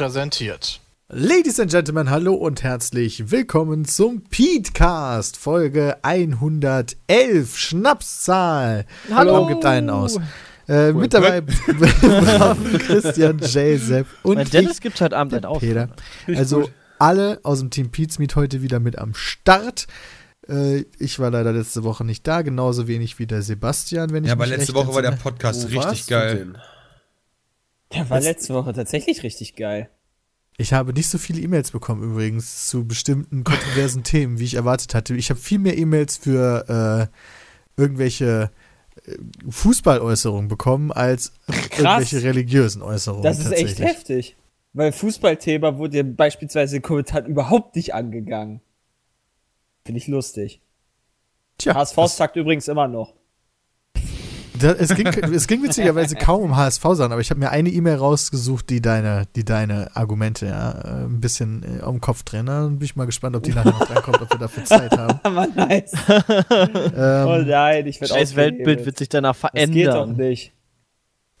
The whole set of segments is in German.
Präsentiert. Ladies and Gentlemen, hallo und herzlich willkommen zum Petecast, Folge 111, Schnapszahl. Hallo. Komm, gibt einen aus. Äh, mit dabei Christian, Jay, Sepp und Mein ich, Dennis gibt heute Abend einen auf. Peter. Also alle aus dem Team Pete's Meet heute wieder mit am Start. Äh, ich war leider letzte Woche nicht da, genauso wenig wie der Sebastian, wenn ich Ja, aber mich letzte recht Woche war der. Podcast Wo richtig geil. Der war letzte Woche tatsächlich richtig geil. Ich habe nicht so viele E-Mails bekommen übrigens zu bestimmten kontroversen Themen, wie ich erwartet hatte. Ich habe viel mehr E-Mails für äh, irgendwelche äh, Fußballäußerungen bekommen als irgendwelche religiösen Äußerungen. Das ist echt heftig. Weil Fußballthema wurde ja beispielsweise in Kommentaren überhaupt nicht angegangen. Finde ich lustig. Tja, HSV sagt übrigens immer noch. Da, es, ging, es ging witzigerweise kaum um HSV-Sachen, aber ich habe mir eine E-Mail rausgesucht, die deine, die deine Argumente ja, äh, ein bisschen äh, am Kopf drehen. Da bin ich mal gespannt, ob die nachher noch reinkommt, ob wir dafür Zeit haben. Aber nice. Ähm, oh nein, ich werde Jays Weltbild wird sich danach Das geht doch verändern. nicht.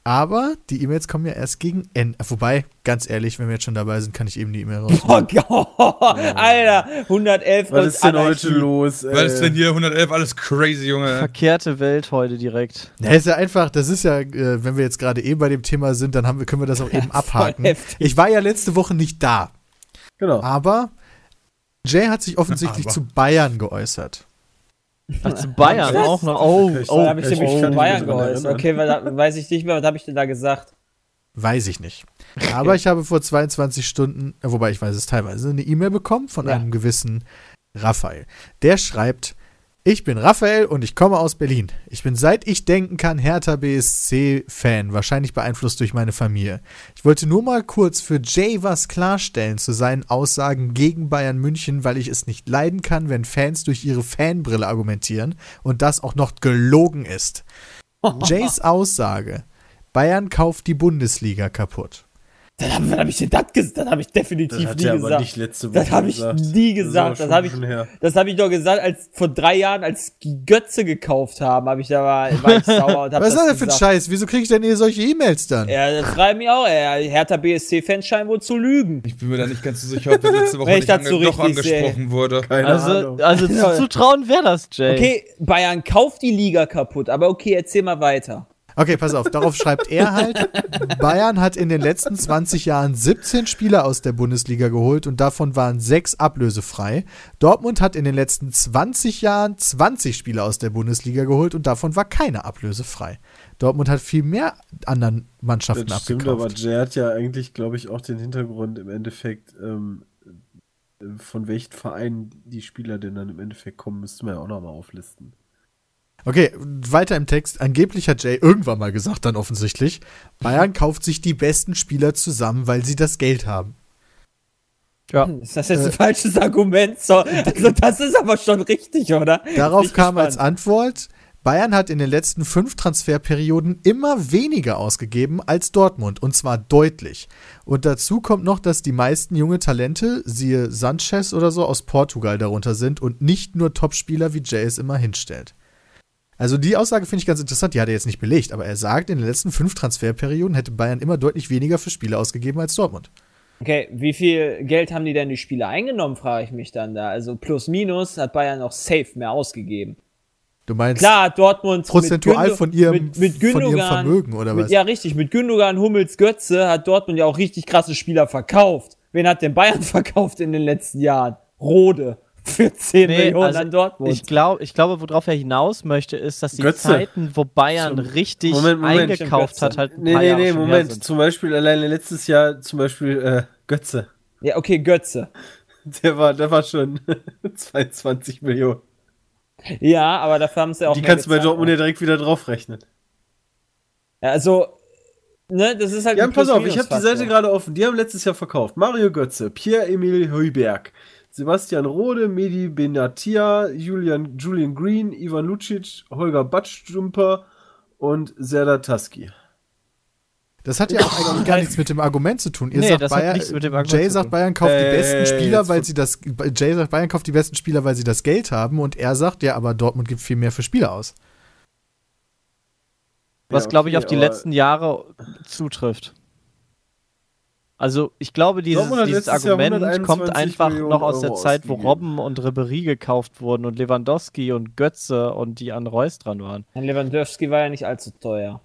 Aber die E-Mails kommen ja erst gegen Ende. Wobei, ganz ehrlich, wenn wir jetzt schon dabei sind, kann ich eben die E-Mail raus. Oh Gott, Alter, 111 Was und ist denn Anarchie. heute los? Ey? Was ist denn hier 111? Alles crazy, Junge. Verkehrte Welt heute direkt. Ja, ist ja einfach, das ist ja, äh, wenn wir jetzt gerade eben bei dem Thema sind, dann haben wir, können wir das auch eben abhaken. Ich war ja letzte Woche nicht da, Genau. aber Jay hat sich offensichtlich Aber. zu Bayern geäußert. Ach, zu Bayern Was? auch noch. Oh, Ich- oh. Da habe ich Ich nämlich kann von mich Bayern erinnern. Okay, weil da, weiß ich nicht mehr, was habe ich denn da gesagt? Weiß ich nicht. Aber ich habe vor 22 Stunden, äh, wobei ich weiß es teilweise, eine E-Mail bekommen von Ja. einem gewissen Raphael. Der schreibt, ich bin Raphael und ich komme aus Berlin. Ich bin seit ich denken kann Hertha BSC-Fan, wahrscheinlich beeinflusst durch meine Familie. Ich wollte nur mal kurz für Jay was klarstellen zu seinen Aussagen gegen Bayern München, weil ich es nicht leiden kann, wenn Fans durch ihre Fanbrille argumentieren und das auch noch gelogen ist. Jays Aussage, Bayern kauft die Bundesliga kaputt. Dann habe hab ich denn das gesagt? Das habe ich Das definitiv hat nie er aber gesagt. nicht letzte Woche Das habe ich gesagt. nie gesagt. Das, Das habe ich, das habe ich doch gesagt, als vor drei Jahren, als die Götze gekauft haben, habe ich da war ich sauer und habe Was ist das denn für ein gesagt. Scheiß? Wieso kriege ich denn hier solche E-Mails dann? Ja, das ich mich auch. Ey. Hertha BSC-Fans scheinen wohl zu lügen. Ich bin mir da nicht ganz so sicher, ob das letzte Woche Wenn ich nicht ange doch richtig sehe. angesprochen wurde. Keine Also, Ahnung. also zuzutrauen wäre das, Jay. Okay, Bayern kauft die Liga kaputt, aber okay, erzähl mal weiter. Okay, pass auf, darauf schreibt er halt, Bayern hat in den letzten 20 Jahren 17 Spieler aus der Bundesliga geholt und davon waren sechs ablösefrei. Dortmund hat in den letzten 20 Jahren 20 Spieler aus der Bundesliga geholt und davon war keine ablösefrei. Dortmund hat viel mehr anderen Mannschaften Das stimmt, aber abgekauft. Jay hat ja eigentlich, glaube ich, auch den Hintergrund im Endeffekt, ähm, äh, von welchen Vereinen die Spieler denn dann im Endeffekt kommen, müssten wir ja auch nochmal auflisten. Okay, weiter im Text. Angeblich hat Jay irgendwann mal gesagt, dann offensichtlich, Bayern kauft sich die besten Spieler zusammen, weil sie das Geld haben. Ja. Ist das jetzt Äh. ein falsches Argument? So, also das ist aber schon richtig, oder? Darauf kam als gespannt. Antwort, Bayern hat in den letzten fünf Transferperioden immer weniger ausgegeben als Dortmund und zwar deutlich. Und dazu kommt noch, dass die meisten junge Talente, siehe Sanchez oder so, aus Portugal darunter sind und nicht nur Topspieler wie Jay es immer hinstellt. Also die Aussage finde ich ganz interessant, die hat er jetzt nicht belegt, aber er sagt, in den letzten fünf Transferperioden hätte Bayern immer deutlich weniger für Spiele ausgegeben als Dortmund. Okay, wie viel Geld haben die denn die Spieler eingenommen, frage ich mich dann da. Also plus minus hat Bayern noch safe mehr ausgegeben. Du meinst Klar, Dortmund prozentual von ihrem, mit, mit von ihrem Vermögen oder mit, was? Ja, richtig. Mit Gündogan, Hummels, Götze hat Dortmund ja auch richtig krasse Spieler verkauft. Wen hat denn Bayern verkauft in den letzten Jahren? Rode. Für 10 Nee, Millionen also an Dortmund. Ich, glaub, ich glaube, worauf er hinaus möchte, ist, dass die Götze. Zeiten, wo Bayern Zum- richtig Moment, Moment. eingekauft hat, halt ein Nee, paar nee, Jahre nee, schon her Moment. Zum Beispiel alleine letztes Jahr, zum Beispiel äh, Götze. ja, okay, Götze. Der war, der war schon 22 Millionen. Ja, aber dafür haben sie auch Die kannst du bei. Dortmund ja direkt wieder draufrechnen. Ja, also, ne, das ist halt Ja, ein pass auf, ich habe die. Seite gerade offen. Die haben letztes Jahr verkauft. Mario Götze, Pierre-Emil Heuberg, Sebastian Rode, Medi Benatia, Julian, Julian Green, Ivan Lucic, Holger Batschjumper und Serdar Taski. Das hat ja auch eigentlich gar nichts mit dem Argument zu tun. Ihr Nee, sagt das hat Bayern, nichts mit dem Argument Jay sagt. Bayern kauft die Äh, besten Spieler, jetzt weil sie das. Jay sagt, Bayern kauft die besten Spieler, weil sie das Geld haben. Und er sagt, ja, aber Dortmund gibt viel mehr für Spieler aus. Was, Ja, glaube ich, okay, auf die letzten Jahre zutrifft. Also ich glaube, dieses, dieses Argument 121 kommt einfach Millionen noch aus der Euro Zeit, wo ausgegeben. Robben und Ribéry gekauft wurden und Lewandowski und Götze und die an Reus dran waren. Ein Lewandowski war ja nicht allzu teuer.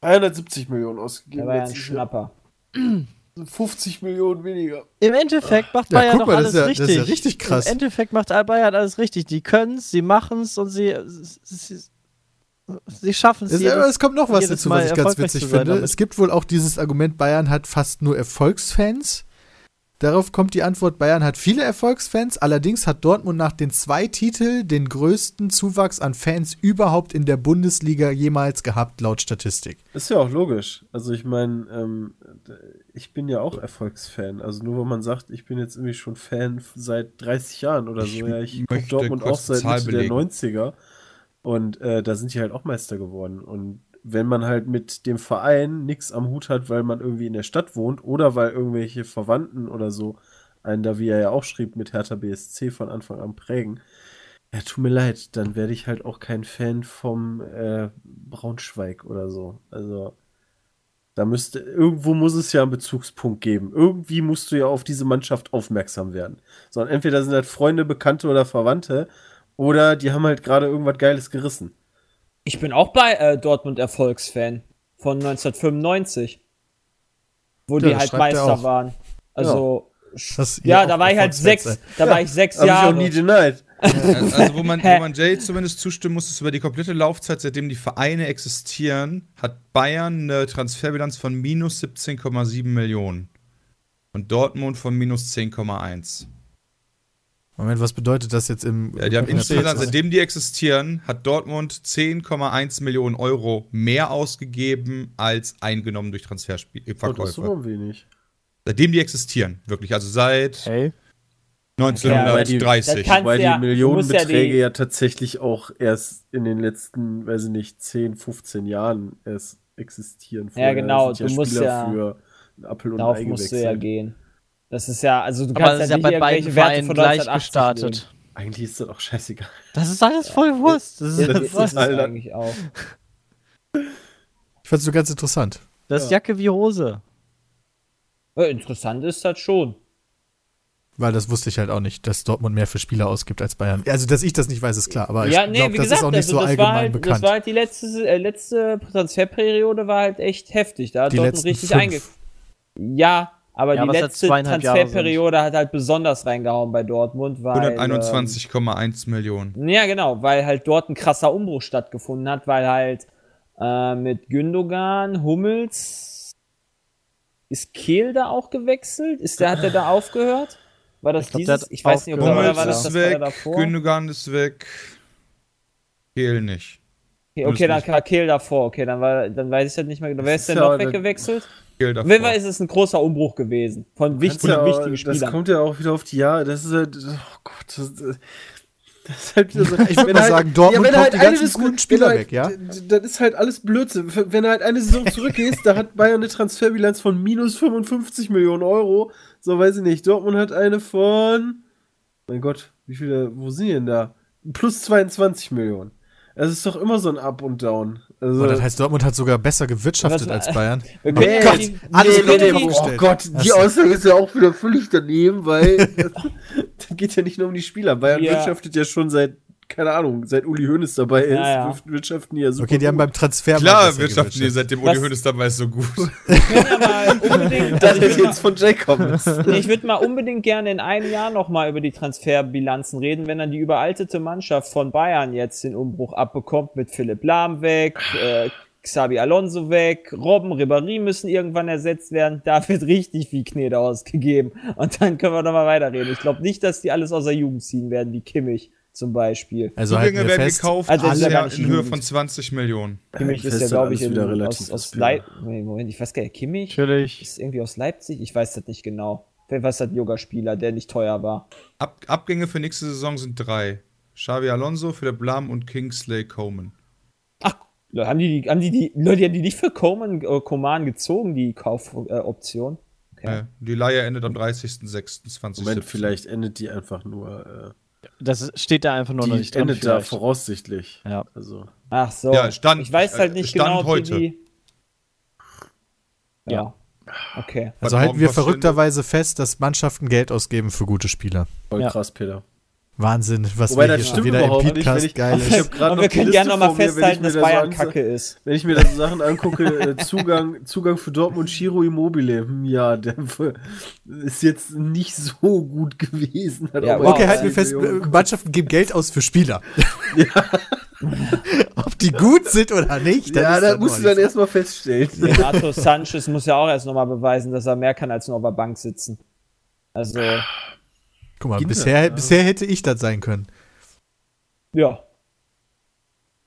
170 Millionen Der ausgegeben. war ja ein. Schnapper. 50 Millionen weniger. Im Endeffekt macht Ja, Bayern guck doch mal, das alles ist ja- richtig. das ist ja richtig krass. Im Endeffekt macht Bayern alles richtig. Die können es, sie machen es und sie, sie, sie schaffen es. Es, jedes- es kommt noch was dazu, Mal was ich ganz witzig finde. damit. Es gibt wohl auch dieses Argument, Bayern hat fast nur Erfolgsfans. Darauf kommt die Antwort, Bayern hat viele Erfolgsfans, allerdings hat Dortmund nach den zwei Titeln den größten Zuwachs an Fans überhaupt in der Bundesliga jemals gehabt, laut Statistik. Ist ja auch logisch. Also ich meine, ähm, ich bin ja auch Erfolgsfan. Also nur wenn man sagt, ich bin jetzt irgendwie schon Fan seit 30 Jahren oder Ich so. Ja, ich gucke Dortmund auch seit Mitte der belegen. 90er. Und äh, da sind die halt auch Meister geworden. Und wenn man halt mit dem Verein nichts am Hut hat, weil man irgendwie in der Stadt wohnt oder weil irgendwelche Verwandten oder so einen da, wie er ja auch schrieb, mit Hertha BSC von Anfang an prägen, ja, tut mir leid, dann werde ich halt auch kein Fan vom äh, Braunschweig oder so. Also, da müsste, irgendwo muss es ja einen Bezugspunkt geben. Irgendwie musst du ja auf diese Mannschaft aufmerksam werden. Sondern entweder sind halt Freunde, Bekannte oder Verwandte, oder die haben halt gerade irgendwas Geiles gerissen. Ich bin auch bei äh, Dortmund Erfolgsfan von 1995. Wo Ja, die halt er Meister waren. Also, ja, ihr da war ich halt sechs, da war ich sechs Hab ich Jahre. auch nie denied. Also, wo man, wo man Jay zumindest zustimmen muss, ist über die komplette Laufzeit, seitdem die Vereine existieren, hat Bayern eine Transferbilanz von minus 17,7 Millionen. Und Dortmund von minus 10,1. Moment, was bedeutet das jetzt im. Ja, die haben in der insgesamt, seitdem die existieren, hat Dortmund 10,1 Millionen Euro mehr ausgegeben als eingenommen durch Oh, das ist Transferverkäufe. immer wenig. Seitdem die existieren, wirklich. Also seit Hey. 1930. das kann- Weil ja- die du Millionenbeträge ja die- ja, tatsächlich auch erst in den letzten, weiß ich nicht, 10, 15 Jahren erst existieren. Ja, genau, sind du musst Spieler ja- für einen und Darauf Ei musst du ja gehen. Das ist ja, also du Aber kannst das ist ja ja nicht bei beiden Werte von gleich 1980 gestartet. Eigentlich ist das auch scheißegal. Das ist alles voll Wurst. Das ist, nehmen. Das Das ist ist es Alter. eigentlich auch. Ich fand es so ganz interessant. das ist Jacke wie Hose. Äh, Interessant ist das schon. Weil das wusste ich halt auch nicht, dass Dortmund mehr für Spieler ausgibt als Bayern. Also, dass ich das nicht weiß, ist klar. Aber ja, ich nee, glaube, wie das gesagt, ist auch nicht also so das allgemein war halt, bekannt. Das war halt die letzte, äh, letzte Transferperiode war halt echt heftig. Da hat Die Dortmund letzten richtig fünf. einge... Ja, aber Ja, die letzte Transferperiode hat halt besonders reingehauen bei Dortmund, weil... ähm, 121,1 Millionen. Ja, genau, weil halt dort ein krasser Umbruch stattgefunden hat, weil halt äh, mit Gündogan, Hummels, ist Kehl da auch gewechselt? Ist der, hat der da aufgehört? War das Ich glaub, dieses? Ich weiß nicht, ob Hummels war das, ist das war weg, davor? Gündogan ist weg, Kehl nicht. Okay, okay, dann war Kehl davor. Okay, dann, war, dann weiß ich halt nicht mehr genau. Wer ist denn noch der- weggewechselt? Davor. jeden Fall ist es ein großer Umbruch gewesen. Von wichtigen, ja auch- wichtigen Das Spielern. kommt ja auch wieder auf die Jahre. Das ist halt, oh Gott, das, das ist halt wieder so. Ich würd Wenn mal halt- sagen, Dortmund wenn kauft die ganzen Disku- guten Spieler wenn weg, ja? d- d- Das ist halt alles Blödsinn. Wenn du halt eine Saison zurückgehst, da hat Bayern eine Transferbilanz von minus 55 Millionen Euro. So weiß ich nicht. Dortmund hat eine von, mein Gott, wie viele, wo sind die denn da? Plus 22 Millionen. Es ist doch immer so ein Up und Down. Also, Oh, das heißt, Dortmund hat sogar besser gewirtschaftet Was- als Bayern. Nee, können Gott, die- alles dir die- aufgestellt. Oh Gott, die Aussage ist ja auch wieder völlig daneben, weil das geht ja nicht nur um die Spieler. Bayern Ja. wirtschaftet ja schon seit, keine Ahnung, seit Uli Hoeneß dabei ist, Ja, ja. wirtschaften die ja super. Okay, die haben beim Transfer Klar, wirtschaften die seitdem Uli Hoeneß dabei ist so gut. Das ich ist jetzt von Jacob. ich würde mal unbedingt gerne in einem Jahr nochmal über die Transferbilanzen reden, wenn dann die überaltete Mannschaft von Bayern jetzt den Umbruch abbekommt mit Philipp Lahm weg, äh, Xabi Alonso weg, Robben, Ribéry müssen irgendwann ersetzt werden. Da wird richtig viel Knete ausgegeben. Und dann können wir nochmal weiterreden. Ich glaube nicht, dass die alles aus der Jugend ziehen werden, wie Kimmich zum Beispiel. Also Zugänge wir werden fest, gekauft, Also, das ist ja alle gar nicht in Höhe von 20 Millionen. Kimmich ist ja, glaube ich, in, aus, aus. Leipzig. Moment, ich weiß gar nicht, Kimmich Natürlich. ist irgendwie aus Leipzig. Ich weiß das nicht genau. Wer weiß das Yoga-Spieler, der nicht teuer war? Ab Abgänge für nächste Saison sind drei. Xavi Alonso, Philipp Lahm und Kingsley Coman. Ach, Leute, haben die, die, haben die, die Leute, haben die nicht für Coman, äh, Coman gezogen, die Kaufoption? Äh, okay. Äh, die Leihe endet am 30.06.2017. Moment, vielleicht endet die einfach nur. Das steht da einfach nur noch die nicht drin. endet da vielleicht. voraussichtlich. Ja. Also, Ach so. Ja, Stand- ich weiß halt äh, nicht Stand genau, ob heute. die. Ja. Ja. Okay. Also halten wir verrückterweise fest, dass Mannschaften Geld ausgeben für gute Spieler. Voll Ja. krass, Peter. Wahnsinn, was Wobei, wir das hier schon stimmt wieder im nicht, Podcast ich- geil Ich ist. hab grad Und wir können gerne nochmal ich festhalten, mir dass Bayern anse- kacke ist. Wenn ich mir da so Sachen angucke, äh, Zugang, Zugang für Dortmund, Giro Immobile, hm, ja, der ist jetzt nicht so gut gewesen. Hat Ja, wow. Okay, halten wir fest, Mannschaften geben Geld aus für Spieler. Ob die gut sind oder nicht, das Ja, da musst du dann erstmal feststellen. Renato Sanchez muss ja auch erst nochmal beweisen, dass er mehr kann als nur auf der Bank sitzen. Also. Guck mal, Kinder, bisher, ja. bisher hätte ich das sein können. ja.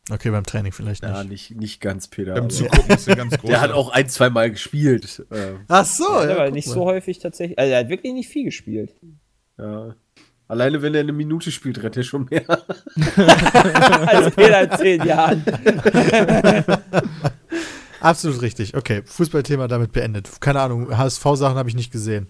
Okay, beim Training vielleicht nicht. Ja, nicht, nicht ganz, Peter. Beim Zugucken ist der ganz groß. Der hat auch ein, zwei Mal gespielt. Ähm, Ach so, ja, ja, aber nicht mal. so häufig tatsächlich. Also, er hat wirklich nicht viel gespielt. ja. Alleine wenn er eine Minute spielt, rennt er schon mehr. Als Peter in zehn Jahren. Absolut richtig. Okay, Fußballthema damit beendet. Keine Ahnung, HSV-Sachen habe ich nicht gesehen.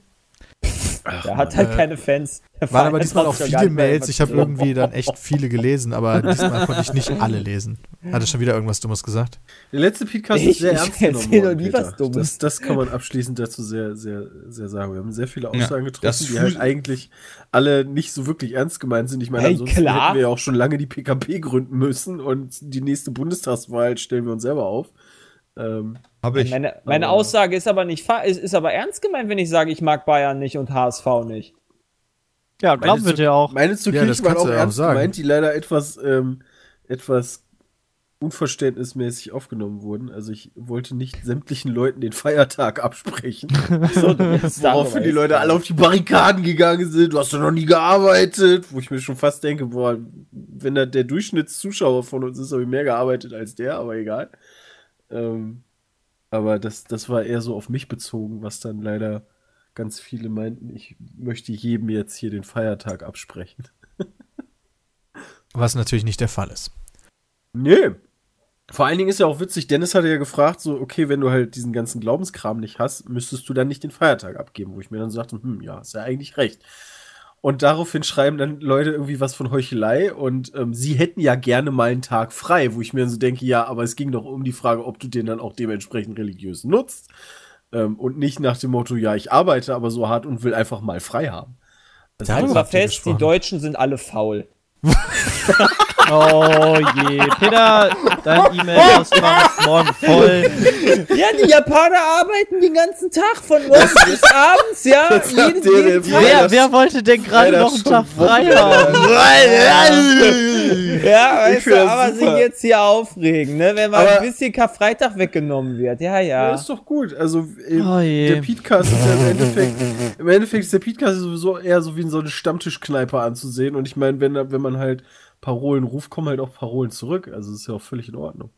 Der hat halt äh, keine Fans. Der Waren aber diesmal auch viele Mails. Ich habe irgendwie dann echt viele gelesen, aber diesmal konnte ich nicht alle lesen. Hatte schon wieder irgendwas Dummes gesagt? Der letzte Podcast ist sehr ich ernst genommen worden, nie Peter. was Dummes. Das, das kann man abschließend dazu sehr, sehr, sehr sagen. Wir haben sehr viele Ja, Aussagen das getroffen, die halt eigentlich alle nicht so wirklich ernst gemeint sind. Ich meine, Hey, ansonsten klar. hätten wir ja auch schon lange die PKP gründen müssen und die nächste Bundestagswahl stellen wir uns selber auf. Ähm, Habe ich. Meine, meine Aber- Aussage ist aber nicht ist, ist aber ernst gemeint, wenn ich sage, ich mag Bayern nicht und HSV nicht. Ja, glauben wir dir auch. Meine zu Ja, das Kirchen waren kannst auch auch ernst sagen. gemeint, die leider etwas, ähm, etwas unverständnismäßig aufgenommen wurden. Also ich wollte nicht sämtlichen Leuten den Feiertag absprechen. So, Woraufhin die Leute alle auf die Barrikaden gegangen sind. Du hast doch noch nie gearbeitet. Wo ich mir schon fast denke, boah, wenn da der Durchschnittszuschauer von uns ist, habe ich mehr gearbeitet als der, aber egal. Ähm, aber das, das war eher so auf mich bezogen, was dann leider ganz viele meinten, ich möchte jedem jetzt hier den Feiertag absprechen. Was natürlich nicht der Fall ist. Nee. Vor allen Dingen ist ja auch witzig, Dennis hatte ja gefragt, so, okay, wenn du halt diesen ganzen Glaubenskram nicht hast, müsstest du dann nicht den Feiertag abgeben, wo ich mir dann sagte, hm, ja, ist ja eigentlich recht. Und daraufhin schreiben dann Leute irgendwie was von Heuchelei und ähm, sie hätten ja gerne mal einen Tag frei, wo ich mir dann so denke, ja, aber es ging doch um die Frage, ob du den dann auch dementsprechend religiös nutzt ähm, und nicht nach dem Motto, ja, ich arbeite aber so hart und will einfach mal frei haben. Also, Ja, Halten wir fest, die. Deutschen sind alle faul. Oh je. Peter, dein E-Mail-Postfach ist morgen voll. Ja, die Japaner arbeiten den ganzen Tag von morgens bis abends, ja. Jeden, jeden den Tag. Wer, wer wollte denn gerade noch einen Tag frei haben? Ja, Ich weißt du, aber sich jetzt hier aufregen, ne? Wenn mal Aber- ein bisschen Karfreitag weggenommen wird. Ja, Ja, ja. ist doch gut. Also äh, Oh je. der Podcast ist ja im Endeffekt, im Endeffekt ist der Podcast sowieso eher so wie so eine Stammtischkneipe anzusehen. Und ich meine, wenn, wenn man halt Parolen ruft, kommen halt auch Parolen zurück. Also ist ja auch völlig in Ordnung.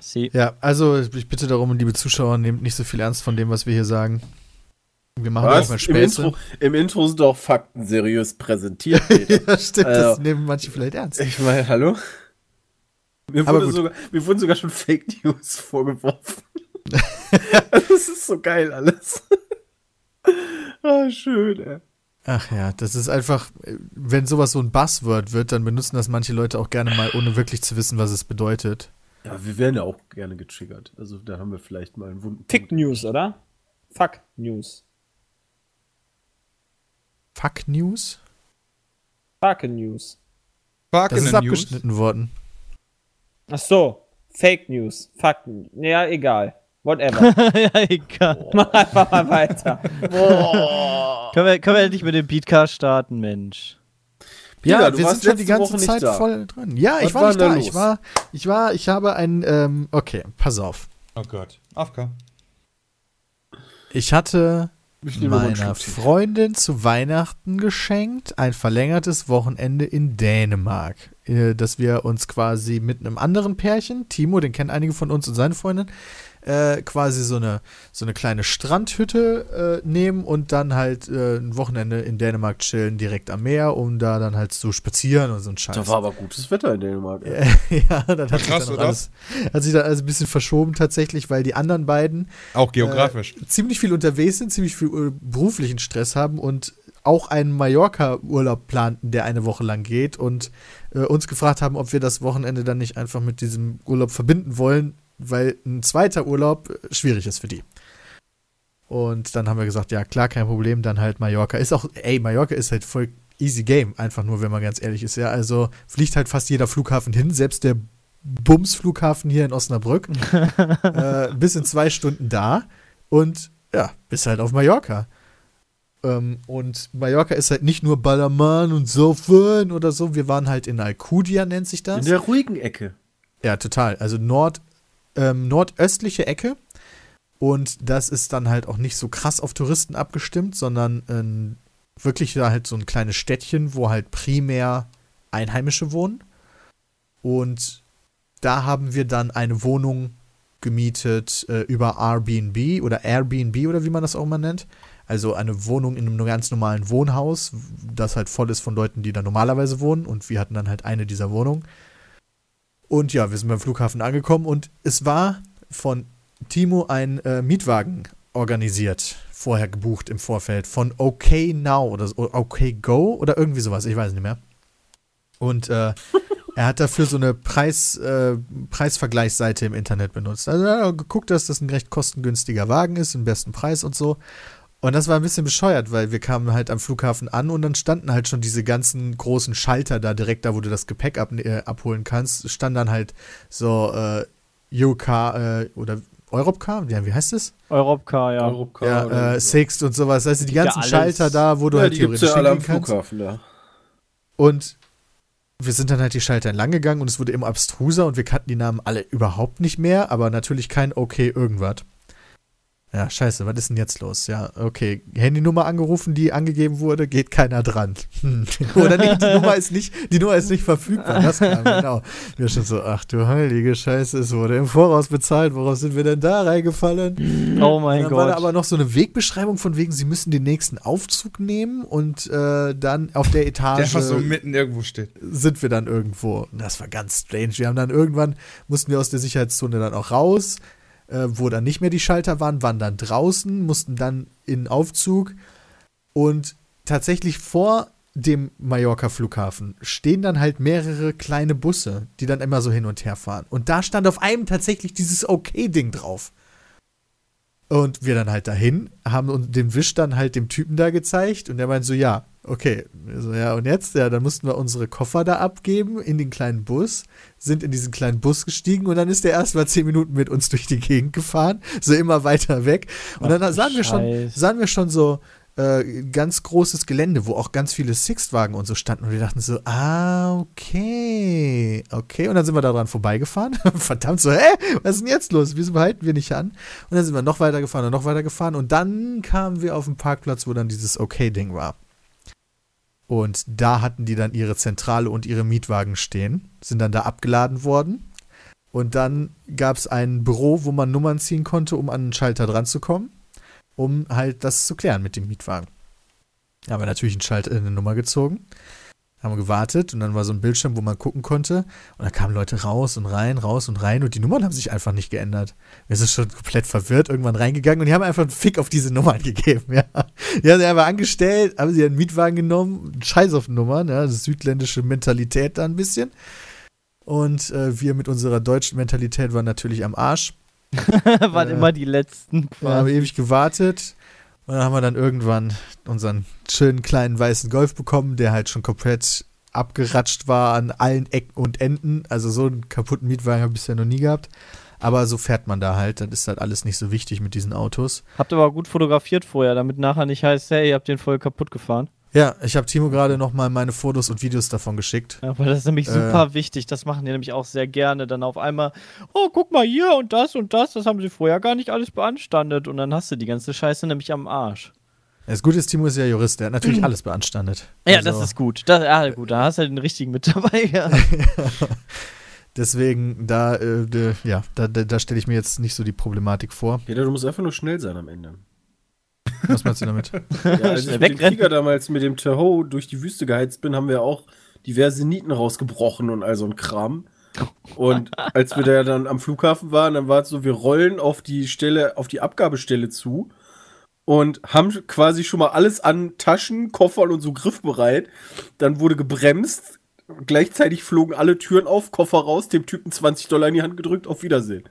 Sie. Ja, also ich bitte darum, liebe Zuschauer, nehmt nicht so viel ernst von dem, was wir hier sagen. Wir machen auch mal Im Späße. Intro, Im Intro sind doch Fakten seriös präsentiert. Ja, stimmt, das Also- nehmen manche vielleicht ernst. ich meine, hallo? Mir wurde, sogar, mir wurden sogar schon Fake News vorgeworfen. das ist so geil alles. ah, schön, ey. Ach ja, das ist einfach, wenn sowas so ein Buzzword wird, dann benutzen das manche Leute auch gerne mal, ohne wirklich zu wissen, was es bedeutet. Ja, wir werden ja auch gerne getriggert. Also da haben wir vielleicht mal einen wunden Fick News, oder? Fuck News. Fuck News? Fuck News. Das Fucking ist News. abgeschnitten worden. Ach so. Fake News. Fuck. Ja, egal. Whatever. ja, egal. Mach einfach mal weiter. Können wir, können wir endlich mit dem Beatcast starten, Mensch? Peter, ja, du wir warst sind schon die ganze Woche Zeit voll drin. Ja, Was ich war war nicht da. Ich war, ich war, ich habe ein, ähm, okay, pass auf. Oh Gott. AFK. Ich hatte Ich meiner. Freundin zu Weihnachten geschenkt ein verlängertes Wochenende in Dänemark, äh, dass wir uns quasi mit einem anderen Pärchen, Timo, den kennen einige von uns und seine Freundin, äh, quasi so eine, so eine kleine Strandhütte äh, nehmen und dann halt äh, ein Wochenende in Dänemark chillen, direkt am Meer, um da dann halt zu spazieren und so ein Scheiß. Da war aber gutes Wetter in Dänemark. ey. ja, dann hat sich Krass, dann auch oder? alles, hat sich dann alles ein bisschen verschoben tatsächlich, weil die anderen beiden Auch geografisch. ziemlich viel unterwegs sind, ziemlich viel äh, beruflichen Stress haben und auch einen Mallorca-Urlaub planten, der eine Woche lang geht und äh, uns gefragt haben, ob wir das Wochenende dann nicht einfach mit diesem Urlaub verbinden wollen, weil ein zweiter Urlaub schwierig ist für die. Und dann haben wir gesagt, ja klar, kein Problem, dann halt Mallorca. Ist auch, ey, Mallorca ist halt voll easy game, einfach nur, wenn man ganz ehrlich ist. Ja, also fliegt halt fast jeder Flughafen hin, selbst der Bums-Flughafen hier in Osnabrück. äh, bis in zwei Stunden da und ja, bist halt auf Mallorca. Ähm, und Mallorca ist halt nicht nur Ballermann und Saufen oder so. Wir waren halt in Alcudia, nennt sich das. In der ruhigen Ecke. Ja, total. Also Nord, ähm, nordöstliche Ecke. Und das ist dann halt auch nicht so krass auf Touristen abgestimmt, sondern ähm, wirklich da halt so ein kleines Städtchen, wo halt primär Einheimische wohnen. Und da haben wir dann eine Wohnung gemietet äh, über Airbnb oder Airbnb oder wie man das auch mal nennt. Also eine Wohnung in einem ganz normalen Wohnhaus, das halt voll ist von Leuten, die da normalerweise wohnen. Und wir hatten dann halt eine dieser Wohnungen. Und ja, wir sind beim Flughafen angekommen und es war von Timo ein äh, Mietwagen organisiert, vorher gebucht im Vorfeld von OK Now oder OK Go oder irgendwie sowas, ich weiß nicht mehr. Und äh, er hat dafür so eine Preis, äh, Preisvergleichsseite im Internet benutzt. Also er hat geguckt, dass das ein recht kostengünstiger Wagen ist, im besten Preis und so. Und das war ein bisschen bescheuert, weil wir kamen halt am Flughafen an und dann standen halt schon diese ganzen großen Schalter da direkt da, wo du das Gepäck ab, äh, abholen kannst, stand dann halt so äh, UK äh, oder Europcar, ja, wie heißt es? Europcar, ja. Europcar Ja, oder äh, so. Sixt und sowas. Das sind die Ja, ganzen alles. Schalter da, wo du ja, halt die gibt's theoretisch ja alle am kannst. Flughafen da. Und wir sind dann halt die Schalter entlang gegangen und es wurde immer abstruser und wir kannten die Namen alle überhaupt nicht mehr, aber natürlich kein okay irgendwas. Ja, scheiße, was ist denn jetzt los? Ja, okay. Handynummer angerufen, die angegeben wurde, geht keiner dran. Hm. Oder nee, die Nummer ist nicht, die Nummer ist nicht verfügbar. Das kam, genau. Wir schon so, ach du heilige Scheiße, es wurde im Voraus bezahlt, worauf sind wir denn da reingefallen? Oh mein dann war da Gott. aber noch so eine Wegbeschreibung von wegen, sie müssen den nächsten Aufzug nehmen und äh, dann auf der Der Etage einfach so mitten irgendwo steht. sind wir dann irgendwo. Und das war ganz strange. Wir haben dann irgendwann, mussten wir aus der Sicherheitszone dann auch raus, äh, wo dann nicht mehr die Schalter waren, waren dann draußen, mussten dann in Aufzug und tatsächlich vor dem Mallorca-Flughafen stehen dann halt mehrere kleine Busse, die dann immer so hin und her fahren. Und da stand auf einem tatsächlich dieses Okay-Ding drauf. Und wir dann halt dahin, haben den Wisch dann halt dem Typen da gezeigt und der meint so, ja, okay. Wir So, ja, und jetzt? Ja, dann mussten wir unsere Koffer da abgeben in den kleinen Bus, sind in diesen kleinen Bus gestiegen und dann ist der erst mal zehn Minuten mit uns durch die Gegend gefahren, so immer weiter weg. Und Ach, dann sahen wir schon, sahen wir schon so äh, ganz großes Gelände, wo auch ganz viele Sixt-Wagen und so standen. Und wir dachten so, ah, okay, okay. Und dann sind wir da dran vorbeigefahren. Verdammt so, hä, was ist denn jetzt los? Wieso halten wir nicht an? Und dann sind wir noch weiter gefahren und noch weiter gefahren. Und dann kamen wir auf den Parkplatz, wo dann dieses Okay-Ding war. Und da hatten die dann ihre Zentrale und ihre Mietwagen stehen, sind dann da abgeladen worden. Und dann gab es ein Büro, wo man Nummern ziehen konnte, um an den Schalter dran zu kommen, um halt das zu klären mit dem Mietwagen. Da haben wir natürlich einen Schalter, eine Nummer gezogen, haben gewartet und dann war so ein Bildschirm, wo man gucken konnte. Und da kamen Leute raus und rein, raus und rein und die Nummern haben sich einfach nicht geändert. Wir sind schon komplett verwirrt irgendwann reingegangen und die haben einfach einen Fick auf diese Nummern gegeben, ja. Die haben sie einfach angestellt, haben sie einen Mietwagen genommen, Scheiß auf Nummern, ja, das südländische Mentalität da ein bisschen. Und äh, wir mit unserer deutschen Mentalität waren natürlich am Arsch. waren äh, immer die letzten. Wir haben quasi. ewig gewartet. Und dann haben wir dann irgendwann unseren schönen kleinen weißen Golf bekommen, der halt schon komplett abgeratscht war an allen Ecken und Enden. Also so einen kaputten Mietwagen habe ich bisher noch nie gehabt. Aber so fährt man da halt. Das ist halt alles nicht so wichtig mit diesen Autos. Habt aber gut fotografiert vorher, damit nachher nicht heißt, hey, ihr habt den voll kaputt gefahren. Ja, ich habe Timo gerade noch mal meine Fotos und Videos davon geschickt. Ja, weil das ist nämlich Äh. super wichtig. Das machen die nämlich auch sehr gerne. Dann auf einmal, oh, guck mal hier und das und das, das haben sie vorher gar nicht alles beanstandet. Und dann hast du die ganze Scheiße nämlich am Arsch. Das Gute ist, Timo ist ja Jurist, der hat natürlich alles beanstandet. Ja, Also, das ist gut. Das, ja, gut, da hast du den richtigen mit dabei. Ja. Deswegen, da, äh, ja, da, da, da stelle ich mir jetzt nicht so die Problematik vor. Peter, du musst einfach nur schnell sein am Ende. Was meinst du damit? Ja, als ich mit dem. Flieger damals mit dem Tahoe durch die Wüste geheizt bin, haben wir auch diverse Nieten rausgebrochen und all so ein Kram. Und als wir da dann am Flughafen waren, dann war es so, wir rollen auf die Stelle, auf die Abgabestelle zu und haben quasi schon mal alles an Taschen, Koffern und so griffbereit. Dann wurde gebremst. Gleichzeitig flogen alle Türen auf, Koffer raus, dem Typen 20 Dollar in die Hand gedrückt, auf Wiedersehen.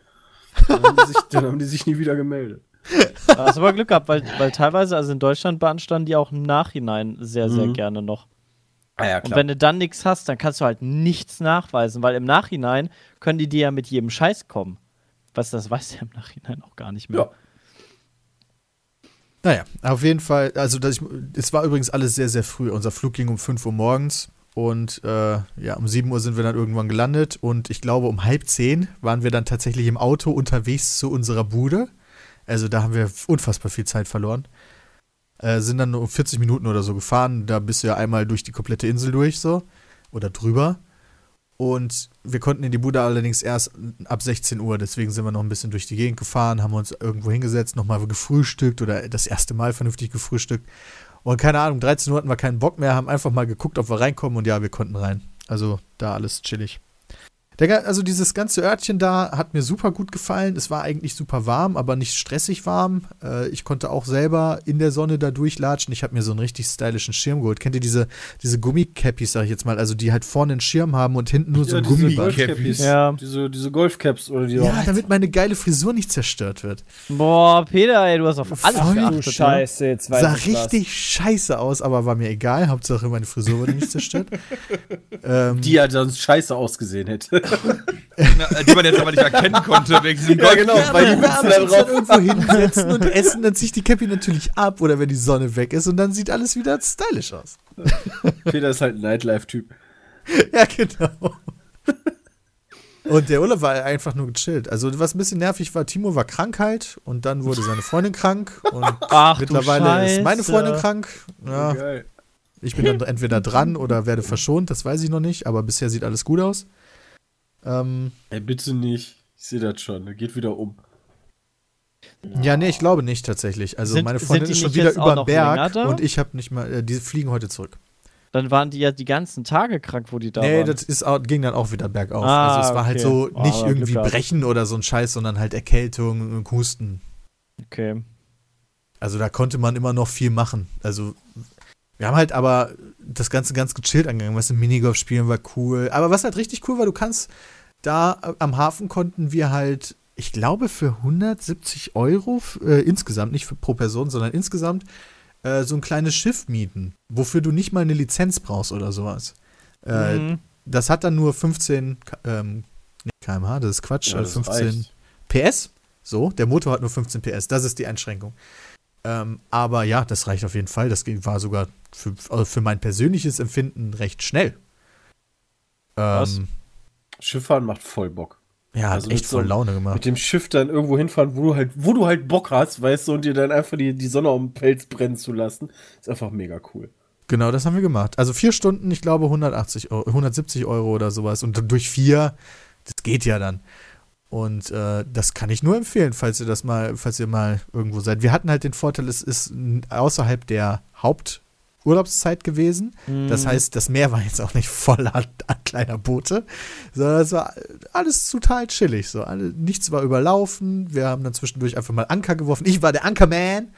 Dann haben, die sich, dann haben die sich nie wieder gemeldet. Da hast du aber Glück gehabt, weil, weil teilweise, also in Deutschland beanstanden die auch im Nachhinein sehr, sehr Mhm. gerne noch. Ah ja, Und wenn du dann nichts hast, dann kannst du halt nichts nachweisen, weil im Nachhinein können die dir ja mit jedem Scheiß kommen. Was das weiß der im Nachhinein auch gar nicht mehr. Ja. Naja, auf jeden Fall, also das, ich, es war übrigens alles sehr, sehr früh. Unser Flug ging um 5 Uhr morgens und äh, ja, um 7 Uhr sind wir dann irgendwann gelandet und ich glaube um halb 10 waren wir dann tatsächlich im Auto unterwegs zu unserer Bude. Also da haben wir unfassbar viel Zeit verloren. Äh, sind dann nur 40 Minuten oder so gefahren. Da bist du ja einmal durch die komplette Insel durch so oder drüber. Und wir konnten in die Bude allerdings erst ab 16 Uhr, deswegen sind wir noch ein bisschen durch die Gegend gefahren, haben uns irgendwo hingesetzt, nochmal gefrühstückt oder das erste Mal vernünftig gefrühstückt. Und keine Ahnung, 13 Uhr hatten wir keinen Bock mehr, haben einfach mal geguckt, ob wir reinkommen und ja, wir konnten rein. Also da alles chillig. Der, also dieses ganze Örtchen da hat mir super gut gefallen. Es war eigentlich super warm, aber nicht stressig warm. Äh, ich konnte auch selber in der Sonne da durchlatschen. Ich habe mir so einen richtig stylischen Schirm geholt. Kennt ihr diese, diese Gummicappies, sag ich jetzt mal, also die halt vorne einen Schirm haben und hinten nur so ein. Golfcappies. Ja. Diese, diese Golfcaps oder die Ja, damit meine geile Frisur nicht zerstört wird. Boah, Peter, ey, du hast auf alles Voll geachtet. Ne? Scheiße, jetzt weiß Sah ich was. richtig scheiße aus, aber war mir egal. Hauptsache meine Frisur wurde nicht zerstört. ähm, die ja sonst scheiße ausgesehen hätte. Na, die man jetzt aber nicht erkennen konnte wegen diesem Ja, genau, weil die mützen aber da drauf. irgendwo hinsetzen und essen, dann zieht die Cappy natürlich ab oder wenn die Sonne weg ist und dann sieht alles wieder stylisch aus. Peter ist halt ein Nightlife-Typ. Ja, genau. Und der Urlaub war einfach nur gechillt. Also, was ein bisschen nervig war, Timo war krank halt und dann wurde seine Freundin krank und Ach, mittlerweile ist meine. Freundin krank. Ja, ich bin dann entweder dran oder werde verschont, das weiß ich noch nicht, aber bisher sieht alles gut aus. Ähm, Ey, bitte nicht. Ich sehe das schon. Er geht wieder um. ja, nee, ich glaube nicht tatsächlich. Also, Sind- meine Freundin ist schon wieder über den Berg und ich habe nicht mal, äh, die fliegen heute zurück. Dann waren die ja die ganzen Tage krank, wo die da nee, waren. das ist auch, ging dann auch wieder bergauf. Ah, also es war halt okay. so Oh, nicht aber irgendwie. Brechen oder so ein Scheiß, sondern halt Erkältung und Husten. okay. Also da konnte man immer noch viel machen. Also wir haben halt aber das Ganze ganz gechillt angegangen. Weißt du, Minigolf spielen war cool. Aber was halt richtig cool war, du kannst da äh, am Hafen konnten wir halt, ich glaube für 170 Euro äh, insgesamt, nicht für, pro Person, sondern insgesamt äh, so ein kleines Schiff mieten, wofür du nicht mal eine Lizenz brauchst oder sowas. Äh, Mhm. Das hat dann nur 15 K- ähm, kmh, das ist Quatsch, Ja, äh, das 15 reicht. PS. So, der Motor hat nur 15 PS, das ist die Einschränkung. Ähm, aber ja, das reicht auf jeden Fall. Das ging- war sogar für, also für mein persönliches Empfinden recht schnell. Was? Ähm, Schifffahren macht voll Bock. ja, hat Also echt mit so- voll Laune Mit gemacht. dem Schiff dann irgendwo hinfahren, wo du halt, wo du halt Bock hast, weißt du, und dir dann einfach die, die Sonne auf dem Pelz brennen zu lassen, ist einfach mega cool. Genau, das haben wir gemacht. Also vier Stunden, ich glaube 180 Euro, 170 Euro oder sowas. Und durch vier, das geht ja dann. Und äh, das kann ich nur empfehlen, falls ihr das mal, falls ihr mal irgendwo seid. Wir hatten halt den Vorteil, es ist außerhalb der Haupturlaubszeit gewesen. Das Mhm. heißt, das Meer war jetzt auch nicht voller an kleiner Boote, sondern es war alles total chillig. So. Alle, nichts war überlaufen. Wir haben dann zwischendurch einfach mal Anker geworfen. Ich war der Ankerman.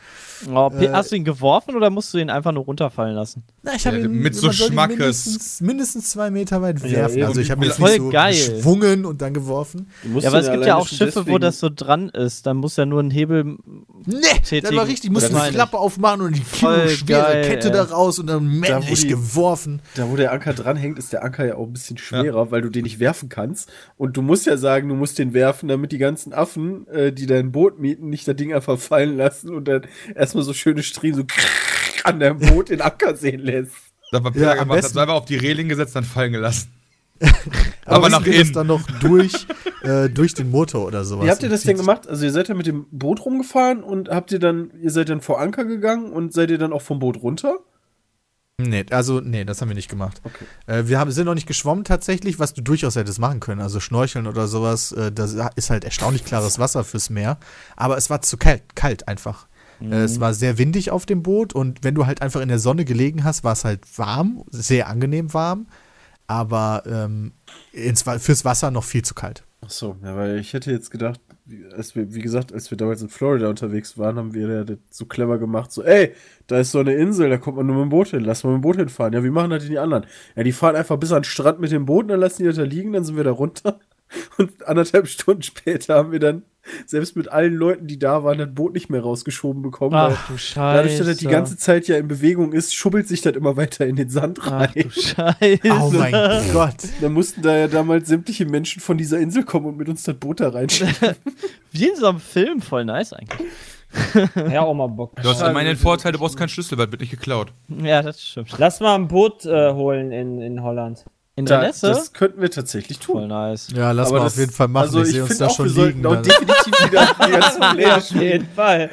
Oh, äh, hast du ihn geworfen oder musst du ihn einfach nur runterfallen lassen? Na, ich Ja, habe ihn mit so ihn Schmackes. Mindestens, mindestens zwei Meter weit Ja, werfen. eben. also ich habe mich Voll nicht so geil. geschwungen und dann geworfen. Du musst Ja, aber es gibt ja auch Schiffe, wo deswegen- das so dran ist. Dann muss ja nur ein Hebel. Nee, das Tätigen. war richtig. Ich musste Das meine die. Klappe aufmachen und die Voll schwere geil, Kette ey. da raus und dann Da, wo männlich die- geworfen. Da, wo der Anker dranhängt, ist der Anker ja auch ein bisschen schwerer, weil du den nicht werfen kannst. Und du musst ja sagen, du musst den werfen, damit die ganzen Affen, äh, die dein Boot mieten, nicht das Ding einfach fallen lassen und dann erstmal so schöne Striemen so an deinem Boot den Anker sehen lässt. Das war Ja, Peter am gemacht, hat einfach auf die Reling gesetzt, dann fallen gelassen. Aber, Aber nach innen. dann noch durch, äh, durch den Motor oder sowas. Wie habt ihr das denn gemacht? Also ihr seid ja mit dem Boot rumgefahren und habt ihr dann, ihr seid dann vor Anker gegangen und seid ihr dann auch vom Boot runter? Nee, also, nee, das haben wir nicht gemacht. Okay. Äh, wir haben, sind noch nicht geschwommen tatsächlich, was du durchaus hättest machen können. Also Schnorcheln oder sowas, äh, das ist halt erstaunlich klares Wasser fürs Meer. Aber es war zu kalt, kalt einfach. Äh, es war sehr windig auf dem Boot und wenn du halt einfach in der Sonne gelegen hast, war es halt warm, sehr angenehm warm. Aber ähm, ins, fürs Wasser noch viel zu kalt. Ach so, ja, weil ich hätte jetzt gedacht, wie- als wir, wie gesagt, als wir damals in Florida unterwegs waren, haben wir ja das so clever gemacht, so, ey, da ist so eine Insel, da kommt man nur mit dem Boot hin, lass mal mit dem Boot hinfahren. Ja, wie machen das denn die anderen? Ja, die fahren einfach bis an den Strand mit dem Boot und dann lassen die das da liegen, dann sind wir da runter. Und anderthalb Stunden später haben wir dann selbst mit allen Leuten, die da waren, das Boot nicht mehr rausgeschoben bekommen. Ach du Scheiße. dadurch, dass das die ganze Zeit ja in Bewegung ist, schubbelt sich das immer weiter in den Sand Ach rein. du Scheiße. Oh mein Gott. Da mussten da ja damals sämtliche Menschen von dieser Insel kommen und mit uns das Boot da reinschieben. Wie in so einem Film, voll nice eigentlich. Ja, auch mal Bock. Du hast immerhin den Vorteil, du brauchst keinen Schlüssel, weil wird nicht geklaut. Ja, das stimmt. Lass mal ein Boot äh, holen in, in Holland. In der Da, Nässe? das könnten wir tatsächlich Voll tun. nice. Ja, lass Aber mal das- auf jeden Fall machen. Also ich uns finde da auch, schon wir liegen. sollten auch dann. definitiv wieder die ganzen Pläne auf jeden Fall.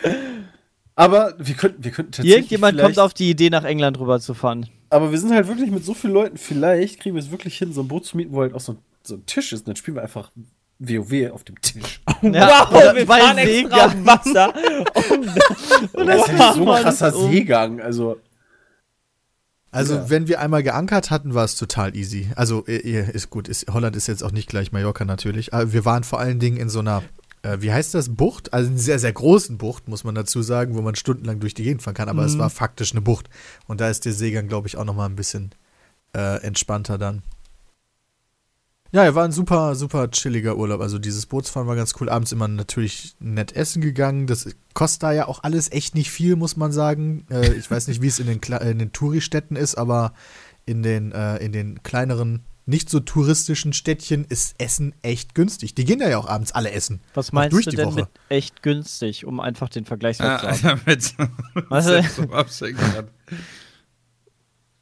Aber wir könnten, wir könnten tatsächlich Irgendjemand kommt auf die Idee, nach England rüber zu fahren. Aber wir sind halt wirklich mit so vielen Leuten, vielleicht kriegen wir es wirklich hin, so ein Boot zu mieten, wo halt auch so, ein- so ein Tisch ist. Und dann spielen wir einfach WoW auf dem Tisch. Ja, wow, wir fahren extra auf Seegang. Wasser. Und das ist ja nicht so ein krasser oh. Seegang. Also, Also, Ja. wenn wir einmal geankert hatten, war es total easy. Also, ist gut, ist, Holland ist jetzt auch nicht gleich Mallorca natürlich. Aber wir waren vor allen Dingen in so einer, äh, wie heißt das, Bucht? Also, in einer sehr, sehr großen Bucht, muss man dazu sagen, wo man stundenlang durch die Gegend fahren kann. Aber es war faktisch eine Bucht. Und da ist der Seegang, glaube ich, auch nochmal ein bisschen äh, entspannter dann. Ja, er war ein super, super chilliger Urlaub. Also dieses Bootsfahren war ganz cool. Abends immer natürlich nett essen gegangen. Das kostet da ja auch alles echt nicht viel, muss man sagen. Äh, ich weiß nicht, wie es in den, Kle- in den Touristädten ist, aber in den, äh, in den kleineren, nicht so touristischen Städtchen ist Essen echt günstig. Die gehen da ja auch abends alle essen. Was meinst durch du die denn Woche. mit echt günstig, um einfach den Vergleichswert zu Ah, haben? damit Was, selbst so absenken kann.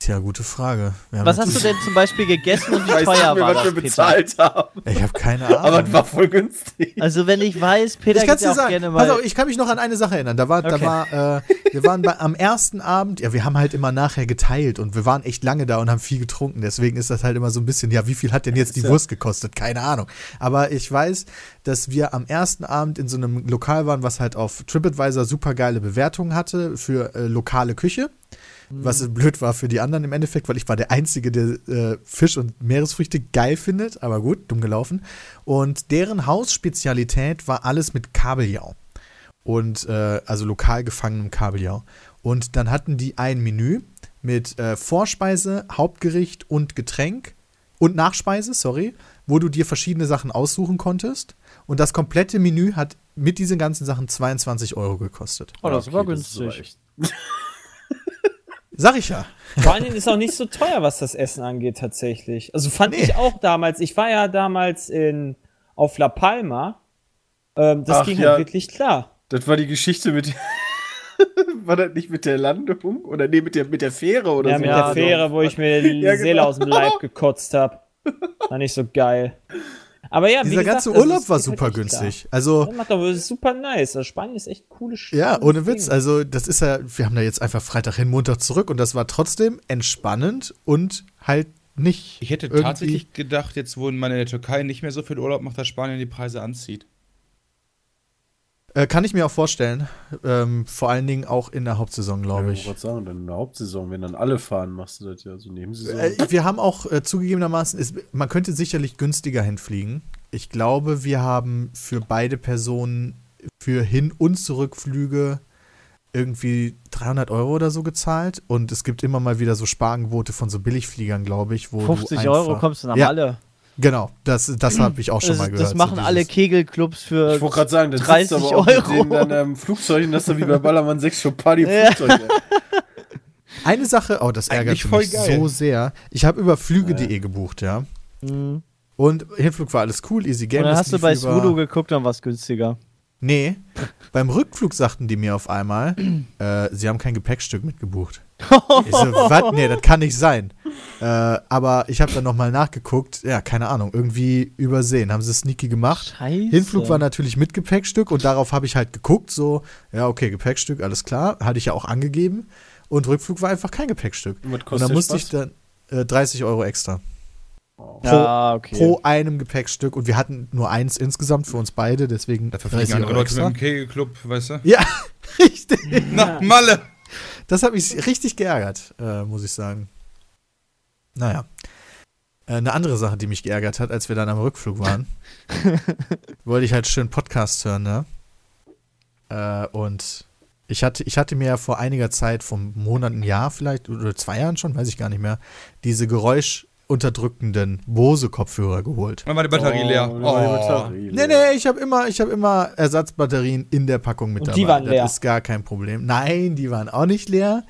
Tja, gute Frage. Wir haben was hast du denn zum Beispiel gegessen und wie ich weiß teuer nicht mehr, war was das, wir Peter? bezahlt haben. Ich habe keine Ahnung. Aber es war voll günstig. Also wenn ich weiß, Peter ich kann geht ja dir auch sagen, gerne pass mal... auf, ich kann mich noch an eine Sache erinnern. Da war, da Okay. war, äh, wir waren bei, am ersten Abend, ja, wir haben halt immer nachher geteilt und wir waren echt lange da und haben viel getrunken. Deswegen ist das halt immer so ein bisschen, ja, wie viel hat denn jetzt die. Wurst gekostet? Keine Ahnung. Aber ich weiß, dass wir am ersten Abend in so einem Lokal waren, was halt auf TripAdvisor super geile Bewertungen hatte für äh, lokale Küche. Was blöd war für die anderen im Endeffekt, weil ich war der Einzige, der äh, Fisch und Meeresfrüchte geil findet. Aber gut, dumm gelaufen. Und deren Hausspezialität war alles mit Kabeljau. Und äh, also lokal gefangenem Kabeljau. Und dann hatten die ein Menü mit äh, Vorspeise, Hauptgericht und Getränk und Nachspeise, sorry, wo du dir verschiedene Sachen aussuchen konntest. Und das komplette Menü hat mit diesen ganzen Sachen 22 Euro gekostet. oh, das war Okay, aber günstig. echt- Sag ich ja. Vor allen Dingen ist auch nicht so teuer, was das Essen angeht, tatsächlich. Also fand Nee. ich auch damals. Ich war ja damals in, auf La Palma. Ähm, das Ach, ging ja. halt wirklich klar. Das war die Geschichte mit. war das nicht mit der Landung? Oder nee, mit der, mit der Fähre oder Ja, so? mit Ja, der Fähre, wo ich mir die Ja, genau. Seele aus dem Leib gekotzt habe. War nicht so geil. Aber ja, Dieser gesagt, ganze also, Urlaub war halt super echt günstig. Klar. Also, Das macht ist super nice. Also Spanien ist echt cooles Spiel. Ja, ohne Witz. Also, das ist ja, wir haben da jetzt einfach Freitag hin, Montag zurück und das war trotzdem entspannend und halt nicht. Ich hätte tatsächlich gedacht, jetzt wo man in der Türkei nicht mehr so viel Urlaub macht, dass Spanien die Preise anzieht. Äh, kann ich mir auch vorstellen. Ähm, vor allen Dingen auch in der Hauptsaison, glaube Ich ich. wollte sagen, dann in der Hauptsaison, wenn dann alle fahren, machst du das ja so Nebensaison. Äh, wir haben auch äh, zugegebenermaßen, ist, man könnte sicherlich günstiger hinfliegen. Ich glaube, wir haben für beide Personen für Hin- und Zurückflüge irgendwie 300 Euro oder so gezahlt. Und es gibt immer mal wieder so Sparangebote von so Billigfliegern, glaube ich, wo 50 du Euro kommst du nach Ja, Malle. Genau, das, das habe ich auch schon Das, mal gehört. das machen so alle Kegelclubs für ich wollte gerade sagen, das 30 sitzt aber auch Euro. mit denen dann am Flugzeug und das ist dann wie bei Ballermann 6 schon Party Ja. Flugzeug. ey. Eine Sache, oh, das ärgert mich geil. so sehr. Ich habe über flüge.de gebucht, ja. Mhm. Und Hinflug war alles cool, easy game. Und dann hast du bei Smudo geguckt, dann war es günstiger. Nee, beim Rückflug sagten die mir auf einmal, äh, sie haben kein Gepäckstück mitgebucht. ich so, was? Nee, das kann nicht sein. Äh, aber ich habe dann nochmal nachgeguckt, ja, keine Ahnung, irgendwie übersehen. Haben sie sneaky gemacht. Scheiße. Hinflug war natürlich mit Gepäckstück und darauf habe ich halt geguckt, so, ja, okay, Gepäckstück, alles klar, hatte ich ja auch angegeben. Und Rückflug war einfach kein Gepäckstück. Und Und dann musste ich Spaß? dann äh, 30 Euro extra. Ja, okay. Pro einem Gepäckstück. Und wir hatten nur eins insgesamt für uns beide, deswegen Dafür fliegen 30 andere Leute mit dem Kegelclub, weißt du? Ja, richtig. Nach Malle! Das hat mich richtig geärgert, äh, muss ich sagen. Naja. Äh, eine andere Sache, die mich geärgert hat, als wir dann am Rückflug waren, wollte ich halt schön Podcast hören, ne? Äh, und ich hatte, ich hatte mir ja vor einiger Zeit, vor einem Monat, ein Jahr vielleicht, oder zwei Jahren schon, weiß ich gar nicht mehr, diese Geräusch, unterdrückenden Bose-Kopfhörer geholt. Dann war die Batterie leer. dann war die Oh. Batterie Nee, leer. nee, ich habe immer, ich hab immer Ersatzbatterien in der Packung mit Und dabei. die waren das leer. ist gar kein Problem. Nein, die waren auch nicht leer.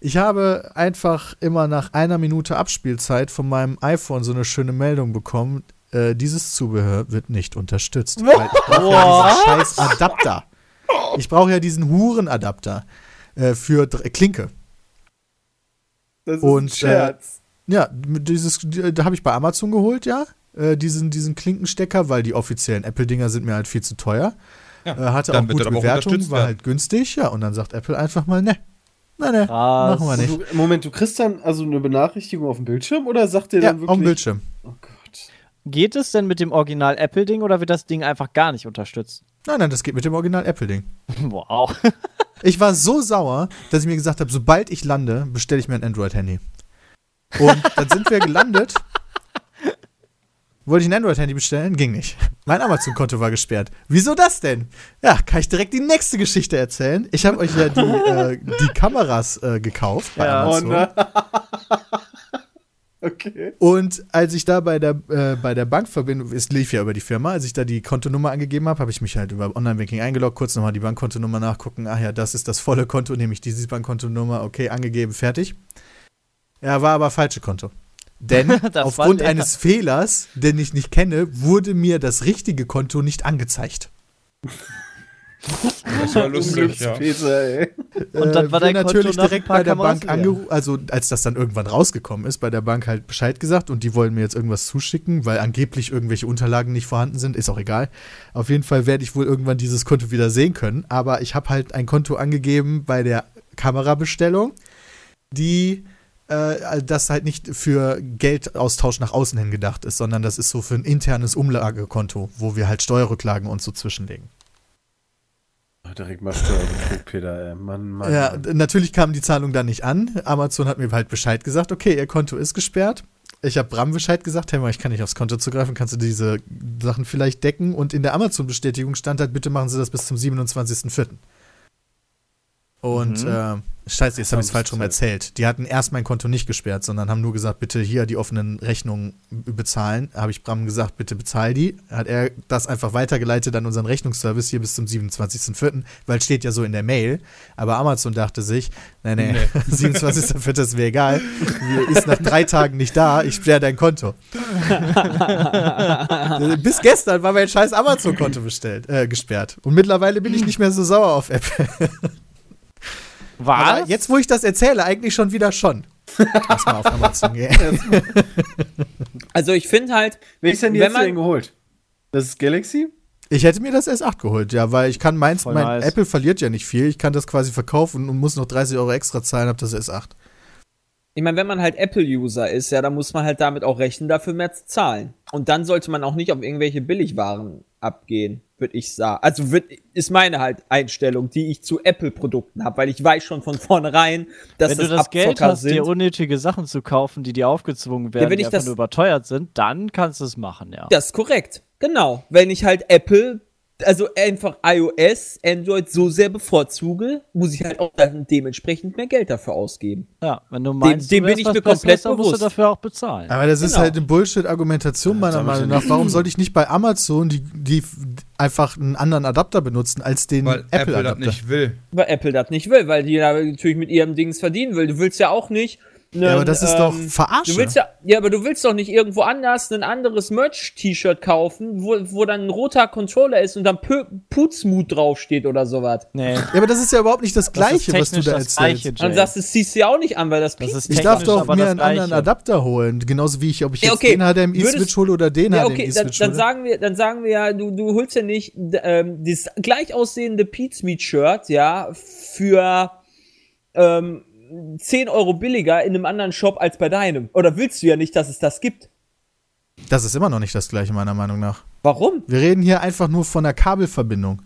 Ich habe einfach immer nach einer Minute Abspielzeit von meinem iPhone so eine schöne Meldung bekommen. Äh, dieses Zubehör wird nicht unterstützt. Weil ich brauche ja diesen scheiß Adapter. Ich brauche ja diesen Hurenadapter äh, für Dr- Klinke. Das ist Und, ein Scherz. Ja, dieses, die- da habe ich bei Amazon geholt, ja. Äh, diesen, diesen Klinkenstecker, weil die offiziellen Apple-Dinger sind mir halt viel zu teuer. Ja, äh, hatte auch gute Bewertungen, unterstützt war halt günstig, ja. Und dann sagt Apple einfach mal, ne. Ne, ne. Krass. Machen wir nicht. Du, Moment, du kriegst dann also eine Benachrichtigung auf dem Bildschirm oder sagt der Ja, dann wirklich. auf dem Bildschirm. Oh Gott. Geht es denn mit dem Original Apple-Ding oder wird das Ding einfach gar nicht unterstützt? Nein, nein, das geht mit dem Original Apple-Ding. Wow. Ich war so sauer, dass ich mir gesagt habe, sobald ich lande, bestelle ich mir ein Android-Handy. Und dann sind wir gelandet. Wollte ich ein Android-Handy bestellen? Ging nicht. Mein Amazon-Konto war gesperrt. Wieso das denn? Ja, kann ich direkt die nächste Geschichte erzählen. Ich habe euch ja die, äh, die Kameras äh, gekauft bei Ja. Oh Amazon. nein. okay. Und als ich da bei der, äh, bei der Bankverbindung, es lief ja über die Firma, als ich da die Kontonummer angegeben habe, habe ich mich halt über Online-Banking eingeloggt, kurz nochmal die Bankkontonummer nachgucken. Ach ja, das ist das volle Konto, nehme ich diese Bankkontonummer, okay, angegeben, fertig. Ja, war aber falsche Konto. Denn aufgrund eines Fehlers, den ich nicht kenne, wurde mir das richtige Konto nicht angezeigt. Das war lustig, ja. Peter, ey. Und dann war wir dein Konto natürlich ein direkt bei der Kameras Bank angerufen, also als das dann irgendwann rausgekommen ist, bei der Bank halt Bescheid gesagt und die wollen mir jetzt irgendwas zuschicken, weil angeblich irgendwelche Unterlagen nicht vorhanden sind, ist auch egal. Auf jeden Fall werde ich wohl irgendwann dieses Konto wieder sehen können, aber ich habe halt ein Konto angegeben bei der Kamerabestellung, die äh, das halt nicht für Geldaustausch nach außen hin gedacht ist, sondern das ist so für ein internes Umlagekonto, wo wir halt Steuerrücklagen und so zwischenlegen. Direkt mal Steuerbetrug, Peter, ey. Mann, Mann. Ja, Mann. natürlich kam die Zahlung dann nicht an. Amazon hat mir halt Bescheid gesagt, okay, ihr Konto ist gesperrt. Ich habe Bram Bescheid gesagt, hey, ich kann nicht aufs Konto zugreifen, kannst du diese Sachen vielleicht decken? Und in der Amazon-Bestätigung stand halt, bitte machen Sie das bis zum 27.04. Und Mhm. äh, scheiße, jetzt habe ich es falsch rum erzählt. Die hatten erst mein Konto nicht gesperrt, sondern haben nur gesagt, bitte hier die offenen Rechnungen bezahlen. Habe ich Bram gesagt, bitte bezahl die. Hat er das einfach weitergeleitet an unseren Rechnungsservice hier bis zum 27.04., weil steht ja so in der Mail. Aber Amazon dachte sich, nee, nee, 27.04. ist mir egal. Ist nach drei Tagen nicht da, ich sperre dein Konto. Bis gestern war mein scheiß Amazon-Konto bestellt, äh, gesperrt. Und mittlerweile bin ich nicht mehr so sauer auf Apple. Aber Was? jetzt, wo ich das erzähle, eigentlich schon wieder schon. Lass mal auf Amazon gehen. Also ich finde halt, Welches Handy Wenn hast du man- denn geholt? Das ist Galaxy? Ich hätte mir das S8 geholt, ja, weil ich kann meins, Voll mein nice. Apple verliert ja nicht viel. Ich kann das quasi verkaufen und muss noch 30 Euro extra zahlen, hab das S8. ich meine, wenn man halt Apple-User ist, ja, dann muss man halt damit auch rechnen, dafür mehr zu zahlen. Und dann sollte man auch nicht auf irgendwelche Billigwaren abgehen, würde ich sagen. Also wird, ist meine halt Einstellung, die ich zu Apple-Produkten habe, weil ich weiß schon von vornherein, dass Wenn du das das Geld Abzocker hast, dir sind. unnötige Sachen zu kaufen, die dir aufgezwungen werden, wenn die ich das- nur überteuert sind, dann kannst du es machen, ja. Das ist korrekt. Genau. Wenn ich halt Apple, also einfach iOS, Android so sehr bevorzuge, muss ich halt auch dann dementsprechend mehr Geld dafür ausgeben. Ja, wenn du meinst, dem du bin ich mir komplett dann musst du bewusst. dafür auch bezahlen. Aber das ist Genau. halt eine Bullshit-Argumentation meiner Meinung nach. Warum soll ich nicht bei Amazon die, die einfach einen anderen Adapter benutzen als den Weil Apple das Apple-Adapter? nicht will. Weil Apple das nicht will, weil die da natürlich mit ihrem Dings verdienen will. Du willst ja auch nicht. Ja, aber das ist doch Verarsche. Du willst ja, ja, aber du willst doch nicht irgendwo anders ein anderes Merch-T-Shirt kaufen, wo, wo dann ein roter Controller ist und dann Putzmut draufsteht oder sowas. Nee. ja, aber das ist ja überhaupt nicht das Das Gleiche, ist was du da das erzählst. Gleiche, Dann Jay. sagst du, ziehst du ja auch nicht an, weil das, Das ist Ich darf doch mir das einen anderen. Adapter holen, genauso wie ich, ob ich Ja, jetzt okay. den HDMI-Switch hole oder den Ja, okay, dann, HDMI-Switch dann hole. sagen wir, dann sagen wir ja, du, du holst ja nicht ähm, das gleich aussehende Pete's Meat Shirt, ja, für ähm, 10 Euro billiger in einem anderen Shop als bei deinem. Oder willst du ja nicht, dass es das gibt? Das ist immer noch nicht das Gleiche, meiner Meinung nach. Warum? Wir reden hier einfach nur von einer Kabelverbindung.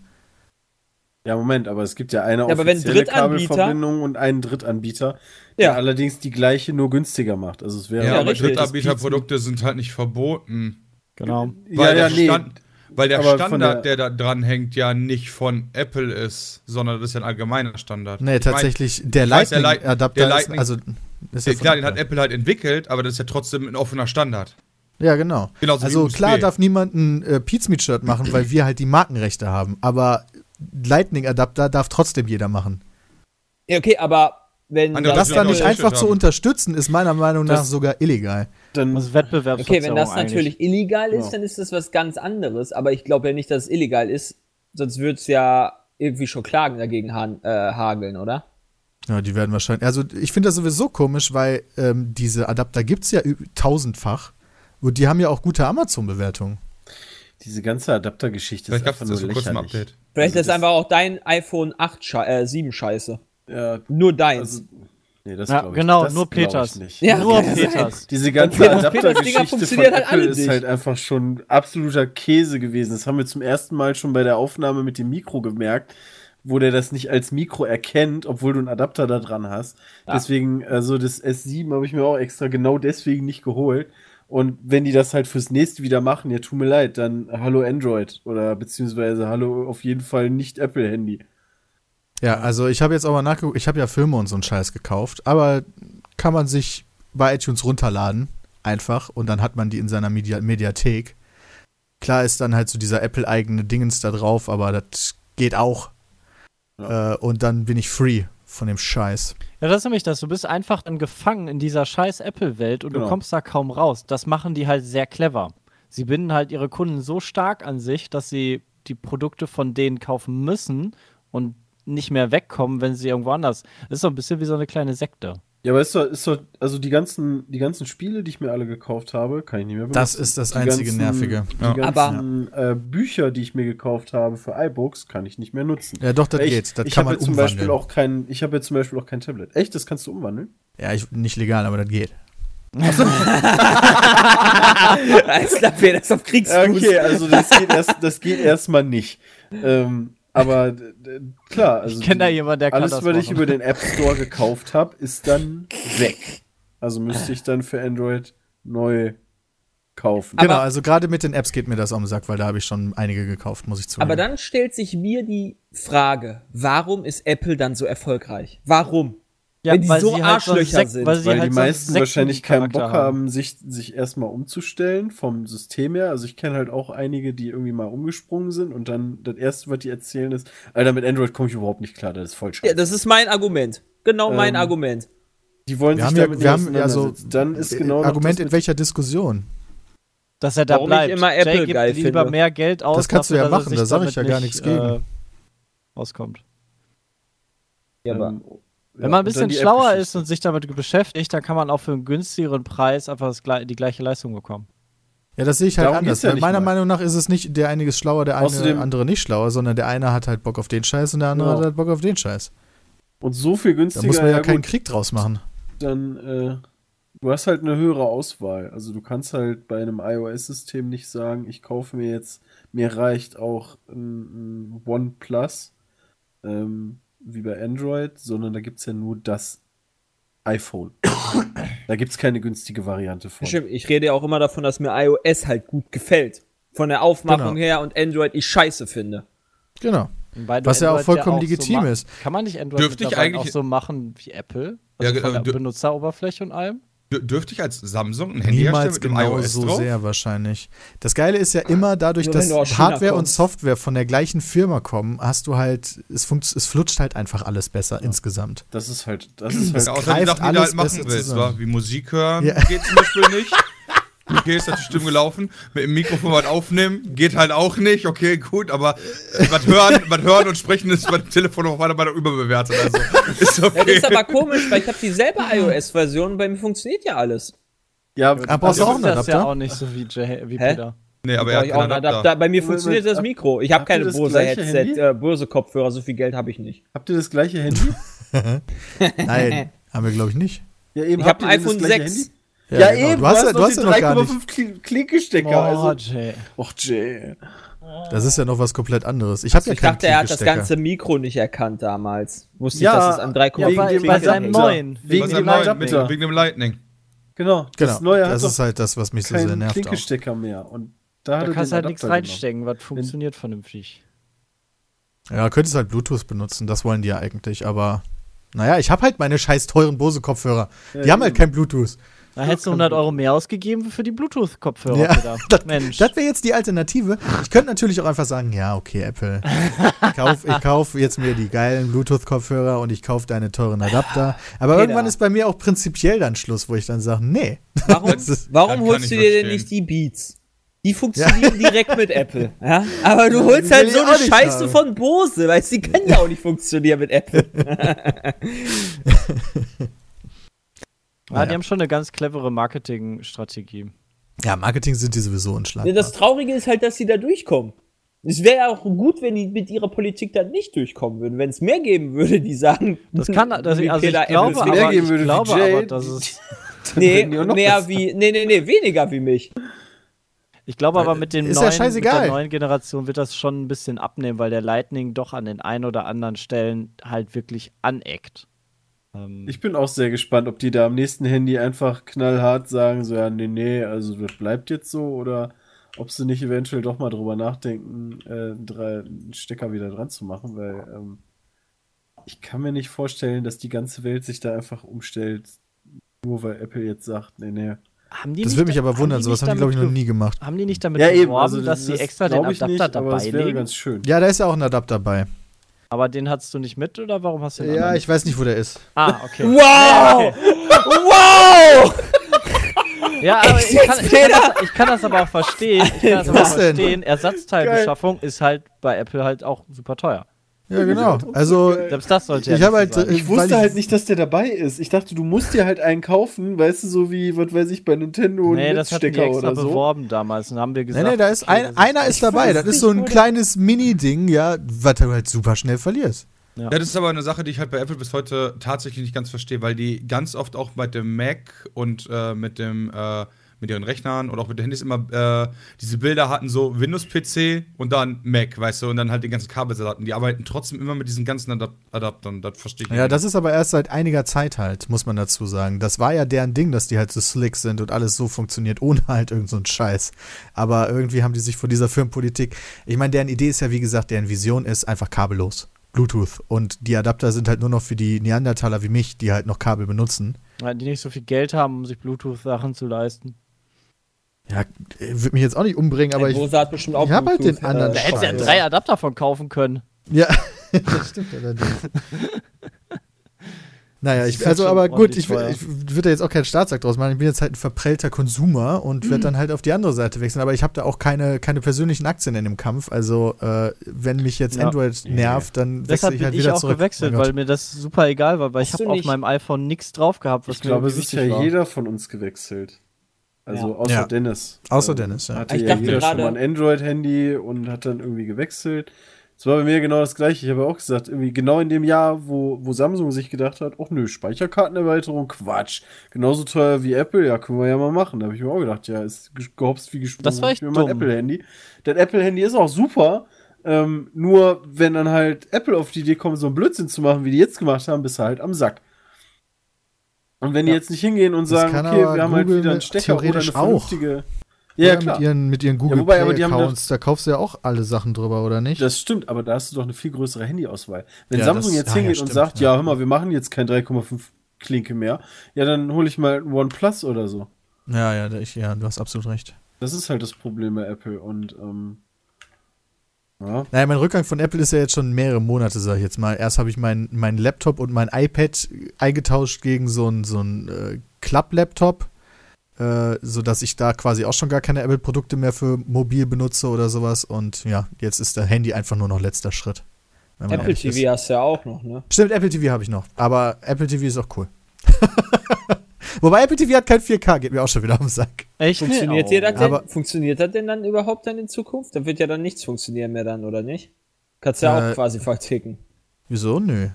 Ja, Moment, aber es gibt ja eine Ja, aber wenn offizielle Drittanbieter- Kabelverbindung und einen Drittanbieter, der Ja. allerdings die gleiche nur günstiger macht. Also es wäre Ja, aber. Drittanbieterprodukte sind halt nicht verboten. Genau. Weil ja, ja, der nee. Stand, weil der Aber Standard, der- der, da dran hängt, ja nicht von Apple ist, sondern das ist ja ein allgemeiner Standard. Nee, Ich mein, tatsächlich, weiß, der Lightning-Adapter der ist, Lightning- also, Ist Ja, klar, den hat Apple. Halt entwickelt, aber das ist ja trotzdem ein offener Standard. Ja, genau. Genauso also klar darf niemand ein äh, Pizmeet-Shirt machen, weil wir halt die Markenrechte haben. Aber Lightning-Adapter darf trotzdem jeder machen. Ja, okay, aber wenn Andere Das Ja, dann nicht einfach zu unterstützen, ist meiner Meinung nach Das- sogar illegal. Dann, Das ist Wettbewerbsverzerrung Okay, wenn das eigentlich. natürlich illegal ist, Ja. dann ist das was ganz anderes. Aber ich glaube ja nicht, dass es illegal ist. Sonst würde es ja irgendwie schon Klagen dagegen ha äh, hageln, oder? Ja, die werden wahrscheinlich. Also ich finde das sowieso komisch, weil ähm, diese Adapter gibt es ja tausendfach. Und die haben ja auch gute Amazon-Bewertungen. diese ganze Adaptergeschichte ist einfach nur lächerlich. Update. Vielleicht Also ist das- einfach auch dein iPhone 8 Schei äh, 7 scheiße. Ja, Nur deins. also, nee, das Ja, glaub ich, genau, das nur glaub ich Peters. nicht. Ja, Nur. Peters. Diese ganze Adaptergeschichte von halt Apple ist nicht. halt einfach schon absoluter Käse gewesen. Das haben wir zum ersten Mal schon bei der Aufnahme mit dem Mikro gemerkt, wo der das nicht als Mikro erkennt, obwohl du einen Adapter da dran hast. Ja. Deswegen, also das S7 habe ich mir auch extra genau deswegen nicht geholt. Und wenn die das halt fürs nächste wieder machen, ja, tut mir leid, dann Hallo Android oder beziehungsweise Hallo auf jeden Fall nicht Apple-Handy. Ja, also ich habe jetzt auch mal nachgeguckt, ich habe ja Filme und so einen Scheiß gekauft, aber kann man sich bei iTunes runterladen, einfach, und dann hat man die in seiner Media Mediathek. Klar ist dann halt so dieser Apple-eigene Dingens da drauf, aber das geht auch. Äh, und dann bin ich free von dem Scheiß. Ja, das ist nämlich das. Du bist einfach dann gefangen in dieser scheiß Apple-Welt und Genau. du kommst da kaum raus. Das machen die halt sehr clever. Sie binden halt ihre Kunden so stark an sich, dass sie die Produkte von denen kaufen müssen und nicht mehr wegkommen, wenn sie irgendwo anders. Das ist so ein bisschen wie so eine kleine Sekte. Ja, aber ist doch, ist doch, also die ganzen, die ganzen Spiele, die ich mir alle gekauft habe, kann ich nicht mehr benutzen. Das ist das Die einzige ganzen- Nervige. Die Ja. ganzen äh, Bücher, die ich mir gekauft habe für iBooks, kann ich nicht mehr nutzen. Ja, doch, das ich, geht. Das ich kann habe man jetzt zum Beispiel umwandeln. auch kein, ich habe jetzt zum Beispiel auch kein Tablet. Echt, das kannst du umwandeln? Ja, ich, nicht legal, aber das geht. Als das auf Kriegsfuß. Okay, also das geht erst, das geht erstmal nicht. Ähm, aber d- klar, also Ich kenne da jemanden, der kann alles, das was ich machen. über den App Store gekauft habe, ist dann weg. Also müsste ich dann für Android neu kaufen. genau, Aber- also gerade mit den Apps geht mir das am Sack, weil da habe ich schon einige gekauft, muss ich zugeben. Aber dann stellt sich mir die Frage, warum ist Apple dann so erfolgreich? Warum? Wenn die so sie halt Arschlöcher Sek- sind. Weil, sie weil halt die so meisten wahrscheinlich keinen Bock Sektencharakter haben, sich, sich erstmal umzustellen vom System her. Also ich kenne halt auch einige, die irgendwie mal umgesprungen sind und dann das erste, was die erzählen, ist, Alter, mit Android komme ich überhaupt nicht klar, das ist voll scheiße. Ja, das ist mein Argument. Genau mein Ähm, Argument. die wollen wir sich haben ja, damit wir nicht haben ja so auseinandersetzen. Dann ist äh, genau Argument das in welcher Diskussion? dass er da Warum ich bleibt. immer Apple Jay gibt geil lieber finde. mehr Geld aus. Das kannst du dafür, ja dass er machen, da sag ich damit ja gar nicht, nichts gegen. Äh, rauskommt. Ja, aber ähm, Wenn man ein bisschen schlauer ist und sich damit beschäftigt, dann kann man auch für einen günstigeren Preis einfach das, die gleiche Leistung bekommen. Ja, das sehe ich halt Darum anders. ja nicht meiner mal. Meinung nach ist es nicht, der eine ist schlauer, der eine Außerdem- andere nicht schlauer, sondern der eine hat halt Bock auf den Scheiß und der andere Genau. hat halt Bock auf den Scheiß. Und so viel Da günstiger, muss man ja, ja keinen gut, Krieg draus machen. dann, äh, du hast halt eine höhere Auswahl. Also du kannst halt bei einem iOS-System nicht sagen, ich kaufe mir jetzt, mir reicht auch ein, ein OnePlus, ähm, wie bei Android, sondern da gibt es ja nur das iPhone. da gibt es keine günstige Variante von. Stimmt, ich rede ja auch immer davon, dass mir iOS halt gut gefällt. Von der Aufmachung Genau. her und Android ich scheiße finde. Genau. Was ja auch vollkommen so legitim ma- ist. Kann man nicht Android Dürfte ich eigentlich- auch so machen wie Apple? Ja, Also ge- von der äh, dür- Benutzeroberfläche und allem? Dür- Dürfte ich als Samsung ein Handy Niemals mit genau iOS so drauf? sehr wahrscheinlich. Das Geile ist ja immer, dadurch, Nur dass Hardware und kommst. Software von der gleichen Firma kommen, hast du halt, es, funkt, es flutscht halt einfach alles besser insgesamt. Das ist halt, das ist Das Ja, halt die greift Sachen, die du alles halt machen besser willst, wie Musik hören, Ja. geht zum Beispiel nicht. Okay, ist natürlich stimmt gelaufen. Mit dem Mikrofon was aufnehmen, geht halt auch nicht. Okay, gut, aber äh, was hören, was hören und sprechen ist beim Telefon auch weiter bei der überbewertet. Also ist Ja, das okay. ist aber komisch, weil ich habe dieselbe iOS-Version und bei mir funktioniert ja alles. ja, Aber brauchst du auch einen ist das ja Adapter? auch nicht so wie, Jay, wie? Peter. nee, aber er hat auch einen Adapter. Adapter. Bei mir funktioniert das Mikro. Ich habe keine das Bose gleiche Headset, Handy? äh, Bose Kopfhörer, so viel Geld habe ich nicht. habt ihr das gleiche Handy? Nein, haben wir glaube ich nicht. Ja, eben. Ich habe ein iPhone gleiche 6. Handy? Ja, genau. eben, Du hast, ja- du hast ja noch gar nicht. 3,5 Kli- Klinkestecker. Oh, also, Jay. och, Jay. Das ist ja noch was komplett anderes. Ich habe ja Ich dachte, er hat das ganze Mikro nicht erkannt damals. Wusste Ja, ich, dass es an 3,5 ja, wegen bei, dem bei seinem neuen. Wegen dem am neuen, wegen dem Lightning. Genau, Genau, das neue das ist halt das, was mich so sehr nervt. Klinkestecker mehr. Und da, Da kannst du halt nichts reinstecken, was funktioniert vernünftig. Ja, könntest halt Bluetooth benutzen, das wollen die ja eigentlich, aber Naja, ich habe halt meine scheiß teuren Bose-Kopfhörer. Die haben halt kein Bluetooth. Da hättest du 100 Euro mehr ausgegeben für die Bluetooth-Kopfhörer. Ja, das, Mensch. Das wäre jetzt die Alternative. Ich könnte natürlich auch einfach sagen, ja, okay, Apple. Ich kaufe kauf jetzt mir die geilen Bluetooth-Kopfhörer und ich kaufe deine teuren Adapter. Aber Peter. irgendwann ist bei mir auch prinzipiell dann Schluss, wo ich dann sage, nee. Warum, warum holst du dir denn verstehen. nicht die Beats? Die funktionieren direkt mit Apple. Ja? Aber du holst die halt so eine Scheiße haben. von Bose, weil sie kann ja auch nicht funktionieren mit Apple. Ah, die haben schon eine ganz clevere Marketingstrategie. Ja, Marketing sind die sowieso unschlagbar. Das Traurige ist halt, dass sie da durchkommen. Es wäre ja auch gut, wenn die mit ihrer Politik dann nicht durchkommen würden. Wenn es mehr geben würde, die sagen. Das kann, das, wie also ich Peter glaube, Apple mehr aber, geben ich würde wie glaube Jay, aber, dass es, Nee, mehr wie. Nee, nee, nee, weniger wie mich. ich glaube aber mit, dem Ist ja neuen, mit der neuen Generation wird das schon ein bisschen abnehmen, weil der Lightning doch an den ein oder anderen Stellen halt wirklich aneckt. Ähm, Ich bin auch sehr gespannt, ob die da am nächsten Handy einfach knallhart sagen, so, ja, nee, nee, also das bleibt jetzt so, oder ob sie nicht eventuell doch mal drüber nachdenken, äh, drei, einen Stecker wieder dran zu machen, weil ähm, ich kann mir nicht vorstellen, dass die ganze Welt sich da einfach umstellt, nur weil Apple jetzt sagt, nee, nee. haben die das würde mich aber wundern, sowas haben die, glaube ich, noch nie gemacht. ge- Haben die nicht damit Ja, eben, beworben, also dass sie extra den Adapter nicht, aber dabei es wäre legen? ganz schön. Ja, da ist ja auch ein Adapter dabei. Aber den hattest du nicht mit oder warum hast du den Ja, anderen? ich weiß nicht, wo der ist. Ah, okay. Wow! Wow! Ja, aber ich kann, ich, kann das, ich kann das aber auch verstehen. Ich kann das aber auch Was denn? verstehen. Ersatzteilbeschaffung ist halt bei Apple halt auch super teuer. Ja, genau. Also, Selbst das sollte ja ich habe halt. äh, Ich wusste weil halt nicht, dass der dabei ist. Ich dachte, du musst dir halt einen kaufen, weißt du, so wie, was weiß ich, bei Nintendo und Nee, das hatten die Netzstecker extra oder so. beworben damals. Und haben wir Nee, gesagt, nee, da ist okay, ein, einer ist dabei. Das ist so ein kleines Mini-Ding, ja, was du halt super schnell verlierst. Ja, das ist aber eine Sache, die ich halt bei Apple bis heute tatsächlich nicht ganz verstehe, weil die ganz oft auch bei dem Mac und äh, mit dem äh, mit ihren Rechnern und auch mit den Handys immer äh, diese Bilder hatten, so Windows-PC und dann Mac, weißt du, und dann halt den ganzen Kabelsalat. Die arbeiten trotzdem immer mit diesen ganzen Adap Adaptern, das verstehe ich Ja, nicht. das ist aber erst seit einiger Zeit halt, muss man dazu sagen. Das war ja deren Ding, dass die halt so slick sind und alles so funktioniert, ohne halt irgend so einen Scheiß. Aber irgendwie haben die sich vor dieser Firmenpolitik. Ich meine, deren Idee ist ja, wie gesagt, deren Vision ist einfach kabellos. Bluetooth. Und die Adapter sind halt nur noch für die Neandertaler wie mich, die halt noch Kabel benutzen. Ja, die nicht so viel Geld haben, um sich Bluetooth-Sachen zu leisten. Ja, würde mich jetzt auch nicht umbringen, aber Ein ich. Bose hat bestimmt auch ich hab halt den anderen Da äh, hättest du ja drei Adapter von kaufen können. Ja, das stimmt allerdings. Naja, ich, also aber gut, ich, ich würde da jetzt auch keinen Startsack draus machen. Ich bin jetzt halt ein verprellter Konsumer und Mhm. werde dann halt auf die andere Seite wechseln. Aber ich habe da auch keine, keine persönlichen Aktien in dem Kampf. Also, äh, wenn mich jetzt Ja. Android nervt, dann wechsle Deshalb ich bin halt ich wieder auch zurück. gewechselt, Gott. weil mir das super egal war, weil ich Hast habe du auf meinem iPhone nichts drauf gehabt, was Ich mir glaube, es ist ja war. jeder von uns gewechselt. Also Ja. außer Ja. Dennis. Außer Ähm, Dennis, ja. Hatte Ich ja dachte jeder schon mal ein Android-Handy und hat dann irgendwie gewechselt. Es war bei mir genau das gleiche. Ich habe ja auch gesagt, irgendwie genau in dem Jahr, wo, wo Samsung sich gedacht hat, ach nö, Speicherkartenerweiterung, Quatsch. Genauso teuer wie Apple, ja, können wir ja mal machen. Da habe ich mir auch gedacht, ja, ist ge- gehopst wie gesprungen. Das war echt ich mir mein. Apple-Handy. Das Apple-Handy ist auch super. Ähm, nur wenn dann halt Apple auf die Idee kommt, so einen Blödsinn zu machen, wie die jetzt gemacht haben, bist du halt am Sack. Und wenn die Ja. jetzt nicht hingehen und sagen, okay, wir haben halt Google wieder einen Stecker oder eine theoretisch auch. vernünftige. Ja, klar. Mit ihren, mit ihren Google wobei, aber die haben Play-Accounts, da kaufst du ja auch alle Sachen drüber, oder nicht? Das stimmt, aber da hast du doch eine viel größere Handyauswahl. Wenn Ja, Samsung das- jetzt ah, ja, hingeht und stimmt, sagt, ja. ja. hör mal, wir machen jetzt kein 3,5 Klinke mehr, ja, dann hole ich mal OnePlus oder so. ja, ja, ich, ja, du hast absolut recht. Das ist halt das Problem bei Apple und ähm, ja. Naja, mein Rückgang von Apple ist ja jetzt schon mehrere Monate, sag ich jetzt mal. Erst habe ich meinen mein Laptop und mein iPad eingetauscht gegen so einen so einen, äh, Club-Laptop, äh, sodass ich da quasi auch schon gar keine Apple-Produkte mehr für mobil benutze oder sowas. Und ja, jetzt ist der Handy einfach nur noch letzter Schritt. Apple TV ist. hast du ja auch noch, ne? Stimmt, Apple TV habe ich noch. Aber Apple TV ist auch cool. Wobei Apple TV hat kein 4K, geht mir auch schon wieder auf den Sack. Echt? Funktioniert, Oh. dir das Aber- denn, funktioniert das denn dann überhaupt dann in Zukunft? Dann wird ja dann nichts funktionieren mehr dann, oder nicht? Kannst ja Äh, auch quasi verticken. Wieso? Nö.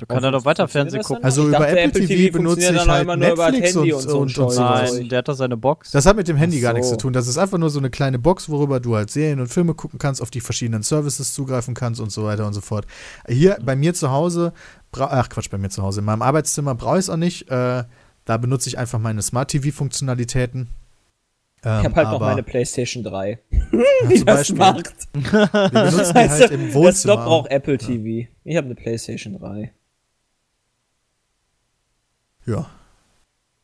Du kannst ja doch weiter Fernsehen gucken. Also Ich über dachte, Apple TV benutze funktioniert ich dann halt immer nur Netflix Handy und- und, so ein und- sowas. Nein, der hat da seine Box. Das hat mit dem Handy gar so. nichts zu tun. Das ist einfach nur so eine kleine Box, worüber du halt Serien und Filme gucken kannst, auf die verschiedenen Services zugreifen kannst und so weiter und so fort. Hier bei mir zu Hause, ach Quatsch, bei mir zu Hause, in meinem Arbeitszimmer brauche ich es auch nicht. Äh, da benutze ich einfach meine Smart TV-Funktionalitäten. Ähm, Ich habe halt noch aber, meine PlayStation 3. ja, Die zum das Beispiel, macht. wir benutzen die Weißt halt im Das Wohnzimmer. Doc braucht Apple TV. Ich habe eine PlayStation 3. Ja.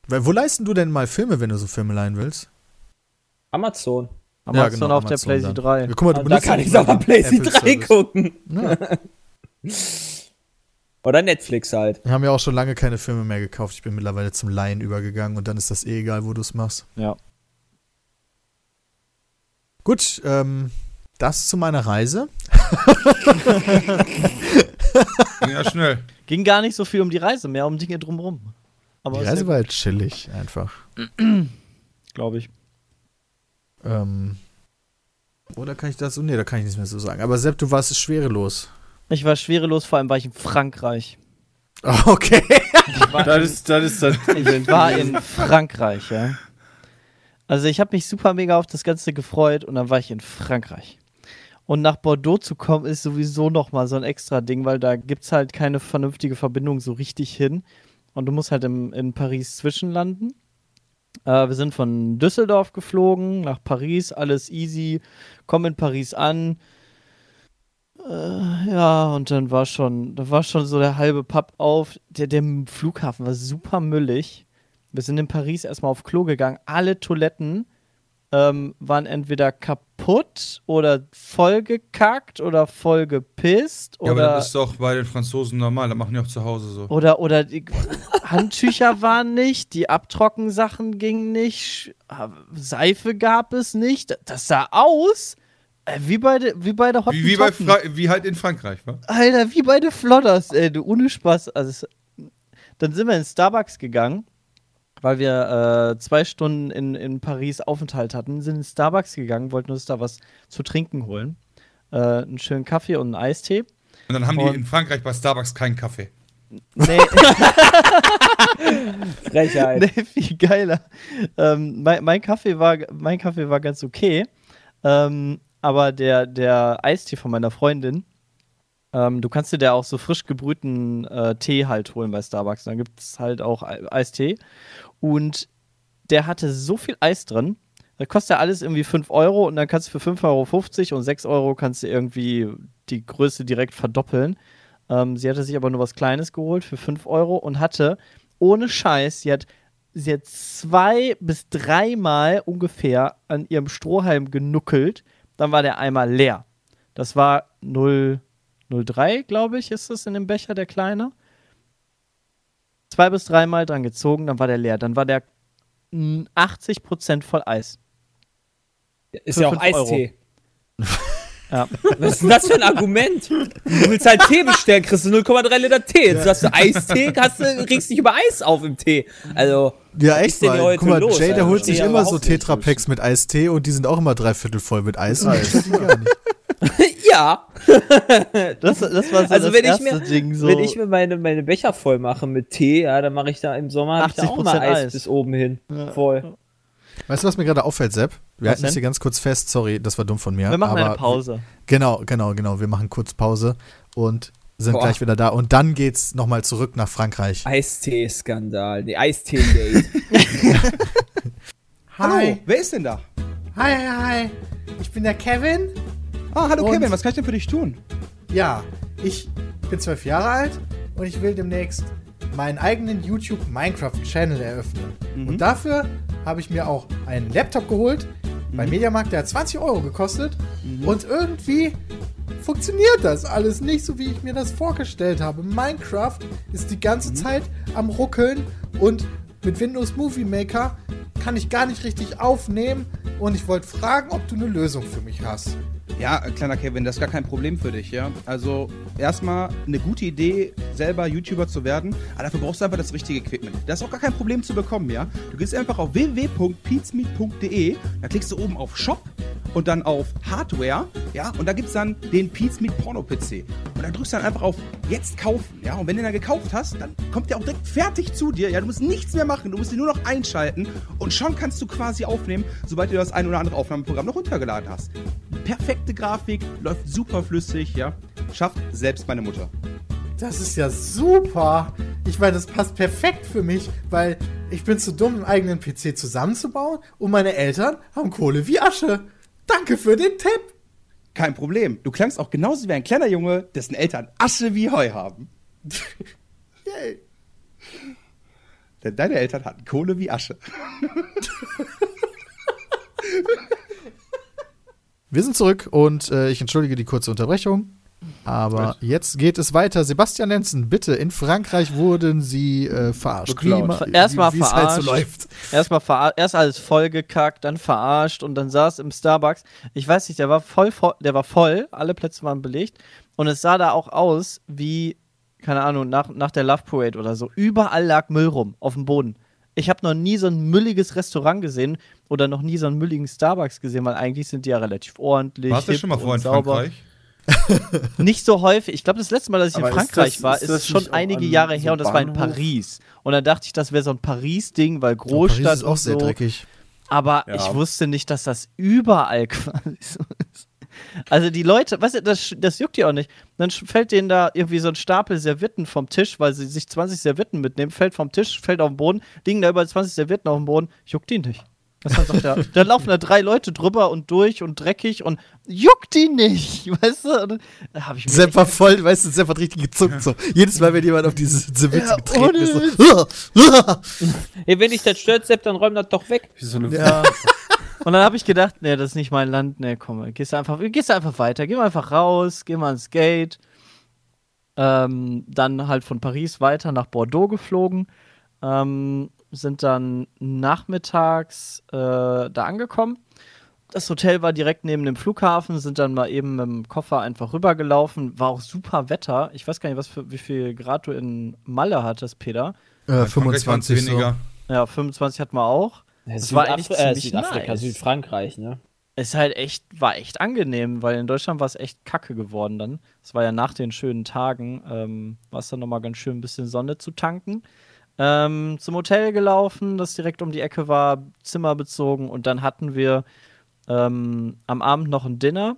Weil, wo leisten du denn mal Filme, wenn du so Filme leihen willst? Amazon. Amazon genau, auf der Amazon PlayStation dann. 3. Ja, guck mal, du Ah, da kann ja ich den PlayStation 3 Apple-Service. gucken. Ja. Oder Netflix halt. Wir haben ja auch schon lange keine Filme mehr gekauft. Ich bin mittlerweile zum Leihen übergegangen und dann ist das eh egal, wo du es machst. Ja. Gut, ähm, das zu meiner Reise. Ja, schnell. Ging gar nicht so viel um die Reise, mehr um Dinge drumherum. Aber Die Reise war halt chillig einfach. glaube ich. Ähm, oder kann ich das so? Nee, da kann ich nichts mehr so sagen. Aber Sepp, du warst schwerelos. Ich war schwerelos, vor allem war ich in Frankreich. Okay. Ich war, Das ist, das ist dann. ich war in Frankreich, ja. Also ich habe mich super mega auf das Ganze gefreut und dann war ich in Frankreich. Und nach Bordeaux zu kommen ist sowieso nochmal so ein extra Ding, weil da gibt es halt keine vernünftige Verbindung so richtig hin. Und du musst halt im, in Paris zwischenlanden. Äh, wir sind von Düsseldorf geflogen nach Paris, alles easy, kommen in Paris an. Äh, ja, und dann war schon, da war schon so der halbe Pub auf. Der, der Flughafen war super müllig. Wir sind in Paris erstmal auf Klo gegangen. Alle Toiletten ähm, waren entweder kaputt oder vollgekackt oder vollgepisst Ja, aber oder das ist doch bei den Franzosen normal. Das machen die auch zu Hause so. oder, oder die Handtücher waren nicht, die Abtrockensachen gingen nicht, Sch- Seife gab es nicht. Das sah aus äh, wie bei, de, wie bei der Wie, wie, bei. Fra wie halt in Frankreich, wa? Alter, wie bei den Flodders, ey, du, ohne Spaß. Also, es, dann sind wir in Starbucks gegangen, weil wir äh, zwei Stunden in, in Paris Aufenthalt hatten, sind in Starbucks gegangen, wollten uns da was zu trinken holen. Äh, einen schönen Kaffee und einen Eistee. Und dann haben Und- die in Frankreich bei Starbucks keinen Kaffee. Nee, Frechheit. nee viel geiler. Ähm, mein, mein, Kaffee war, mein Kaffee war ganz okay, ähm, aber der, der Eistee von meiner Freundin, ähm, du kannst dir da auch so frisch gebrühten äh, Tee halt holen bei Starbucks. Dann gibt es halt auch Ei- Eistee. Und der hatte so viel Eis drin. Das kostet ja alles irgendwie 5 Euro und dann kannst du für 5,50 Euro und 6 Euro kannst du irgendwie die Größe direkt verdoppeln. Ähm, sie hatte sich aber nur was Kleines geholt für 5 Euro und hatte ohne Scheiß, sie hat, sie hat zwei bis dreimal ungefähr an ihrem Strohhalm genuckelt. Dann war der Eimer leer. Das war 0, 0,3, glaube ich, ist es in dem Becher, der kleine. Zwei bis dreimal dran gezogen, dann war der leer. Dann war der mm, 80% voll Eis. Ist ja auch. Eistee. Ja. Was ist denn das für ein Argument? Du willst halt Tee bestellen, kriegst du 0,3 Liter Tee. Jetzt hast du Eistee, hast du, regst dich über Eis auf im Tee. Also, Ja, echt mal. heute Guck mal, los, Jay, der Alter? holt sich immer so. Tetrapacks mit Eistee und die sind auch immer dreiviertel voll mit Eis. Nicht. ja. Das, das war so Also, das wenn ich mir- Ding. So. Wenn ich mir meine, meine Becher voll mache mit Tee, ja, dann mache ich da im Sommer ich da auch mal 80% Eis, Eis. bis oben hin. Voll. Weißt du, was mir gerade auffällt, Sepp? Wir Was halten denn? hier ganz kurz fest. Sorry, das war dumm von mir. wir machen aber eine Pause. Genau, genau, genau. Wir machen kurz Pause und sind Boah. gleich wieder da. Und dann geht's nochmal zurück nach Frankreich. Eistee-Skandal. Nee, Eistee-Gate. Hallo, wer ist denn da? Hi, hi, hi. Ich bin der Kevin. Ah, hallo Und- Kevin, was kann ich denn für dich tun? Ja, ich bin zwölf Jahre alt und ich will demnächst meinen eigenen YouTube Minecraft Channel eröffnen. Und dafür habe ich mir auch einen Laptop geholt beim Mediamarkt, der hat 20 Euro gekostet. Und irgendwie funktioniert das alles nicht so, wie ich mir das vorgestellt habe. Minecraft ist die ganze Zeit am Ruckeln und mit Windows Movie Maker kann ich gar nicht richtig aufnehmen. Und ich wollte fragen, ob du eine Lösung für mich hast. Ja, kleiner Kevin, das ist gar kein Problem für dich, ja. Also erstmal eine gute Idee, selber YouTuber zu werden, aber dafür brauchst du einfach das richtige Equipment. Das ist auch gar kein Problem zu bekommen, ja. Du gehst einfach auf www.peatsmeet.de, da klickst du oben auf Shop und dann auf Hardware, ja, und da gibt's dann den Peatsmeet Porno PC. Und dann drückst du dann einfach auf Jetzt kaufen, ja. Und wenn du dann gekauft hast, dann kommt der auch direkt fertig zu dir, ja. Du musst nichts mehr machen, du musst ihn nur noch einschalten und schon kannst du quasi aufnehmen, sobald du das ein oder andere Aufnahmeprogramm noch runtergeladen hast. Perfekte Grafik, läuft super flüssig, ja. Schafft selbst meine Mutter. Das ist ja super. Ich meine, das passt perfekt für mich, weil ich bin zu dumm, einen eigenen PC zusammenzubauen und meine Eltern haben Kohle wie Asche. Danke für den Tipp. Kein Problem. Du klangst auch genauso wie ein kleiner Junge, dessen Eltern Asche wie Heu haben. Yay. Denn deine Eltern hatten Kohle wie Asche. Wir sind zurück und äh, ich entschuldige die kurze Unterbrechung. Aber jetzt geht es weiter. Sebastian Lenzen, bitte. In Frankreich wurden sie äh, verarscht. Beklaut. ma- Erstmal wie es halt so verarscht. läuft. Erstmal verar erst alles vollgekackt, dann verarscht und dann saß im Starbucks. Ich weiß nicht, der war voll, voll, der war voll, alle Plätze waren belegt und es sah da auch aus wie, keine Ahnung, nach, nach der Love Parade oder so. Überall lag Müll rum auf dem Boden. Ich habe noch nie so ein mülliges Restaurant gesehen oder noch nie so einen mülligen Starbucks gesehen, weil eigentlich sind die ja relativ ordentlich. Warst du schon mal vorher in. Frankreich? Nicht so häufig. Ich glaube, das letzte Mal, dass ich Aber in ist Frankreich das- war, ist ist, schon einige Jahre so her und das war in Bahnhof? Paris. Und dann dachte ich, das wäre so ein Paris-Ding, weil Paris Großstadt ist auch und sehr so. dreckig. Aber Ja. ich wusste nicht, dass das überall quasi so ist. Also die Leute, weißt du, das, das juckt die auch nicht. Dann fällt denen da irgendwie so ein Stapel Servietten vom Tisch, weil sie sich 20 Servietten mitnehmen, fällt vom Tisch, fällt auf den Boden, liegen da über 20 Servietten auf dem Boden, juckt die nicht. Er? Da laufen da drei Leute drüber und durch und dreckig und juckt die nicht, weißt du? Da habe ich mir Sepp war voll, weißt du, Sepp hat richtig gezuckt. So. Jedes Mal, wenn jemand auf diese Serviette Ja, getreten ist. So. Ey, wenn dich das stört, Sepp, dann räum das doch weg. Wie so eine Ja. Und dann habe ich gedacht, nee, das ist nicht mein Land, nee, komm, gehst du einfach, gehst du einfach weiter, geh mal einfach raus, geh mal ins Gate. Ähm, dann halt von Paris weiter nach Bordeaux geflogen, ähm, sind dann nachmittags äh, da angekommen. Das Hotel war direkt neben dem Flughafen, sind dann mal eben mit dem Koffer einfach rübergelaufen. War auch super Wetter. Ich weiß gar nicht, was für, wie viel Grad du in Malle hattest, Peter. Äh, In Frankreich waren's 25 so. weniger. Ja, 25 hatten wir auch. Das Das war eigentlich äh, Südafrika, nice. Südfrankreich, ne? ist halt echt, war echt angenehm, weil in Deutschland war es echt kacke geworden dann. Es war ja nach den schönen Tagen, ähm, war es dann nochmal ganz schön ein bisschen Sonne zu tanken. Ähm, zum Hotel gelaufen, das direkt um die Ecke war, Zimmer bezogen und dann hatten wir ähm, am Abend noch ein Dinner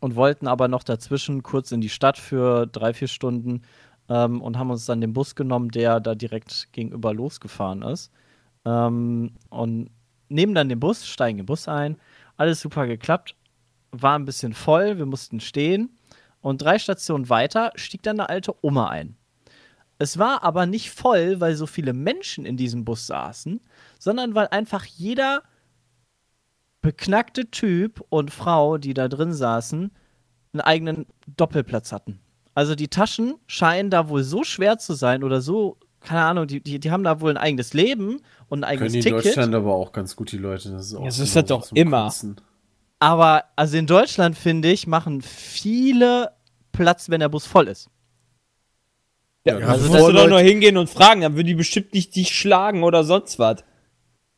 und wollten aber noch dazwischen kurz in die Stadt für drei, vier Stunden ähm, und haben uns dann den Bus genommen, der da direkt gegenüber losgefahren ist. Ähm, und nehmen dann den Bus, steigen den Bus ein, alles super geklappt, war ein bisschen voll, wir mussten stehen und drei Stationen weiter stieg dann eine alte Oma ein. Es war aber nicht voll, weil so viele Menschen in diesem Bus saßen, sondern weil einfach jeder beknackte Typ und Frau, die da drin saßen, einen eigenen Doppelplatz hatten. Also die Taschen scheinen da wohl so schwer zu sein oder so, keine Ahnung, die, die, die haben da wohl ein eigenes Leben und ein eigenes Können die in Ticket. Deutschland aber auch ganz gut, die Leute. Das ist, auch Ja, so ist das doch immer. Kotzen. Aber also in Deutschland, finde ich, machen viele Platz, wenn der Bus voll ist. Ja, Ja, also musst du doch nur hingehen und fragen, dann würden die bestimmt nicht dich schlagen oder sonst was.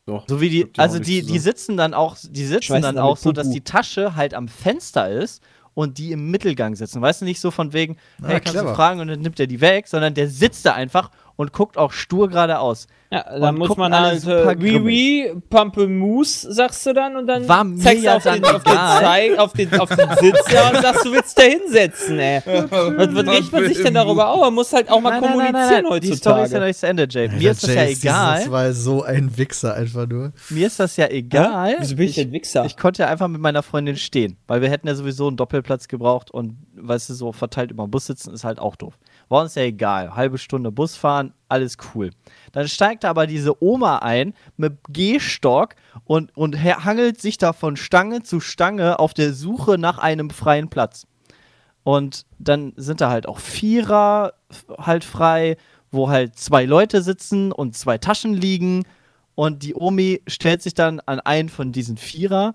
Doch, So wie die, also die, die sitzen dann auch, die sitzen Schmeißen dann auch so, dass die Tasche halt am Fenster ist und die im Mittelgang sitzen. Weißt du, nicht so von wegen, hey, kannst clever. du fragen und dann nimmt er die weg, sondern der sitzt da einfach und guckt auch stur geradeaus. Ja, dann muss man halt Wii, Pampelmus, sagst du dann und dann War mir zeigst du ja auf den, dann auf, den egal. Zeig, auf, den, auf den Sitzer und sagst, du willst da hinsetzen, ey. Was, was regt man sich denn darüber auf? Man muss halt auch mal kommunizieren Die Story ist ja heutzutage. noch nicht zu Ende, Jay. Mir ist das ja Jay egal. dieses Mal so ein Wichser einfach nur. Mir ist das ja egal. Wieso bin ich denn Wichser? Ich konnte ja einfach mit meiner Freundin stehen, weil wir hätten ja sowieso einen Doppelplatz gebraucht und weißt du, so verteilt über den Bus sitzen ist halt auch doof. War uns ja egal. Halbe Stunde Bus fahren, alles cool. Dann steigt aber diese Oma ein mit Gehstock und, und hangelt sich da von Stange zu Stange auf der Suche nach einem freien Platz. Und dann sind da halt auch Vierer halt frei, wo halt zwei Leute sitzen und zwei Taschen liegen. Und die Omi stellt sich dann an einen von diesen Vierer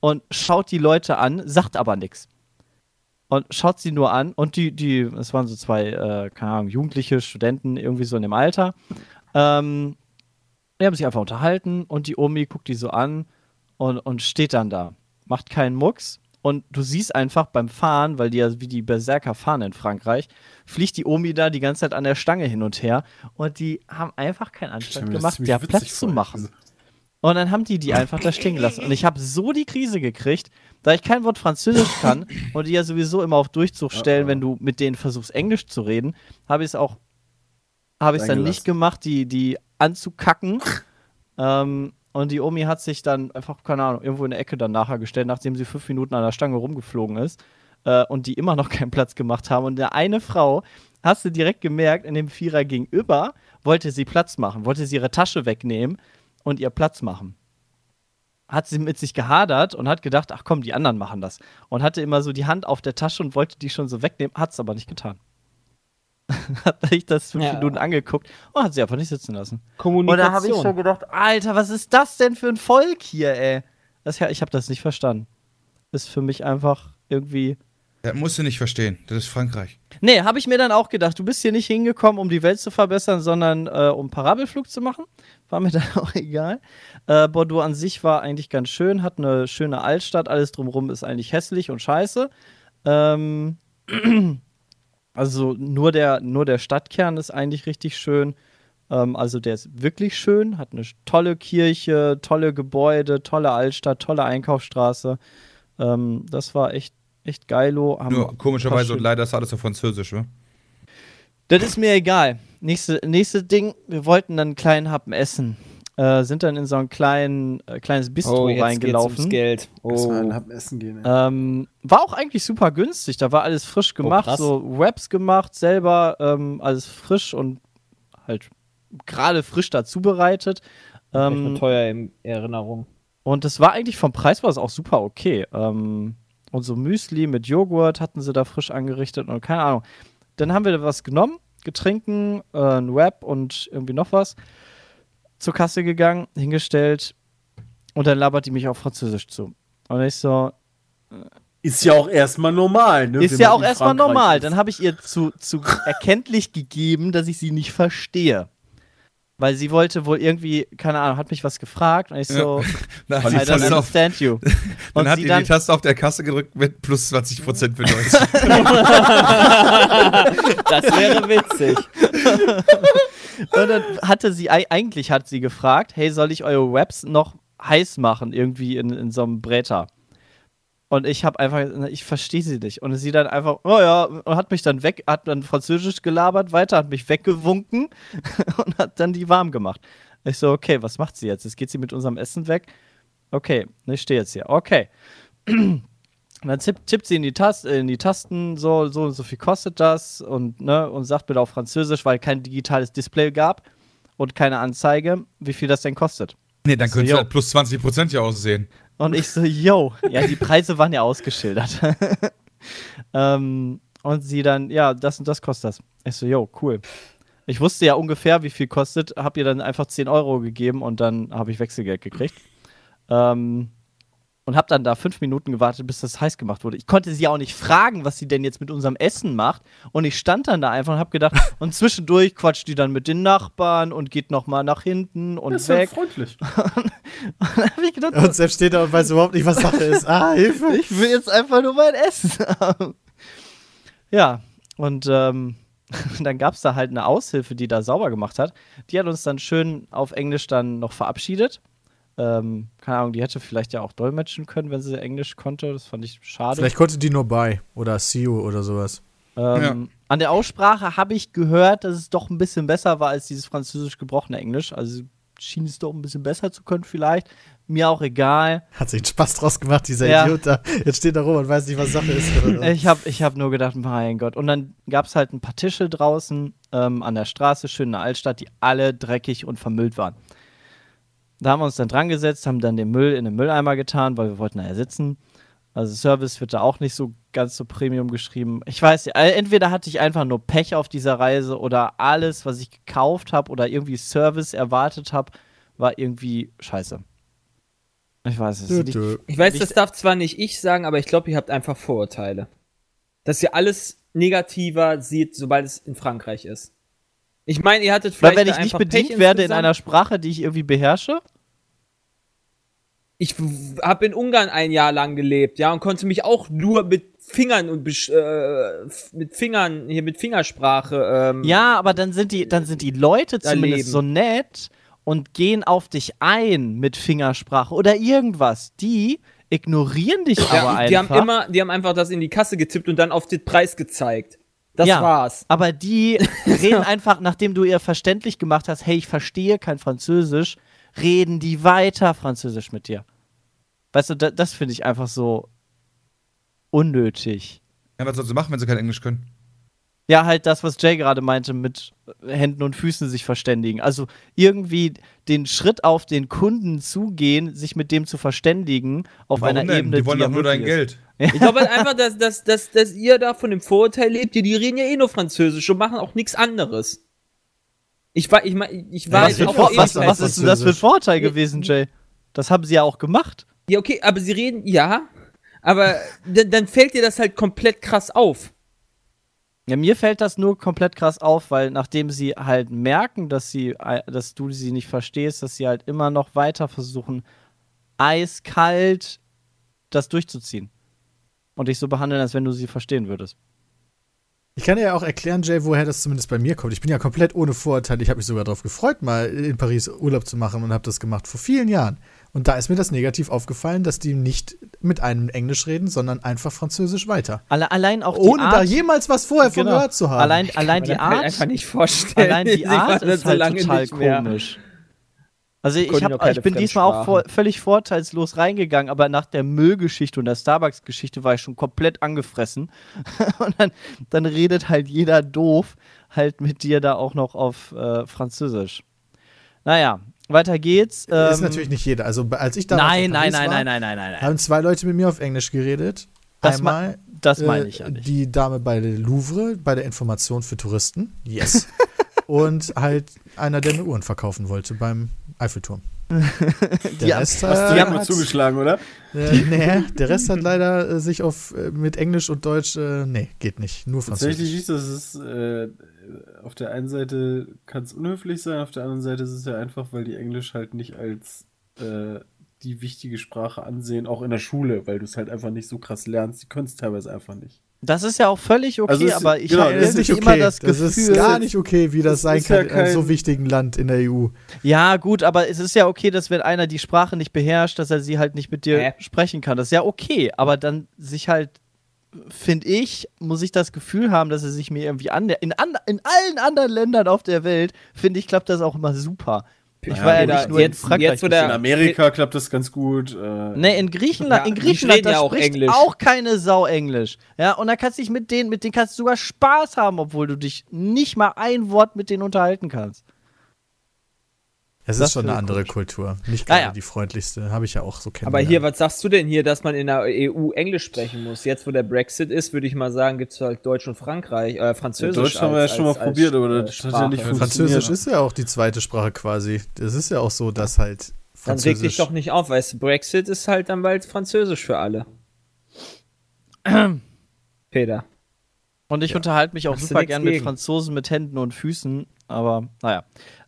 und schaut die Leute an, sagt aber nichts. Und schaut sie nur an und die, die, es waren so zwei, äh, keine Ahnung, Jugendliche, Studenten, irgendwie so in dem Alter. Ähm, die haben sich einfach unterhalten und die Omi guckt die so an und, und steht dann da. Macht keinen Mucks. Und du siehst einfach beim Fahren, weil die ja wie die Berserker fahren in Frankreich, fliegt die Omi da die ganze Zeit an der Stange hin und her. Und die haben einfach keinen Anstand gemacht, der Platz zu machen. Und dann haben die die einfach da stehen gelassen. Und ich habe so die Krise gekriegt, da ich kein Wort Französisch kann und die ja sowieso immer auf Durchzug stellen, wenn du mit denen versuchst, Englisch zu reden, habe ich es auch, habe ich dann nicht gemacht, die, die anzukacken. ähm, und die Omi hat sich dann einfach, keine Ahnung, irgendwo in der Ecke dann nachher gestellt, nachdem sie fünf Minuten an der Stange rumgeflogen ist. äh, und die immer noch keinen Platz gemacht haben. Und der eine Frau, hast du direkt gemerkt, in dem Vierer gegenüber wollte sie Platz machen, wollte sie ihre Tasche wegnehmen und ihr Platz machen. Hat sie mit sich gehadert und hat gedacht, ach komm, die anderen machen das. Und hatte immer so die Hand auf der Tasche und wollte die schon so wegnehmen, hat es aber nicht getan. hat sich das fünf Ja. Minuten angeguckt und hat sie einfach nicht sitzen lassen. Und Kommunikation. da habe ich schon gedacht, Alter, was ist das denn für ein Volk hier, ey? Das, ich habe das nicht verstanden. Ist für mich einfach irgendwie. Das musst du nicht verstehen. Das ist Frankreich. Nee, habe ich mir dann auch gedacht, du bist hier nicht hingekommen, um die Welt zu verbessern, sondern äh, um Parabelflug zu machen. War mir dann auch egal. Äh, Bordeaux an sich war eigentlich ganz schön, hat eine schöne Altstadt, alles drumherum ist eigentlich hässlich und scheiße. Ähm, also nur der, nur der Stadtkern ist eigentlich richtig schön. Ähm, also der ist wirklich schön, hat eine tolle Kirche, tolle Gebäude, tolle Altstadt, tolle Einkaufsstraße. Ähm, das war echt, echt geilo. Haben Nur komischerweise und leider ist alles auf Französisch, wa? das ist mir egal. Nächste, nächste Ding, wir wollten dann einen kleinen Happen essen. Äh, sind dann in so ein kleinen, äh, kleines Bistro oh, jetzt reingelaufen. Geht's ums Geld. Oh. ein Happen essen gehen. Ähm, war auch eigentlich super günstig. Da war alles frisch gemacht, krass. so Wraps gemacht, selber ähm, alles frisch und halt gerade frisch dazu bereitet. Ähm, teuer in Erinnerung. und das war eigentlich vom Preis war es auch super okay. Ähm, und so Müsli mit Joghurt hatten sie da frisch angerichtet und keine Ahnung. Dann haben wir da was genommen, Getränken, äh, ein Wrap und irgendwie noch was. Zur Kasse gegangen, hingestellt und dann labert die mich auf Französisch zu. Und ich so, Ist ja auch erstmal normal, ne? ist ja auch erstmal normal. ist. Dann habe ich ihr zu, zu erkenntlich gegeben, dass ich sie nicht verstehe. Weil sie wollte wohl irgendwie, keine Ahnung, hat mich was gefragt und ich so, Da I hat die don't Taste auf, understand you. dann Und hat sie die dann, die Taste auf der Kasse gedrückt mit plus 20% für 90. Das wäre witzig. Und dann hatte sie, ei- eigentlich hat sie gefragt, hey, soll ich eure Webs noch heiß machen, irgendwie in, in so einem Bräter? Und ich habe einfach, ich verstehe sie nicht. Und sie dann einfach, oh ja, und hat mich dann weg, hat dann Französisch gelabert weiter, hat mich weggewunken und hat dann die warm gemacht. Ich so, okay, was macht sie jetzt? Jetzt geht sie mit unserem Essen weg. Okay, ich stehe jetzt hier. Okay. Und dann tippt, tippt sie in die, Tast in die Tasten, so, so und so viel kostet das und, ne, und sagt bitte auf Französisch, weil kein digitales Display gab und keine Anzeige, wie viel das denn kostet. nee, dann So, könnte es yo. halt plus 20% ja aussehen. Und ich so, yo, ja, die Preise waren ja ausgeschildert. ähm, und sie dann, ja, das und das kostet das. Ich so, yo, cool. Ich wusste ja ungefähr, wie viel kostet, hab ihr dann einfach 10 Euro gegeben und dann habe ich Wechselgeld gekriegt. Ähm, und hab dann da fünf Minuten gewartet, bis das heiß gemacht wurde. Ich konnte sie auch nicht fragen, was sie denn jetzt mit unserem Essen macht. Und ich stand dann da einfach und hab gedacht, und zwischendurch quatscht die dann mit den Nachbarn und geht nochmal nach hinten und Das ist weg. freundlich. Und ich gedacht, Und selbst steht da und weiß überhaupt nicht, was Sache ist. Ah, Hilfe. ich will jetzt einfach nur mein Essen haben. Ja, und ähm, dann gab es da halt eine Aushilfe, die da sauber gemacht hat. Die hat uns dann schön auf Englisch dann noch verabschiedet. Ähm, keine Ahnung, die hätte vielleicht ja auch dolmetschen können, wenn sie Englisch konnte. Das fand ich schade. Vielleicht konnte die nur bei oder see you oder sowas. Ähm, An der Aussprache habe ich gehört, dass es doch ein bisschen besser war als dieses französisch gebrochene Englisch. Also schien es doch ein bisschen besser zu können, vielleicht. Mir auch egal. Hat sich einen Spaß draus gemacht, dieser Ja. Idiot da. Jetzt steht da rum und weiß nicht, was Sache ist. Ich habe ich hab nur gedacht, mein Gott. Und dann gab es halt ein paar Tische draußen ähm, an der Straße, schön in der Altstadt, die alle dreckig und vermüllt waren. Da haben wir uns dann dran gesetzt, haben dann den Müll in den Mülleimer getan, weil wir wollten da ja sitzen. Also Service wird da auch nicht so ganz so Premium geschrieben. Ich weiß, nicht, äh, entweder hatte ich einfach nur Pech auf dieser Reise oder alles, was ich gekauft habe oder irgendwie Service erwartet habe, war irgendwie scheiße. Ich weiß es nicht. Ich weiß, das darf zwar nicht ich sagen, aber ich glaube, ihr habt einfach Vorurteile. Dass ihr alles negativer seht, sobald es in Frankreich ist. Ich meine, ihr hattet Weil vielleicht wenn da ich nicht bedient Pech werde in insgesamt. einer Sprache, die ich irgendwie beherrsche, Ich habe in Ungarn ein Jahr lang gelebt, ja, und konnte mich auch nur mit Fingern und äh, mit Fingern hier mit Fingersprache. Ähm, Ja, aber dann sind die, dann sind die Leute zumindest so nett und gehen auf dich ein mit Fingersprache oder irgendwas. Die ignorieren dich Ja, aber die einfach. haben immer, die haben einfach das in die Kasse getippt und dann auf den Preis gezeigt. Das Ja. war's. aber die reden einfach, nachdem du ihr verständlich gemacht hast, hey, ich verstehe kein Französisch, reden die weiter Französisch mit dir. Weißt du, da, das finde ich einfach so unnötig. Ja, was sollst du machen, wenn sie kein Englisch können? Ja, halt das, was Jay gerade meinte, mit Händen und Füßen sich verständigen. Also irgendwie den Schritt auf den Kunden zugehen, sich mit dem zu verständigen, auf Warum einer denn? Ebene, Die wollen doch nur dein möglich Geld. Ich glaube halt einfach, dass, dass, dass, dass ihr da von dem Vorurteil lebt. Die, die reden ja eh nur Französisch und machen auch nichts anderes. Ich war, ich, ich Ist. war Was, auch was, was ist denn das für ein Vorteil gewesen, Jay? Das haben sie ja auch gemacht. Ja, okay, aber sie reden, ja, aber dann, fällt dir das halt komplett krass auf. Ja, mir fällt das nur komplett krass auf, weil nachdem sie halt merken, dass sie, äh, dass du sie nicht verstehst, dass sie halt immer noch weiter versuchen, eiskalt das durchzuziehen. Und dich so behandeln, als wenn du sie verstehen würdest. Ich kann dir ja auch erklären, Jay, woher das zumindest bei mir kommt. Ich bin ja komplett ohne Vorurteile. Ich habe mich sogar darauf gefreut, mal in Paris Urlaub zu machen und habe das gemacht vor vielen Jahren. Und da ist mir das negativ aufgefallen, dass die nicht mit einem Englisch reden, sondern einfach Französisch weiter. Alle, allein auch Ohne Art, da jemals was vorher von Genau. gehört zu haben. Allein, allein die halt Art, einfach nicht vorstellen. allein die Sie Art ist halt total komisch. Also ich, hab, ich bin diesmal auch vor, völlig vorteilslos reingegangen, aber nach der Müllgeschichte und der Starbucks-Geschichte war ich schon komplett angefressen. und dann, dann redet halt jeder doof halt mit dir da auch noch auf äh, Französisch. Naja, weiter geht's. ist Ähm, natürlich nicht jeder. Also als ich damals Nein, in nein, nein, war, nein, nein, nein, nein, nein. haben zwei Leute mit mir auf Englisch geredet. Das ma- Einmal Das meine äh, ich ja nicht. die Dame bei der Louvre, bei der Information für Touristen. Yes. Und halt einer, der mir Uhren verkaufen wollte beim Eiffelturm. Der Die Rest, haben- äh, Die haben mir hat- zugeschlagen, oder? Äh, nee, der Rest hat leider äh, sich auf äh, mit Englisch und Deutsch, äh, nee, geht nicht. Nur Tatsächlich Französisch. nicht, das ist, äh, auf der einen Seite kann es unhöflich sein, auf der anderen Seite ist es ja einfach, weil die Englisch halt nicht als äh, die wichtige Sprache ansehen, auch in der Schule, weil du es halt einfach nicht so krass lernst. Die können es teilweise einfach nicht. Das ist ja auch völlig okay, Also es- aber ich genau, habe das Das ist nicht immer okay. das Das Gefühl. ist gar nicht okay, wie das, Das sein ist ja kann in einem so wichtigen Land in der EU. Ja, gut, aber es ist ja okay, dass wenn einer die Sprache nicht beherrscht, dass er sie halt nicht mit dir Hä? sprechen kann. Das ist ja okay, aber dann sich halt, finde ich, muss ich das Gefühl haben, dass er sich mir irgendwie an in, an in allen anderen Ländern auf der Welt, finde ich, klappt das auch immer super. Ich Ja, war ja oder nicht nur jetzt- in Frankreich. jetzt, wo der- In Amerika klappt das ganz gut. Äh, Nee, in Griechenland, Ja, in Griechenland, da ja auch spricht Englisch. auch keine Sau Englisch. Ja, und da kannst du dich mit denen, mit denen kannst du sogar Spaß haben, obwohl du dich nicht mal ein Wort mit denen unterhalten kannst. Es Das ist schon eine andere gut. Kultur. Nicht Ah, gerade ja. die freundlichste. Habe ich ja auch so Aber kennengelernt. hier, was sagst du denn hier, dass man in der EU Englisch sprechen muss? Jetzt, wo der Brexit ist, würde ich mal sagen, gibt es halt Deutsch und Frankreich, äh, Französisch. Deutsch haben wir ja als- schon mal als- als, probiert, aber äh, das hat ja Sprache. nicht Ja, funktioniert. Französisch ist ja auch die zweite Sprache quasi. Das ist ja auch so, dass halt Dann reg dich Französisch. doch nicht auf, weißt du, Brexit ist halt dann bald Französisch für alle. Peter. Und ich unterhalte mich auch Hast super gern mit? Franzosen mit Händen und Füßen, aber naja.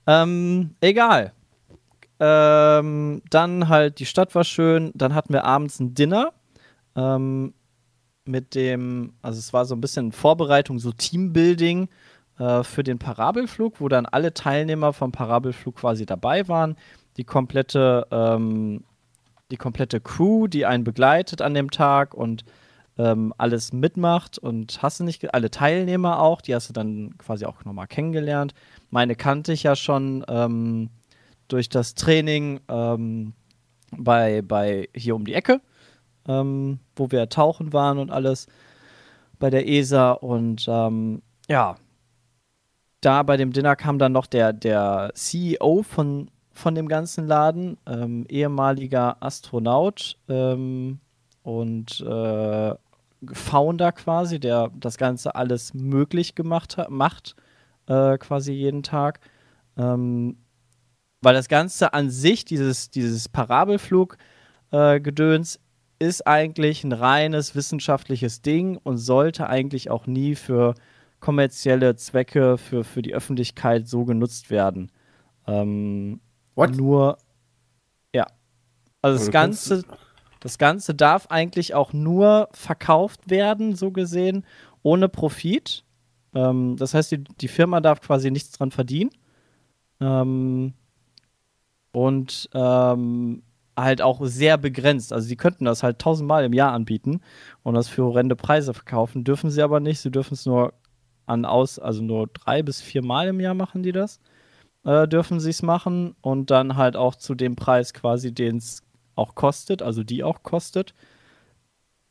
Ähm, egal. Ähm, dann halt, die Stadt war schön. Dann hatten wir abends ein Dinner. Ähm, mit dem, also es war so ein bisschen Vorbereitung, so Teambuilding äh, für den Parabelflug, wo dann alle Teilnehmer vom Parabelflug quasi dabei waren. Die komplette, ähm, die komplette Crew, die einen begleitet an dem Tag und ähm, alles mitmacht und hast du nicht, alle Teilnehmer auch, die hast du dann quasi auch nochmal kennengelernt. Meine kannte ich ja schon ähm, durch das Training ähm, bei, bei hier um die Ecke, ähm, wo wir tauchen waren und alles bei der ESA und ähm, ja, da bei dem Dinner kam dann noch der, der CEO von, von dem ganzen Laden, ähm, ehemaliger Astronaut und äh, Founder quasi, der das Ganze alles möglich gemacht hat, macht äh, quasi jeden Tag. Ähm, weil das Ganze an sich, dieses, dieses Parabelflug-Gedöns, ist eigentlich ein reines wissenschaftliches Ding und sollte eigentlich auch nie für kommerzielle Zwecke, für, für die Öffentlichkeit so genutzt werden. Ähm, What? Nur, ja. Also das du kannst- Ganze, das Ganze darf eigentlich auch nur verkauft werden, so gesehen, ohne Profit. Ähm, das heißt, die, die Firma darf quasi nichts dran verdienen. Ähm, und ähm, halt auch sehr begrenzt. Also sie könnten das halt tausendmal im Jahr anbieten und das für horrende Preise verkaufen, dürfen sie aber nicht. Sie dürfen es nur an aus, also nur drei bis vier Mal im Jahr machen die das. Äh, dürfen sie es machen und dann halt auch zu dem Preis quasi, den es auch kostet, also die auch kostet.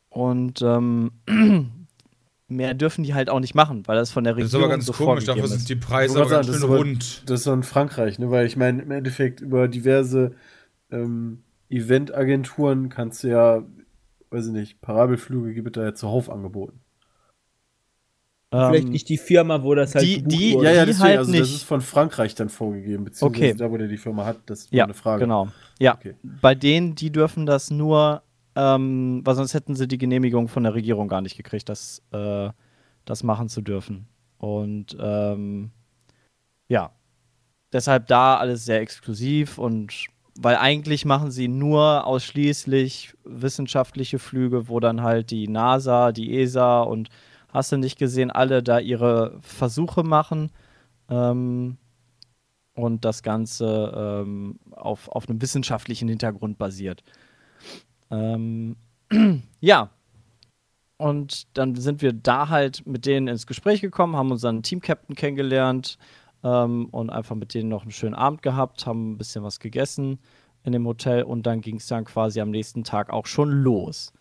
Und ähm, mehr dürfen die halt auch nicht machen, weil das von der Das ist Regierung aber ganz so komisch, dafür sind ist. die Preise aber ganz sagen, schön rund. Das ist so in Frankreich, ne? Weil ich meine, im Endeffekt über diverse ähm, Eventagenturen kannst du ja, weiß ich nicht, Parabelflüge gibt es da ja zuhauf angeboten. Vielleicht Ähm, nicht die Firma, wo das halt die- die- wurde. Ja, ja, deswegen, halt also das ist von Frankreich dann vorgegeben, beziehungsweise Okay. da, wo der die Firma hat, das ist Ja, eine Frage. genau. Ja, Okay. bei denen, die dürfen das nur, ähm, weil sonst hätten sie die Genehmigung von der Regierung gar nicht gekriegt, das, äh, das machen zu dürfen. Und ähm, ja, deshalb da alles sehr exklusiv und weil eigentlich machen sie nur ausschließlich wissenschaftliche Flüge, wo dann halt die NASA, die ESA und hast du nicht gesehen, alle da ihre Versuche machen. Ähm, und das Ganze ähm, auf, auf einem wissenschaftlichen Hintergrund basiert. Ähm, ja. Und dann sind wir da halt mit denen ins Gespräch gekommen, haben unseren Team-Captain kennengelernt ähm, und einfach mit denen noch einen schönen Abend gehabt, haben ein bisschen was gegessen in dem Hotel und dann ging es dann quasi am nächsten Tag auch schon los.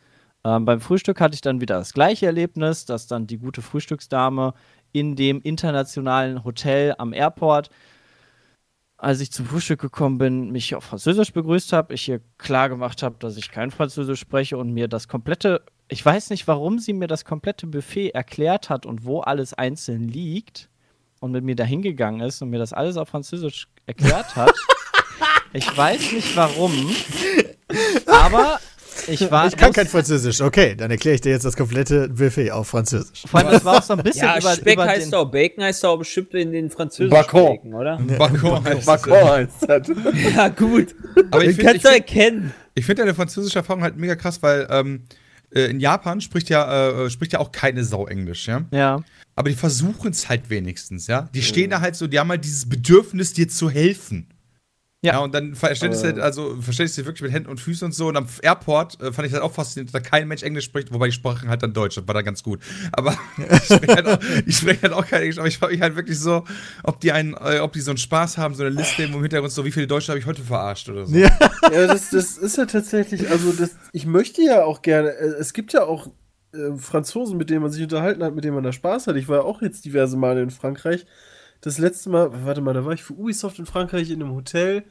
Ähm, beim Frühstück hatte ich dann wieder das gleiche Erlebnis, dass dann die gute Frühstücksdame in dem internationalen Hotel am Airport als ich zum Frühstück gekommen bin, mich auf Französisch begrüßt habe, ich ihr klar gemacht habe, dass ich kein Französisch spreche und mir das komplette, ich weiß nicht, warum sie mir das komplette Buffet erklärt hat und wo alles einzeln liegt und mit mir dahin gegangen ist und mir das alles auf Französisch erklärt hat. ich weiß nicht warum, aber ich war Ich kann kein Französisch. Okay, dann erkläre ich dir jetzt das komplette Buffet auf Französisch. vor allem, das war auch so ein bisschen Ja, über, Speck über heißt den, doch, Bacon heißt doch bestimmt in den französischen Bacon. Bacon, oder? Bacon heißt es. Macron heißt das. Ja, gut. Aber ich finde kannst du erkennen. ich find eine französische Erfahrung halt mega krass, weil ähm, äh, in Japan spricht ja, äh, spricht ja auch keine Sau Englisch, ja. ja, Aber die versuchen es halt wenigstens, ja. Die stehen da halt so, die haben halt dieses Bedürfnis, dir zu helfen. Ja. Ja, und dann verstehst du halt, also verstehst du wirklich mit Händen und Füßen und so. Und am Airport äh, fand ich halt auch faszinierend, dass da kein Mensch Englisch spricht, wobei die sprachen halt dann Deutsch, das war da ganz gut. Aber ich spreche halt, auch- ich sprech halt auch kein Englisch, aber ich frage mich halt wirklich so, ob die einen, äh, ob die so einen Spaß haben, so eine Liste im Hintergrund, so wie viele Deutsche habe ich heute verarscht oder so. Ja. Ja, das, das ist ja tatsächlich, also das, ich möchte ja auch gerne, äh, es gibt ja auch äh, Franzosen, mit denen man sich unterhalten hat, mit denen man da Spaß hat. Ich war ja auch jetzt diverse Male in Frankreich. Das letzte Mal, warte mal, da war ich für Ubisoft in Frankreich in einem Hotel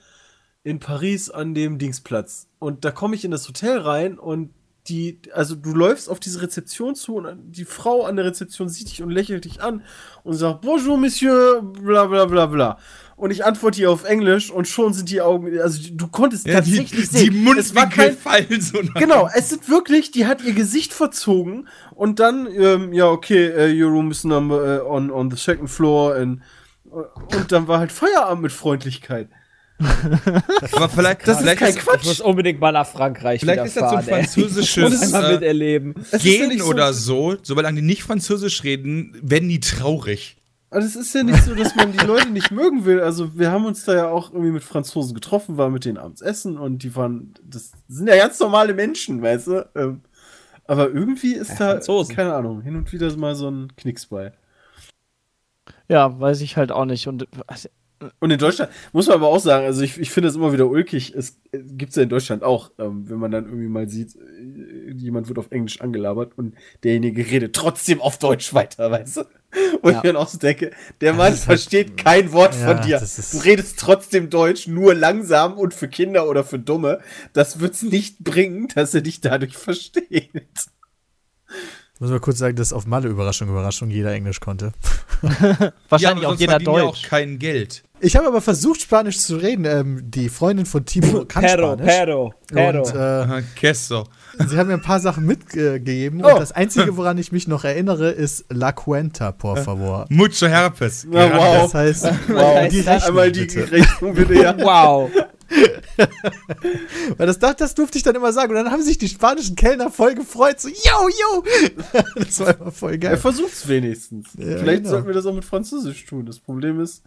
in Paris an dem Dingsplatz. Und da komme ich in das Hotel rein und die, also du läufst auf diese Rezeption zu und die Frau an der Rezeption sieht dich und lächelt dich an und sagt, Bonjour, Monsieur, bla bla bla bla. Und ich antworte ihr auf Englisch und schon sind die Augen, also du konntest Ja, die, tatsächlich die sehen. es war kein, fallen so. Genau, es sind wirklich, die hat ihr Gesicht verzogen und dann, ähm, ja, okay, äh, your room is number äh, on, on the second floor and, und dann war halt Feierabend mit Freundlichkeit. Aber vielleicht, Das ist vielleicht kein Ich Quatsch. muss unbedingt mal nach Frankreich Vielleicht wieder ist das so ein französisches, Ich äh, miterleben. Ist ja Gehen nicht so- oder so, solange die nicht Französisch reden, werden die traurig. Also es ist ja nicht so, dass man die Leute nicht mögen will. Also wir haben uns da ja auch irgendwie mit Franzosen getroffen, waren mit denen abends essen und die waren, das sind ja ganz normale Menschen, weißt du? Ähm, aber irgendwie ist da, Franzosen. keine Ahnung, hin und wieder mal so ein Knicks bei. Ja, weiß ich halt auch nicht. Und also, Und in Deutschland, muss man aber auch sagen, also ich, ich finde es immer wieder ulkig, es gibt es ja in Deutschland auch, ähm, wenn man dann irgendwie mal sieht, äh, jemand wird auf Englisch angelabert und derjenige redet trotzdem auf Deutsch weiter, weißt du? Und Ja. ich dann auch so denke, der Mann versteht kein Wort Ja, von dir. Du redest trotzdem Deutsch, nur langsam und für Kinder oder für Dumme. Das wird's nicht bringen, dass er dich dadurch versteht. Muss mal kurz sagen, dass auf Malle Überraschung, Überraschung jeder Englisch konnte. wahrscheinlich auch sonst jeder Deutsch. auch kein Geld. Ich habe aber versucht, Spanisch zu reden. Ähm, die Freundin von Timo kann Pero, Spanisch. pero, pero. Und äh, Queso. sie haben mir ein paar Sachen mitgegeben. Oh. Und das Einzige, woran ich mich noch erinnere, ist La Cuenta, por favor. Mucho Herpes. Na, wow. Das heißt, Wow, die Rechnung, einmal die bitte. Rechnung bitte, ja. wow. Weil das, das, das durfte ich dann immer sagen. Und dann haben sich die spanischen Kellner voll gefreut. So, yo, yo. das war immer voll Er geil. versucht's wenigstens. Ja, Vielleicht genau. sollten wir das auch mit Französisch tun. Das Problem ist,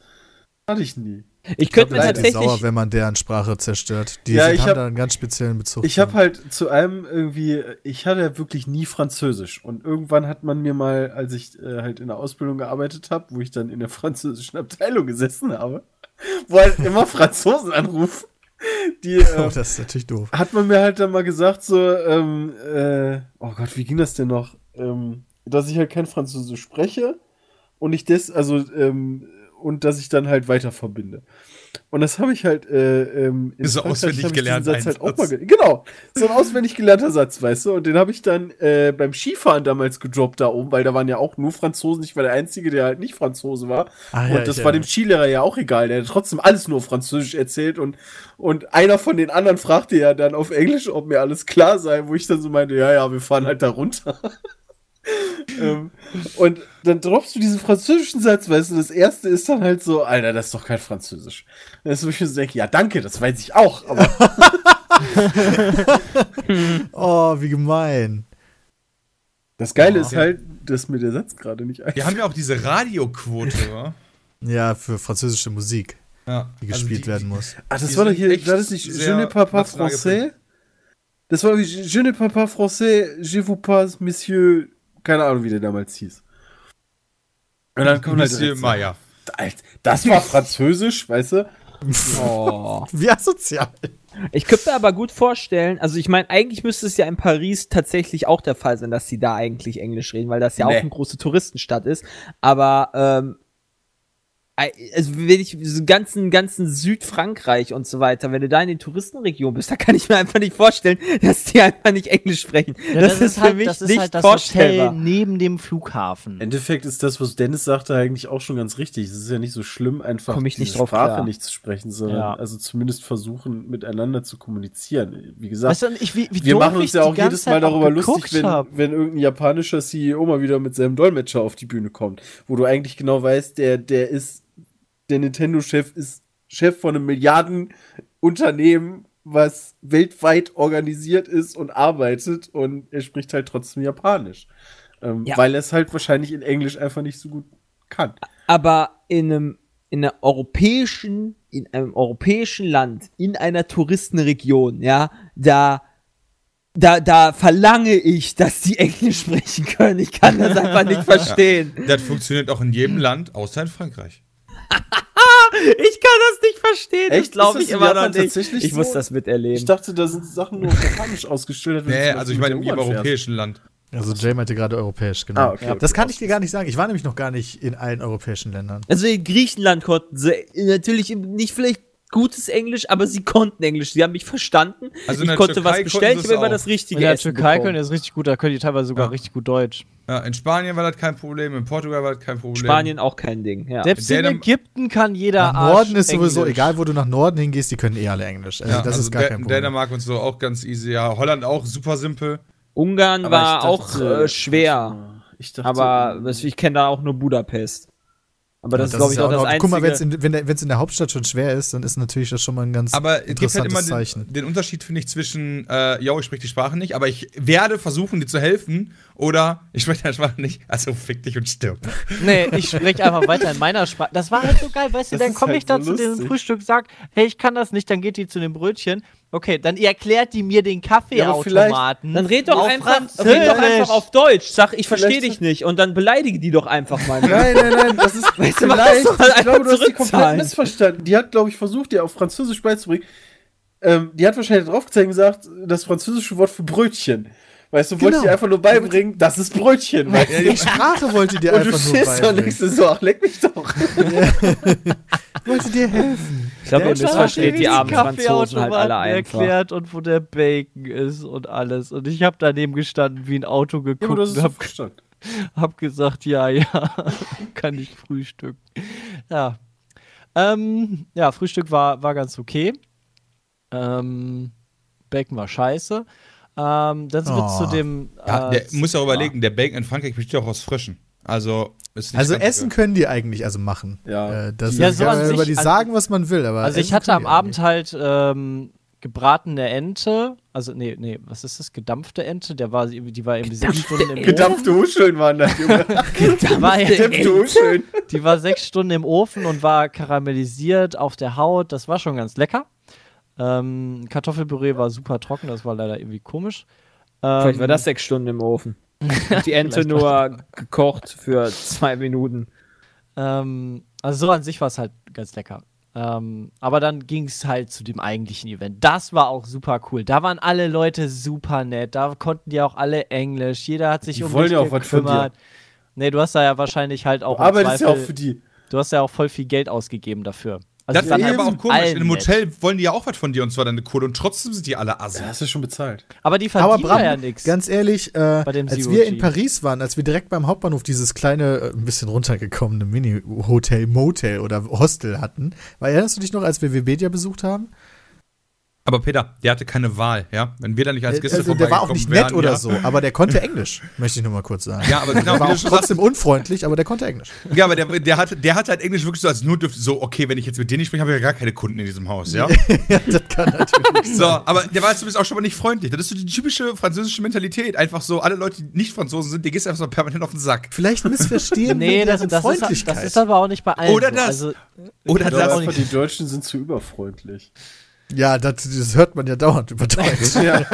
hatte ich nie. Ich könnte mir Bleibt die tatsächlich. sauer, wenn man deren Sprache zerstört. Die Ja, ich haben hab- da einen ganz speziellen Bezug. Ich habe halt zu einem irgendwie, ich hatte ja wirklich nie Französisch. Und irgendwann hat man mir mal, als ich äh, halt in der Ausbildung gearbeitet habe, wo ich dann in der französischen Abteilung gesessen habe, wo halt immer Franzosen anrufen, die oh, äh, das ist natürlich doof. hat man mir halt dann mal gesagt, so, ähm, äh, oh Gott, wie ging das denn noch? Ähm, dass ich halt kein Französisch spreche und ich das, also, ähm, und dass ich dann halt weiter verbinde. Und das habe ich halt, äh, ähm, in So auswendig gelernt, Satz halt auch mal ge Genau, so ein auswendig gelernter Satz, weißt du? Und den habe ich dann äh, beim Skifahren damals gedroppt da oben, weil da waren ja auch nur Franzosen. Ich war der Einzige, der halt nicht Franzose war. Ah, ja, und das war dem Skilehrer ja auch egal. Der hat trotzdem alles nur Französisch erzählt und, und einer von den anderen fragte ja dann auf Englisch, ob mir alles klar sei, wo ich dann so meinte, ja, ja, wir fahren halt da runter. Ähm, und dann droppst du diesen französischen Satz, weißt du, das erste ist dann halt so, Alter, das ist doch kein Französisch. Das ist, ich mir so denke, ja, danke, das weiß ich auch, aber Oh, wie gemein. das Geile Ja. ist halt, dass mir der Satz gerade nicht einfällt. Wir haben ja auch diese Radioquote, wa? Ja, für französische Musik, Ja. die Also gespielt die- werden muss. Ah, das war doch hier, war das nicht Je ne parle pas français? Das war wie Je ne parle pas français, je vous passe, Monsieur, keine Ahnung, wie der damals hieß. Und dann kommt halt. Alter, das war Französisch, weißt du? Oh. Wie asozial. Ich könnte mir aber gut vorstellen, also ich meine, eigentlich müsste es ja in Paris tatsächlich auch der Fall sein, dass sie da eigentlich Englisch reden, weil das ja Nee. auch eine große Touristenstadt ist. Aber ähm, also wenn ich so ganzen ganzen Südfrankreich und so weiter, wenn du da in den Touristenregionen bist, da kann ich mir einfach nicht vorstellen, dass die einfach nicht Englisch sprechen. Ja, das, ist für halt, mich das ist nicht halt das vorstellbar. Hotel neben dem Flughafen. Im Endeffekt ist das, was Dennis sagte, eigentlich auch schon ganz richtig. Es ist ja nicht so schlimm, einfach Komm ich nicht diese drauf Sprache klar. nicht zu sprechen, sondern Ja. also zumindest versuchen, miteinander zu kommunizieren. Wie gesagt, Weißt du, ich, wie, wie wir machen uns ja auch jedes Mal Zeit auch darüber lustig, wenn, hab. wenn irgendein japanischer CEO mal wieder mit seinem Dolmetscher auf die Bühne kommt, wo du eigentlich genau weißt, der, der ist, der Nintendo-Chef ist Chef von einem Milliardenunternehmen, was weltweit organisiert ist und arbeitet und er spricht halt trotzdem Japanisch. Ähm, Ja. Weil er es halt wahrscheinlich in Englisch einfach nicht so gut kann. aber in einem in einer europäischen in einem europäischen Land in einer Touristenregion ja da da da verlange ich dass die Englisch sprechen können ich kann das einfach nicht verstehen Das funktioniert auch in jedem Land, außer in Frankreich. ich kann das nicht verstehen das Echt? glaube ich immer noch nicht tatsächlich ich so? muss das miterleben Ich dachte, da sind Sachen nur Japanisch ausgestellt. Nee, also ich meine im europäischen Land. Also Jay meinte gerade europäisch, genau. Ah, okay, okay, das kann ich dir gar nicht sagen. Ich war nämlich noch gar nicht in allen europäischen Ländern. also in Griechenland konnten sie natürlich nicht vielleicht gutes Englisch aber sie konnten Englisch sie haben mich verstanden Also in ich konnte Türkei was bestellen ich habe immer das richtige In der Essen Türkei bekommen. können das richtig gut, da können die teilweise sogar Ja. richtig gut Deutsch. Ja, in Spanien war das kein Problem, in Portugal war das kein Problem. Spanien auch kein Ding ja Selbst in Dänem- Ägypten kann jeder Nach Norden Arsch ist sowieso, Englisch. egal wo du nach Norden hingehst, die können eh alle Englisch. Also Ja, das also ist gar kein Problem. Dänemark und so auch ganz easy. Ja, Holland auch super simpel. Ungarn Aber war ich auch dachte- äh, schwer Ich dachte, Aber das, ich kenne da auch nur Budapest. Aber das, Ja, ist, glaube ich, ja auch das noch- Einzige. Guck mal, wenn's in, wenn es in der Hauptstadt schon schwer ist, dann ist natürlich das schon mal ein ganz Aber halt interessantes immer den, Zeichen. den Unterschied, finde ich, zwischen, äh, yo, ich spreche die Sprache nicht, aber ich werde versuchen, dir zu helfen, oder ich spreche deine Sprache nicht, also fick dich und stirb. Nee, ich spreche einfach weiter in meiner Sprache. Das war halt so geil, weißt du, Das dann komme halt ich da so zu dem lustig. Frühstück, sag, hey, ich kann das nicht, dann geht die zu dem Brötchen. Okay, dann erklärt die mir den Ja, Kaffeeautomaten. dann red doch, auf einfach, Französisch. red doch einfach auf Deutsch. Sag, ich verstehe dich nicht. Und dann beleidige die doch einfach mal. Nein, nein, nein, das ist Weißt du vielleicht, ich glaube, du hast die komplett missverstanden. Die hat, glaube ich, versucht, dir auf Französisch beizubringen. Ähm, die hat wahrscheinlich draufgezeigt und gesagt, das französische Wort für Brötchen. Weißt du, wollte Genau. dir einfach nur beibringen, das ist Brötchen. Weißt du? Die Sprache wollte dir Und du einfach nur stehst da und beibringen. denkst so, ach, leck mich doch. wollte dir helfen. Ich glaube, ihr missversteht die armen Kaffeeautomaten Franzosen halt alle einfach. erklärt und wo der Bacon ist und alles. Und ich habe daneben gestanden, wie ein Auto Ja, geguckt ist und hab, verstanden. hab gesagt, ja, ja, kann ich frühstücken. Ja. Ähm, ja, Frühstück war, war ganz okay. Ähm, Bacon war scheiße. Ähm, dann sind wir Oh. zu dem. Ja, äh, der muss ja auch überlegen, der Bacon in Frankreich besteht auch aus Frischen. Also, Also essen können die eigentlich also machen. Ja. Äh, das Ja, ist, so kann an man sich- über die sagen, was man will, aber Also ich hatte am Abend halt ähm, gebratene Ente, also nee, nee, was ist das? Gedampfte Ente, der war, die war irgendwie sechs Stunden im Ofen. Gedampfte Huscheln waren das, Junge. Die war, Gedampfte Huscheln. die war sechs Stunden im Ofen und war karamellisiert auf der Haut. Das war schon ganz lecker. Ähm, Kartoffelpüree war super trocken, das war leider irgendwie komisch. Vielleicht war Ähm, das sechs Stunden im Ofen. Die Ente nur gekocht für zwei Minuten. Ähm, also so an sich war es halt ganz lecker. Ähm, aber dann ging es halt zu dem eigentlichen Event. Das war auch super cool. Da waren alle Leute super nett. Da konnten die auch alle Englisch. Jeder hat sich Die um wollen dich ja auch was von dir. gekümmert. Nee, du hast da ja wahrscheinlich halt auch im arbeitest ja auch für die. Du hast ja auch voll viel Geld ausgegeben dafür. Also Das waren ich aber auch komisch. In einem nett. Hotel wollen die ja auch was von dir und zwar deine Kohle und trotzdem sind die alle assi. Da hast du schon bezahlt. Aber die Aber verdienen Bram, ja nichts. ganz ehrlich, äh, Bei dem als wir in. Paris waren, als wir direkt beim Hauptbahnhof dieses kleine, äh, ein bisschen runtergekommene Mini-Hotel, Motel oder Hostel hatten, weil erinnerst du dich noch, als wir Webedia besucht haben? Aber Peter, der hatte keine Wahl, ja. Wenn wir da nicht als Gäste Also, der war auch nicht nett wären, oder ja. so, aber der konnte Englisch, möchte ich nur mal kurz sagen. Ja, aber genau, Der war auch trotzdem unfreundlich, aber der konnte Englisch. ja, aber der, der, hat, der hat halt Englisch wirklich so als nur dürfte, so, okay, wenn ich jetzt mit denen nicht spreche, habe ich ja gar keine Kunden in diesem Haus, ja. ja, das kann natürlich So, aber der war zumindest auch schon mal nicht freundlich. Das ist so die typische französische Mentalität. Einfach so, alle Leute, die nicht Franzosen sind, die gehst einfach so permanent auf den Sack. Vielleicht missverstehen nee, wir das, das, ist, Freundlichkeit. das ist aber auch nicht bei allen. Oder so. das. Also, Oder das. auch Aber nicht- die Deutschen sind zu überfreundlich. Ja, das, das hört man ja dauernd über Deutsch. Ja.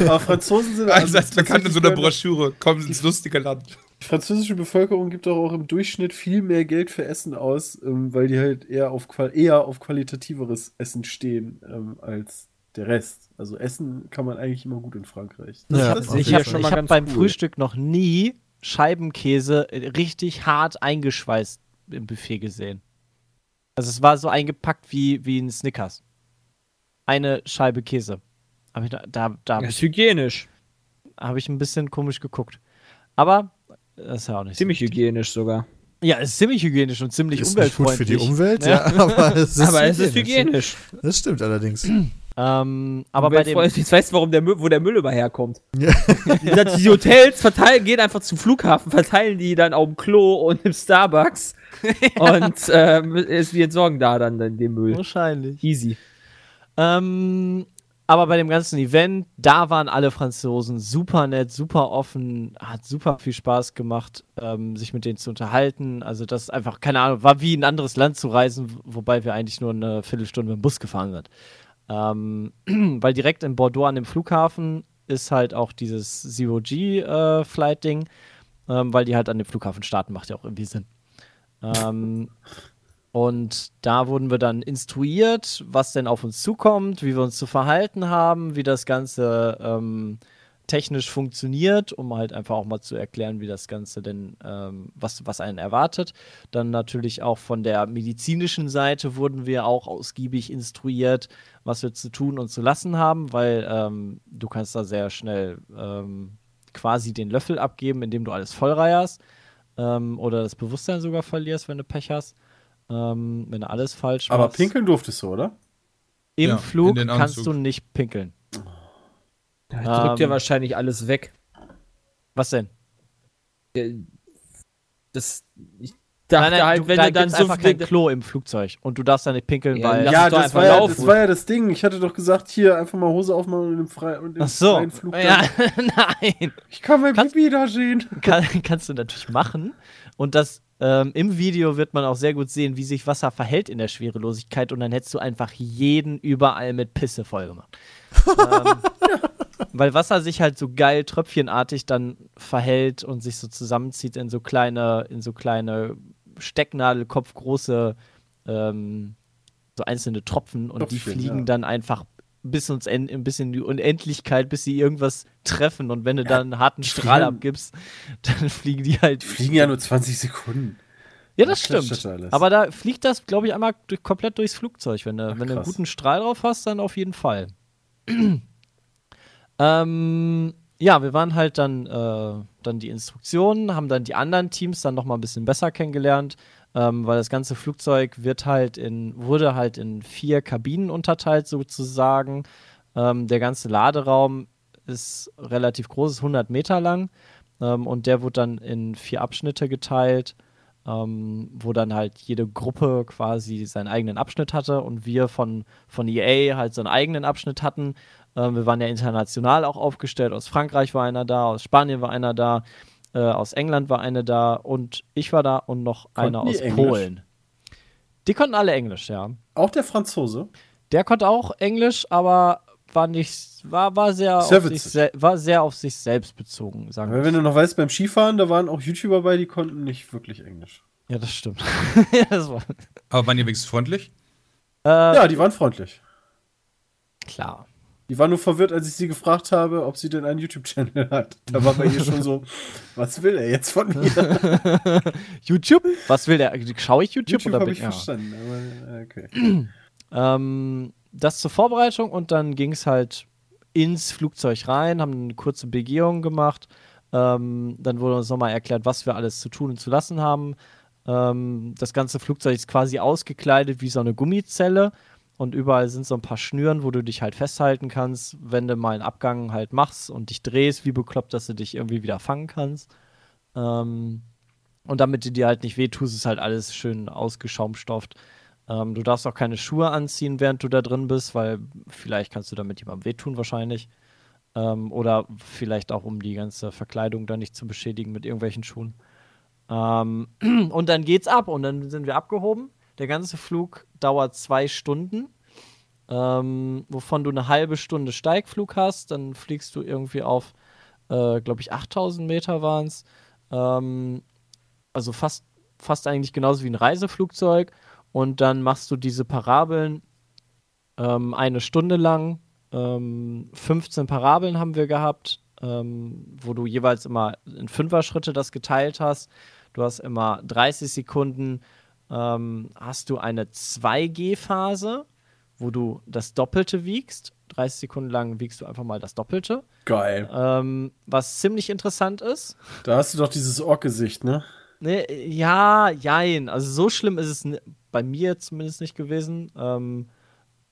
Aber Franzosen sind Also als bekannt in so einer Broschüre, kommen Sie ins lustige Land. Die französische Bevölkerung gibt doch auch im Durchschnitt viel mehr Geld für Essen aus, ähm, weil die halt eher auf, eher auf qualitativeres Essen stehen ähm, als der Rest. Also Essen kann man eigentlich immer gut in Frankreich. Ja, das ich habe hab beim Frühstück noch nie Scheibenkäse richtig hart eingeschweißt im Buffet gesehen. Also es war so eingepackt wie, wie ein Snickers. Eine Scheibe Käse. Aber da, da, da habe Das ist ich, hygienisch. hab ich ein bisschen komisch geguckt. Aber das ist ja auch nicht Ziemlich so. hygienisch sogar. Ja, es ist ziemlich hygienisch und ziemlich Ist nicht gut umweltfreundlich. für die Umwelt, Ja. ja, aber es ist, Aber es ist hygienisch. Das stimmt allerdings. Ähm, aber bei dem, Jetzt weißt du, warum der Müll, wo der Müll immer herkommt. Ja. Die, Hotels verteilen, gehen einfach zum Flughafen, verteilen die dann auf dem Klo und im Starbucks. Und ähm, es- wir entsorgen da dann den den Müll. wahrscheinlich. Easy. Ähm, aber bei dem ganzen Event, da waren alle Franzosen super nett, super offen, hat super viel Spaß gemacht, ähm, sich mit denen zu unterhalten. Also das ist einfach, keine Ahnung, war wie in ein anderes Land zu reisen, wobei wir eigentlich nur eine Viertelstunde mit dem Bus gefahren sind. Ähm, weil direkt in Bordeaux an dem Flughafen ist halt auch dieses Zero-G-Flight-Ding, ähm, weil die halt an dem Flughafen starten, macht ja auch irgendwie Sinn. Ähm, und da wurden wir dann instruiert, was denn auf uns zukommt, wie wir uns zu verhalten haben, wie das Ganze ähm, technisch funktioniert, um halt einfach auch mal zu erklären, wie das Ganze denn, ähm, was, was einen erwartet. Dann natürlich auch von der medizinischen Seite wurden wir auch ausgiebig instruiert, was wir zu tun und zu lassen haben, weil ähm, du kannst da sehr schnell ähm, quasi den Löffel abgeben, indem du alles vollreierst ähm, oder das Bewusstsein sogar verlierst, wenn du Pech hast. Ähm, wenn du alles falsch Aber machst. pinkeln durftest du, oder? Im Ja, Flug kannst du nicht pinkeln. Da drückt ja Ähm. wahrscheinlich alles weg. Was denn? Das, ich dachte halt, du, wenn da du dann so einfach kein Klo im Flugzeug und du darfst da nicht pinkeln, Ja, weil ja, das einfach war ja, das war ja das Ding. Ich hatte doch gesagt, hier einfach mal Hose aufmachen und im, Frei und im Ach so. freien Flug. Ja, nein. Ich kann mein Kannst- Pipi da sehen. Kann, kannst du natürlich machen. Und das ähm, im Video wird man auch sehr gut sehen, wie sich Wasser verhält in der Schwerelosigkeit und dann hättest du einfach jeden überall mit Pisse voll gemacht. ähm, weil Wasser sich halt so geil tröpfchenartig dann verhält und sich so zusammenzieht in so kleine, in so kleine Stecknadelkopfgroße ähm, so einzelne Tropfen und die Tröpfchen, fliegen ja. dann einfach bis uns ein bisschen in die Unendlichkeit, bis sie irgendwas treffen und wenn du dann einen harten Strahl fliegen- abgibst, dann fliegen die halt. Die fliegen ja nur 20 Sekunden. Ja, das stimmt. das alles. Aber da fliegt das, glaube ich, einmal durch, komplett durchs Flugzeug. Wenn du, Ach, wenn du einen guten Strahl drauf hast, dann auf jeden Fall. ähm, ja, wir waren halt dann, äh, dann die Instruktionen, haben dann die anderen Teams dann noch mal ein bisschen besser kennengelernt, ähm, weil das ganze Flugzeug wird halt in, wurde halt in vier Kabinen unterteilt sozusagen. Ähm, der ganze Laderaum ist relativ groß, ist 100 Meter lang ähm, und der wurde dann in vier Abschnitte geteilt ähm, wo dann halt jede Gruppe quasi seinen eigenen Abschnitt hatte und wir von, von EA halt so einen eigenen Abschnitt hatten. Ähm, wir waren ja international auch aufgestellt. Aus Frankreich war einer da, aus Spanien war einer da, äh, aus England war einer da und ich war da und noch einer die aus Englisch? Polen. Die konnten alle Englisch, ja. Auch der Franzose. Der konnte auch Englisch, aber war nicht, war, war sehr, Sehr auf sich, war sehr auf sich selbst bezogen, sagen wir. wenn du noch weißt, beim Skifahren, da waren auch YouTuber bei, die konnten nicht wirklich Englisch. Ja, das stimmt. ja, das war Aber waren die wenigstens freundlich? äh, Ja, die waren freundlich. klar. Die war nur verwirrt, als ich sie gefragt habe, ob sie denn einen YouTube-Channel hat. Da war bei ihr schon so, was will er jetzt von mir? YouTube? Was will der? Schaue ich YouTube, YouTube oder bin ich ja. verstanden. Aber, okay. Ähm, das zur Vorbereitung und dann ging es halt ins Flugzeug rein, haben eine kurze Begehung gemacht. Ähm, dann wurde uns nochmal erklärt, was wir alles zu tun und zu lassen haben. Ähm, das ganze Flugzeug ist quasi ausgekleidet wie so eine Gummizelle und überall sind so ein paar Schnüren, wo du dich halt festhalten kannst, wenn du mal einen Abgang halt machst und dich drehst, wie bekloppt, dass du dich irgendwie wieder fangen kannst. Ähm, und damit du dir halt nicht wehtust, ist halt alles schön ausgeschaumstofft. Ähm, du darfst auch keine Schuhe anziehen, während du da drin bist, weil vielleicht kannst du damit jemandem wehtun wahrscheinlich. Ähm, oder vielleicht auch, um die ganze Verkleidung dann nicht zu beschädigen mit irgendwelchen Schuhen. Ähm, und dann geht's ab und dann sind wir abgehoben. Der ganze Flug dauert zwei Stunden, ähm, wovon du eine halbe Stunde Steigflug hast. Dann fliegst du irgendwie auf, äh, glaube ich, 8000 Meter waren es. Ähm, also fast, fast eigentlich genauso wie ein Reiseflugzeug. Und dann machst du diese Parabeln ähm, eine Stunde lang. Ähm, 15 Parabeln haben wir gehabt, ähm, wo du jeweils immer in Fünfer-Schritte das geteilt hast. Du hast immer 30 Sekunden, ähm, hast du eine 2G-Phase, wo du das Doppelte wiegst. 30 Sekunden lang wiegst du einfach mal das Doppelte. Geil. Ähm, was ziemlich interessant ist. Da hast du doch dieses Ork-Gesicht, ne? Ne, ja, jein. Also so schlimm ist es bei mir zumindest nicht gewesen. Ähm,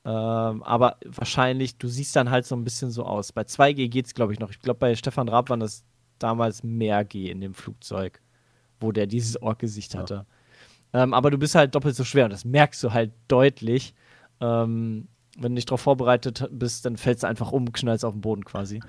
ähm, aber wahrscheinlich, du siehst dann halt so ein bisschen so aus. Bei 2G geht es, glaube ich, noch. Ich glaube, bei Stefan Raab waren das damals mehr G in dem Flugzeug, wo der dieses Ork-Gesicht hatte. Ähm, aber du bist halt doppelt so schwer und das merkst du halt deutlich. Ähm, wenn du nicht darauf vorbereitet bist, dann fällst du einfach um, knallst auf den Boden quasi.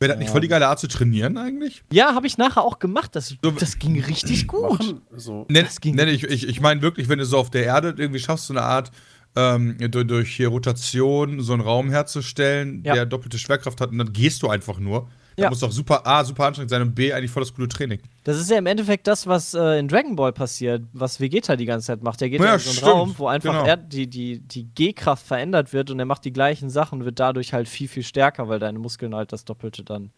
Wäre das nicht voll die geile Art zu trainieren eigentlich? Ja, habe ich nachher auch gemacht. Das, So- das ging richtig gut. Machen, so. Nenn, Das ging- nenn ich ich, ich meine wirklich, wenn du so auf der Erde irgendwie schaffst, so eine Art ähm, durch, durch hier Rotation so einen Raum herzustellen, Ja. der doppelte Schwerkraft hat und dann gehst du einfach nur. Das Ja. muss doch super, A, super anstrengend sein und B, eigentlich voll das coole Training. Das ist ja im Endeffekt das, was äh, in Dragon Ball passiert, was Vegeta die ganze Zeit macht. Der geht Ja, in so einen stimmt, Raum, wo einfach genau. er, die, die, die G-Kraft verändert wird und er macht die gleichen Sachen, wird dadurch halt viel, viel stärker, weil deine Muskeln halt das Doppelte dann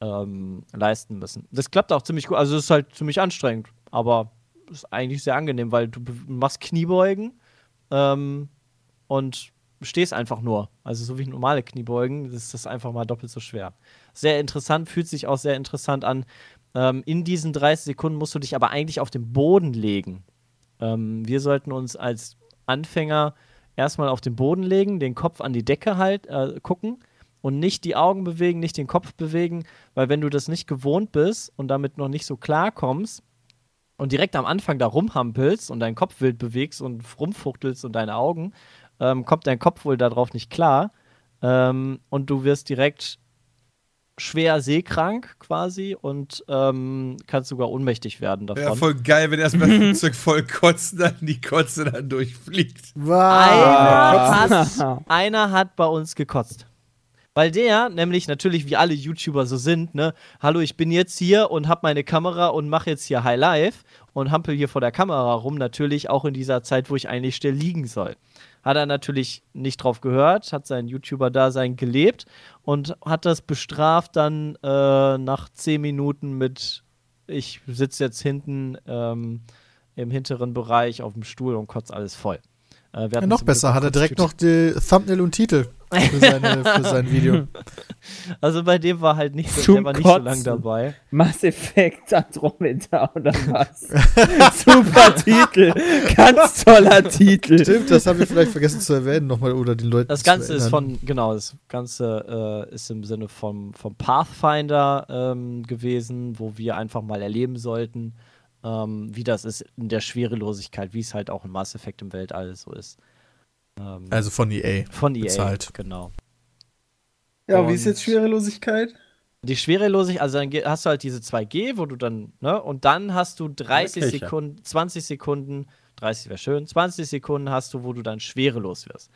ähm, leisten müssen. Das klappt auch ziemlich gut. Also es ist halt ziemlich anstrengend, aber ist eigentlich sehr angenehm, weil du machst Kniebeugen ähm, und stehst einfach nur. Also so wie normale Kniebeugen, ist das einfach mal doppelt so schwer. Sehr interessant, fühlt sich auch sehr interessant an. Ähm, in diesen 30 Sekunden musst du dich aber eigentlich auf den Boden legen. Ähm, wir sollten uns als Anfänger erstmal auf den Boden legen, den Kopf an die Decke halt äh, gucken und nicht die Augen bewegen, nicht den Kopf bewegen, weil wenn du das nicht gewohnt bist und damit noch nicht so klar kommst und direkt am Anfang da rumhampelst und deinen Kopf wild bewegst und rumfuchtelst und deine Augen, ähm, kommt dein Kopf wohl darauf nicht klar ähm, und du wirst direkt schwer seekrank quasi und ähm, kannst sogar ohnmächtig werden davon. Ja, voll geil, wenn erstmal das Flugzeug voll kotzt, dann die Kotze dann durchfliegt. Einer hat, einer hat bei uns gekotzt. Weil der, nämlich natürlich wie alle YouTuber so sind, ne, hallo, ich bin jetzt hier und hab meine Kamera und mache jetzt hier High Life und hampel hier vor der Kamera rum, natürlich auch in dieser Zeit, wo ich eigentlich still liegen soll. Hat er natürlich nicht drauf gehört, hat sein YouTuber-Dasein gelebt und hat das bestraft dann äh, nach 10 Minuten mit, ich sitze jetzt hinten ähm, im hinteren Bereich auf dem Stuhl und kotze alles voll. Äh, wir Ja, hatten noch besser, hat er direkt noch die Thumbnail und Titel für, seine, für sein Video. Also bei dem war halt nicht so, Zum der war nicht so lang dabei. Mass Effect Andromeda oder was? Super Titel. Ganz toller Titel. Stimmt, das haben wir vielleicht vergessen zu erwähnen nochmal oder den Leuten Das zu Ganze ist von, genau, das Ganze äh, ist im Sinne vom, vom Pathfinder ähm, gewesen, wo wir einfach mal erleben sollten, ähm, wie das ist in der Schwerelosigkeit, wie es halt auch in Mass Effect im Weltall so ist. Ähm, Also von EA. von EA, bezahlt. genau. Ja, wie ist Und- jetzt Schwerelosigkeit? Die Schwerelosigkeit, also dann hast du halt diese 2G, wo du dann, ne, und dann hast du 30 Kelcher. Sekunden, 20 Sekunden, 30 wäre schön, 20 Sekunden hast du, wo du dann schwerelos wirst.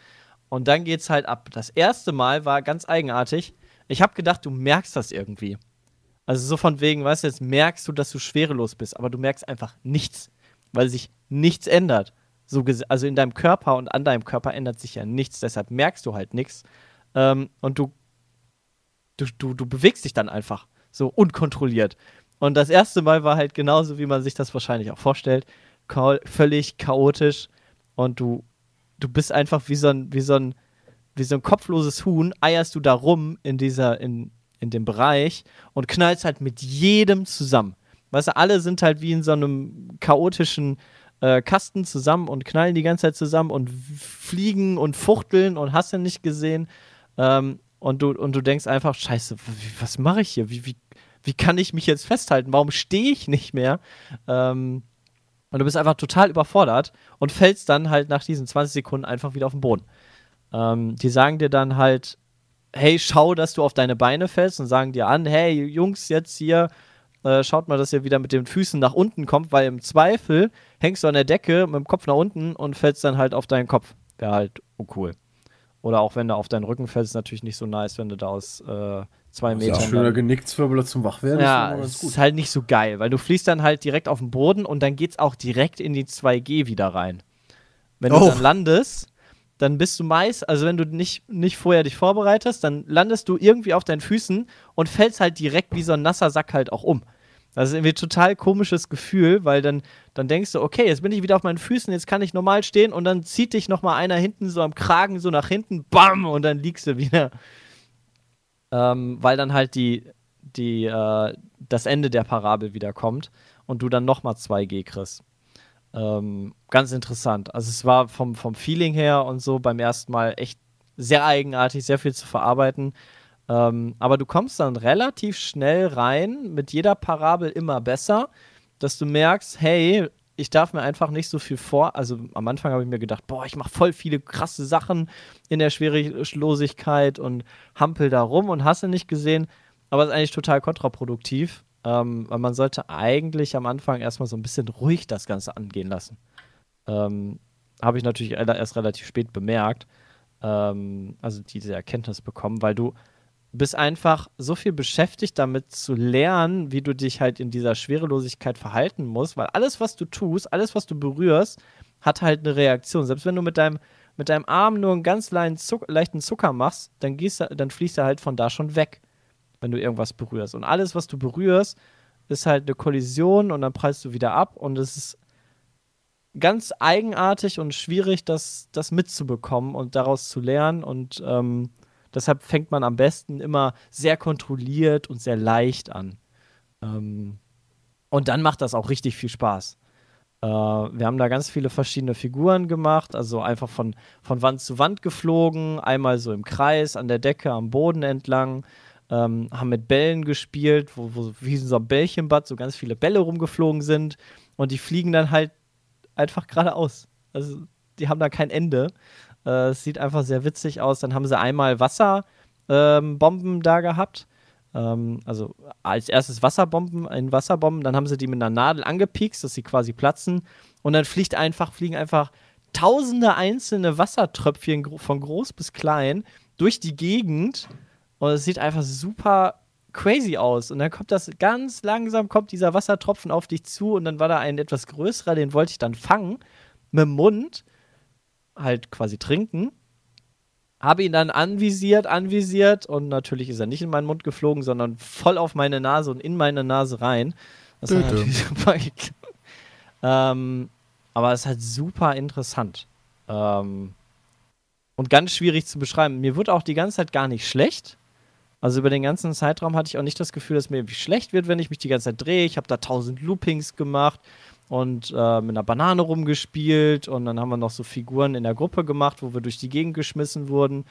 Und dann geht's halt ab. Das erste Mal war ganz eigenartig. Ich habe gedacht, du merkst das irgendwie. Also so von wegen, weißt du, jetzt merkst du, dass du schwerelos bist, aber du merkst einfach nichts. weil sich nichts ändert. So also in deinem Körper und an deinem Körper ändert sich ja nichts, deshalb merkst du halt nichts. Ähm, und du, du, du, du bewegst dich dann einfach so unkontrolliert. Und das erste Mal war halt genauso, wie man sich das wahrscheinlich auch vorstellt. Cha völlig chaotisch. Und du, du bist einfach wie so ein, wie so ein, wie so ein kopfloses Huhn, eierst du da rum in dieser, in, in dem Bereich und knallst halt mit jedem zusammen. Weißt du, alle sind halt wie in so einem chaotischen äh, Kasten zusammen und knallen die ganze Zeit zusammen und fliegen und fuchteln und hast du nicht gesehen. Ähm, und, du, und du denkst einfach, scheiße, was mache ich hier? Wie, wie, wie kann ich mich jetzt festhalten? Warum stehe ich nicht mehr? Ähm, und du bist einfach total überfordert und fällst dann halt nach diesen 20 Sekunden einfach wieder auf den Boden. Ähm, die sagen dir dann halt, hey, schau, dass du auf deine Beine fällst und sagen dir an, hey, Jungs, jetzt hier, äh, schaut mal, dass ihr wieder mit den Füßen nach unten kommt, weil im Zweifel hängst du an der Decke mit dem Kopf nach unten und fällst dann halt auf deinen Kopf. Wäre halt uncool. Oder auch wenn du auf deinen Rücken fällst, ist natürlich nicht so nice, wenn du da aus äh, zwei Ja, Metern. schöner dann- Genickzwirbler zum Wachwerden ja, ist ist halt nicht so geil, weil du fließt dann halt direkt auf den Boden und dann geht's auch direkt in die 2G wieder rein. Wenn du Oh. dann landest, dann bist du meist, also wenn du nicht, nicht vorher dich vorbereitest, dann landest du irgendwie auf deinen Füßen und fällst halt direkt wie so ein nasser Sack halt auch um. Das ist irgendwie ein total komisches Gefühl, weil dann, dann denkst du, okay, jetzt bin ich wieder auf meinen Füßen, jetzt kann ich normal stehen und dann zieht dich nochmal einer hinten so am Kragen so nach hinten, bam, und dann liegst du wieder. Ähm, weil dann halt die, die, äh, das Ende der Parabel wieder kommt und du dann nochmal 2G kriegst. Ähm, ganz interessant. Also es war vom, vom Feeling her und so beim ersten Mal echt sehr eigenartig, sehr viel zu verarbeiten. Ähm, aber du kommst dann relativ schnell rein, mit jeder Parabel immer besser, dass du merkst, hey, ich darf mir einfach nicht so viel vor. Also am Anfang habe ich mir gedacht, boah, ich mache voll viele krasse Sachen in der Schwerelosigkeit und hampel da rum und hasse nicht gesehen. Aber es ist eigentlich total kontraproduktiv, ähm, weil man sollte eigentlich am Anfang erstmal so ein bisschen ruhig das Ganze angehen lassen. Ähm, habe ich natürlich erst relativ spät bemerkt, ähm, also diese Erkenntnis bekommen, weil du bist einfach so viel beschäftigt damit zu lernen, wie du dich halt in dieser Schwerelosigkeit verhalten musst, weil alles, was du tust, alles, was du berührst, hat halt eine Reaktion. Selbst wenn du mit deinem, mit deinem Arm nur einen ganz leichten, Zuck, leichten Zucker machst, dann, gehst, dann fließt er halt von da schon weg, wenn du irgendwas berührst. Und alles, was du berührst, ist halt eine Kollision und dann prallst du wieder ab und es ist ganz eigenartig und schwierig, das, das mitzubekommen und daraus zu lernen und ähm, deshalb fängt man am besten immer sehr kontrolliert und sehr leicht an. Ähm, und dann macht das auch richtig viel Spaß. Äh, wir haben da ganz viele verschiedene Figuren gemacht, also einfach von, von Wand zu Wand geflogen, einmal so im Kreis, an der Decke, am Boden entlang, ähm, haben mit Bällen gespielt, wo, wo wie in so einem Bällchenbad so ganz viele Bälle rumgeflogen sind und die fliegen dann halt einfach geradeaus. Also die haben da kein Ende. Äh, es sieht einfach sehr witzig aus. Dann haben sie einmal Wasserbomben ähm, da gehabt. Ähm, also als erstes Wasserbomben in Wasserbomben, dann haben sie die mit einer Nadel angepiekst, dass sie quasi platzen. Und dann fliegt einfach, fliegen einfach tausende einzelne Wassertröpfchen von groß bis klein durch die Gegend. Und es sieht einfach super crazy aus. Und dann kommt das ganz langsam, kommt dieser Wassertropfen auf dich zu und dann war da ein etwas größerer, den wollte ich dann fangen mit dem Mund, halt quasi trinken. Habe ihn dann anvisiert, anvisiert und natürlich ist er nicht in meinen Mund geflogen, sondern voll auf meine Nase und in meine Nase rein. Das hat natürlich super. Ähm, aber es ist halt super interessant. Ähm, und ganz schwierig zu beschreiben. Mir wird auch die ganze Zeit gar nicht schlecht. Also über den ganzen Zeitraum hatte ich auch nicht das Gefühl, dass mir irgendwie schlecht wird, wenn ich mich die ganze Zeit drehe. Ich habe da tausend Loopings gemacht und äh, mit einer Banane rumgespielt und dann haben wir noch so Figuren in der Gruppe gemacht, wo wir durch die Gegend geschmissen wurden.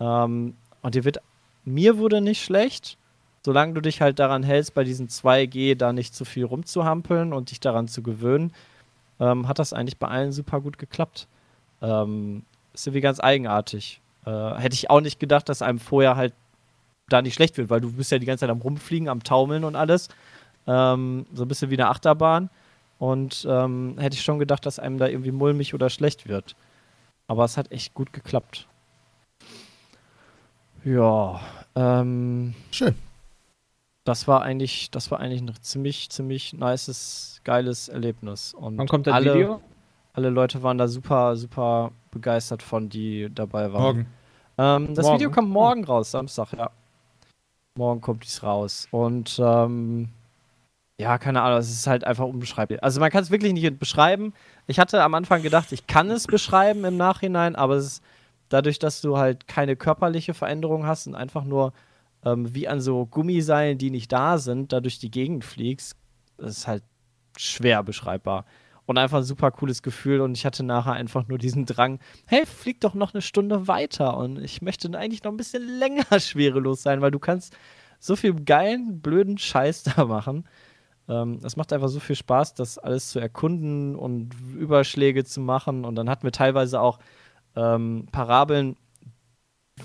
Ähm, und dir wird, mir wurde nicht schlecht, solange du dich halt daran hältst, bei diesen 2G da nicht zu viel rumzuhampeln und dich daran zu gewöhnen, ähm, hat das eigentlich bei allen super gut geklappt. Ähm, ist irgendwie ganz eigenartig. Äh, hätte ich auch nicht gedacht, dass einem vorher halt da nicht schlecht wird, weil du bist ja die ganze Zeit am Rumfliegen, am Taumeln und alles. Ähm, so ein bisschen wie eine Achterbahn. Und ähm, hätte ich schon gedacht, dass einem da irgendwie mulmig oder schlecht wird. Aber es hat echt gut geklappt. Ja. Ähm, Schön. Das war eigentlich, das war eigentlich ein ziemlich, ziemlich nices, geiles Erlebnis. Und Wann kommt das alle, Video? alle Leute waren da super, super begeistert von, die dabei waren. Morgen. Ähm, das Morgen. Video kommt morgen raus, Samstag, ja. Morgen kommt dies raus. Und ähm, ja, keine Ahnung, es ist halt einfach unbeschreiblich. Also man kann es wirklich nicht beschreiben. Ich hatte am Anfang gedacht, ich kann es beschreiben im Nachhinein, aber es ist dadurch, dass du halt keine körperliche Veränderung hast und einfach nur ähm, wie an so Gummiseilen, die nicht da sind, da durch die Gegend fliegst, ist halt schwer beschreibbar. Und einfach ein super cooles Gefühl. Und ich hatte nachher einfach nur diesen Drang, hey, flieg doch noch eine Stunde weiter. Und ich möchte eigentlich noch ein bisschen länger schwerelos sein, weil du kannst so viel geilen, blöden Scheiß da machen. Ähm, es macht einfach so viel Spaß, das alles zu erkunden und Überschläge zu machen. Und dann hatten wir teilweise auch ähm, Parabeln,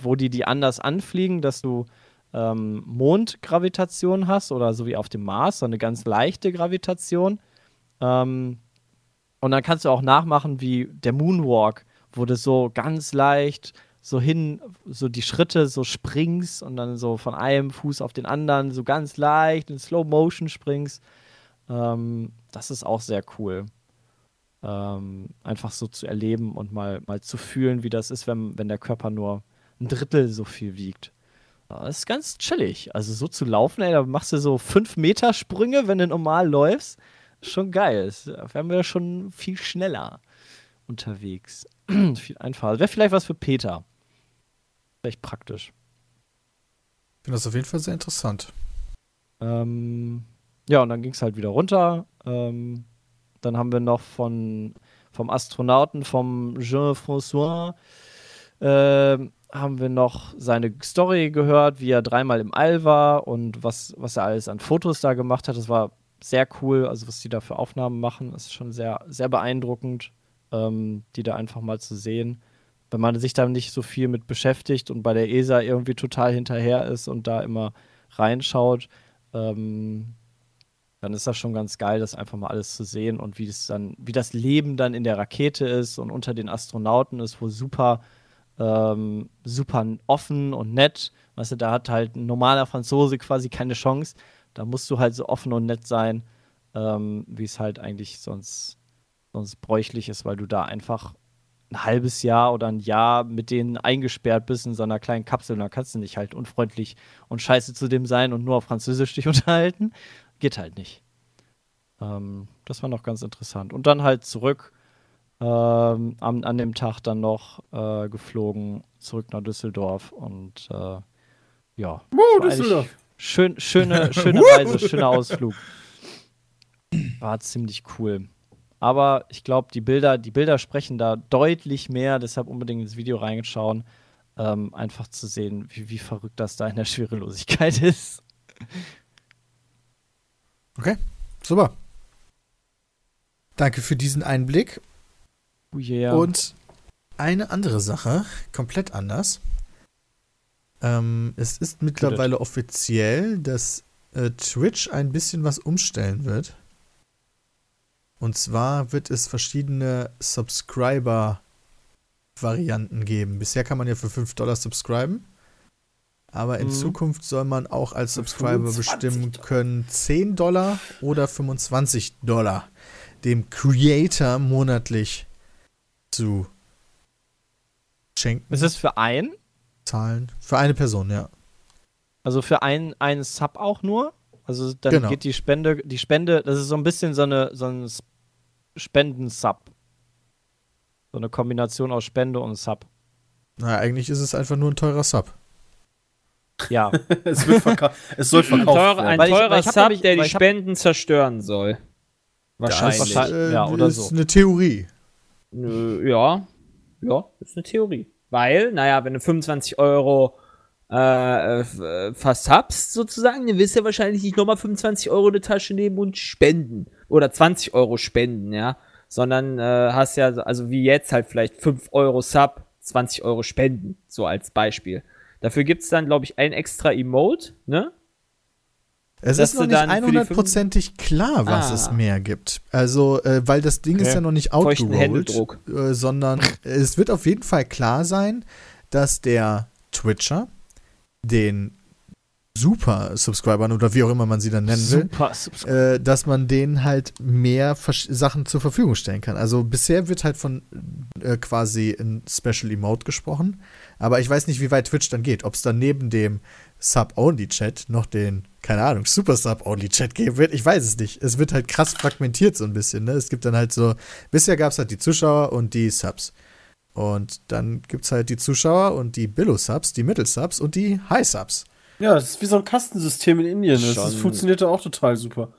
wo die die anders anfliegen, dass du ähm, Mondgravitation hast oder so wie auf dem Mars, so eine ganz leichte Gravitation. Ähm, und dann kannst du auch nachmachen, wie der Moonwalk, wo du so ganz leicht so hin, so die Schritte so springst und dann so von einem Fuß auf den anderen so ganz leicht in Slow Motion springst. Ähm, das ist auch sehr cool. Ähm, einfach so zu erleben und mal, mal zu fühlen, wie das ist, wenn, wenn der Körper nur ein Drittel so viel wiegt. Das ist ganz chillig. Also so zu laufen, ey, da machst du so 5 Meter Sprünge, wenn du normal läufst. Schon geil. Da wären wir schon viel schneller unterwegs. viel einfacher. Wäre vielleicht was für Peter. Vielleicht praktisch. Ich finde das auf jeden Fall sehr interessant. Ähm, ja, und dann ging es halt wieder runter. Ähm, dann haben wir noch von, vom Astronauten, vom Jean-François, ähm, haben wir noch seine Story gehört, wie er dreimal im All war und was, was er alles an Fotos da gemacht hat. Das war sehr cool, also was die da für Aufnahmen machen, ist schon sehr, sehr beeindruckend, ähm, die da einfach mal zu sehen. Wenn man sich da nicht so viel mit beschäftigt und bei der ESA irgendwie total hinterher ist und da immer reinschaut, ähm, dann ist das schon ganz geil, das einfach mal alles zu sehen und wie es dann, wie das Leben dann in der Rakete ist und unter den Astronauten ist, wo super, ähm, super offen und nett. Weißt du, da hat halt ein normaler Franzose quasi keine Chance. Da musst du halt so offen und nett sein, ähm, wie es halt eigentlich sonst, sonst bräuchlich ist, weil du da einfach ein halbes Jahr oder ein Jahr mit denen eingesperrt bist in so einer kleinen Kapsel. Und dann kannst du nicht halt unfreundlich und scheiße zu dem sein und nur auf Französisch dich unterhalten. Geht halt nicht. Ähm, das war noch ganz interessant. Und dann halt zurück ähm, an, an dem Tag dann noch äh, geflogen, zurück nach Düsseldorf und äh, ja. eigentlich Düsseldorf. Schön, schöne, schöne Reise, schöner Ausflug. War ziemlich cool. Aber ich glaube, die Bilder, die Bilder sprechen da deutlich mehr, deshalb unbedingt ins Video reingeschauen, ähm, einfach zu sehen, wie, wie verrückt das da in der Schwerelosigkeit ist. Okay, super. Danke für diesen Einblick. Oh yeah. Und eine andere Sache, komplett anders. Ähm, es ist mittlerweile offiziell, dass äh, Twitch ein bisschen was umstellen wird. Und zwar wird es verschiedene Subscriber-Varianten geben. Bisher kann man ja für 5 Dollar subscriben. Aber in Mhm. Zukunft soll man auch als Subscriber 25 bestimmen können, können 10 Dollar oder 25 Dollar dem Creator monatlich zu schenken, ist es für einen? Zahlen. Für eine Person, ja. Also für einen, einen Sub auch nur? Also dann Genau. geht die Spende, die Spende, das ist so ein bisschen so eine so ein Spendensub. So eine Kombination aus Spende und Sub. Na, eigentlich ist es einfach nur ein teurer Sub. Ja. es, wird es soll Ein verkauft teurer, werden. ein Weil teurer ich Sub, nämlich- der die Spenden zerstören soll. Wahrscheinlich. Das Wahrscheinlich. äh, Ja, oder ist so. eine Theorie. Nö, ja. Ja, ist eine Theorie. Weil, naja, wenn du 25 Euro äh, f- äh, versubst sozusagen, dann wirst du ja wahrscheinlich nicht nochmal 25 Euro in die Tasche nehmen und spenden. Oder 20 Euro spenden, ja. Sondern äh, hast ja, also wie jetzt halt vielleicht 5 Euro Sub, 20 Euro spenden, so als Beispiel. Dafür gibt's dann, glaube ich, ein extra Emote, ne? Es ist noch nicht dann für die fünf- 100%ig klar, was Ah. es mehr gibt. Also, äh, weil das Ding ist Okay. ja noch nicht outgerollt, äh, sondern es wird auf jeden Fall klar sein, dass der Twitcher den Super-Subscribern oder wie auch immer man sie dann nennen will, äh, dass man denen halt mehr Versch Sachen zur Verfügung stellen kann. Also bisher wird halt von äh, quasi ein Special Emote gesprochen, aber ich weiß nicht, wie weit Twitch dann geht. Ob es dann neben dem Sub-Only-Chat noch den, keine Ahnung, Super-Sub-Only-Chat geben wird, ich weiß es nicht. Es wird halt krass fragmentiert so ein bisschen. Ne? Es gibt dann halt so, bisher gab es halt die Zuschauer und die Subs. Und dann gibt es halt die Zuschauer und die Billo-Subs, die Middle-Subs und die High-Subs. Ja, das ist wie so ein Kastensystem in Indien. Das, das funktioniert ja auch total super.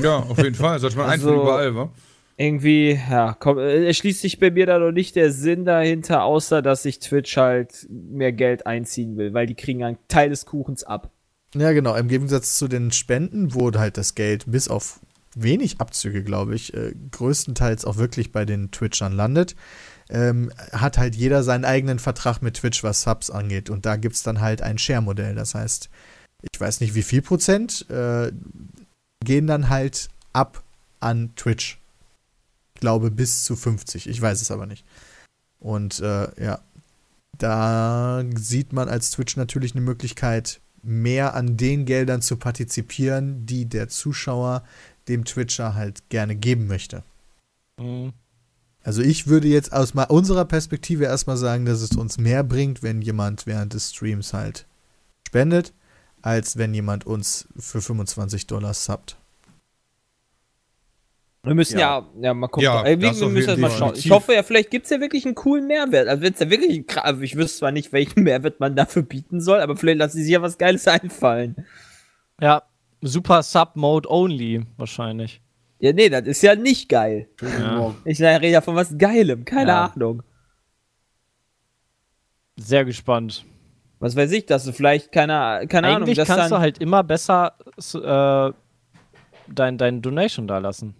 Ja, auf jeden Fall. Sollte man Also- einführen überall, wa? Irgendwie, ja, komm, äh, erschließt sich bei mir da noch nicht der Sinn dahinter, außer dass sich Twitch halt mehr Geld einziehen will, weil die kriegen einen Teil des Kuchens ab. Ja, genau. Im Gegensatz zu den Spenden, wo halt das Geld bis auf wenig Abzüge, glaube ich, äh, größtenteils auch wirklich bei den Twitchern landet, ähm, hat halt jeder seinen eigenen Vertrag mit Twitch, was Subs angeht. Und da gibt es dann halt ein Share-Modell. Das heißt, ich weiß nicht, wie viel Prozent äh, gehen dann halt ab an Twitch. Ich glaube bis zu 50. Ich weiß es aber nicht. Und äh, ja, da sieht man als Twitch natürlich eine Möglichkeit, mehr an den Geldern zu partizipieren, die der Zuschauer dem Twitcher halt gerne geben möchte. Mhm. Also ich würde jetzt aus unserer Perspektive erstmal sagen, dass es uns mehr bringt, wenn jemand während des Streams halt spendet, als wenn jemand uns für 25 Dollar subbt. Wir müssen ja, ja, mal gucken. Ja, Äh, wir wir müssen mal schauen. Ich hoffe ja, vielleicht gibt's ja wirklich einen coolen Mehrwert. Also wenn es ja wirklich, also ich wüsste zwar nicht, welchen Mehrwert man dafür bieten soll, aber vielleicht lassen sie sich ja was Geiles einfallen. Ja, Super Sub Mode Only wahrscheinlich. Ja, nee, das ist ja nicht geil. Ja. Ich rede ja von was Geilem, keine Ja. Ahnung. Sehr gespannt. Was weiß ich, dass du vielleicht, keine, keine Ahnung, Eigentlich kannst dann, du halt immer besser äh, dein, dein Donation da lassen.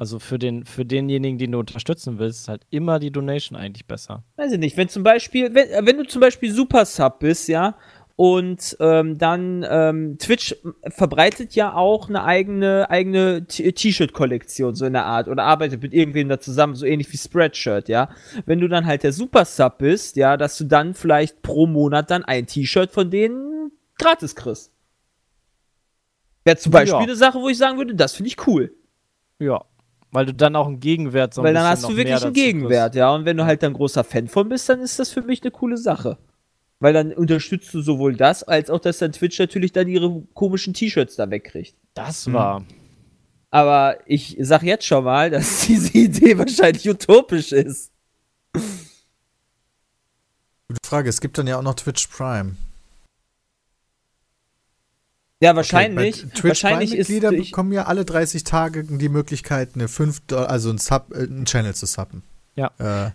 Also für, den, für denjenigen, den du unterstützen willst, ist halt immer die Donation eigentlich besser. weiß ich nicht, wenn zum Beispiel, wenn, äh, wenn du zum Beispiel Super Sub bist, ja, und ähm, dann ähm, Twitch verbreitet ja auch eine eigene eigene T- T-Shirt-Kollektion so in der Art oder arbeitet mit irgendwem da zusammen, so ähnlich wie Spreadshirt, ja. Wenn du dann halt der Super Sub bist, ja, dass du dann vielleicht pro Monat dann ein T-Shirt von denen gratis kriegst. Wäre zum Beispiel Ja. eine Sache, wo ich sagen würde, das finde ich cool. Ja. Weil du dann auch einen Gegenwert so ein Weil dann hast du wirklich einen Gegenwert, ja. Und wenn du halt dann großer Fan von bist, dann ist das für mich eine coole Sache. Weil dann unterstützt du sowohl das, als auch, dass dann Twitch natürlich dann ihre komischen T-Shirts da wegkriegt. kriegst. Das war. Aber ich sag jetzt schon mal, dass diese Idee wahrscheinlich utopisch ist. Gute Frage, es gibt dann ja auch noch Twitch Prime. Ja, wahrscheinlich. Okay, wahrscheinlich. Prime-Mitglieder bekommen ja alle 30 Tage die Möglichkeit, eine 5 Dollar, also ein Sub, äh, einen Channel zu subben. Ja. Äh,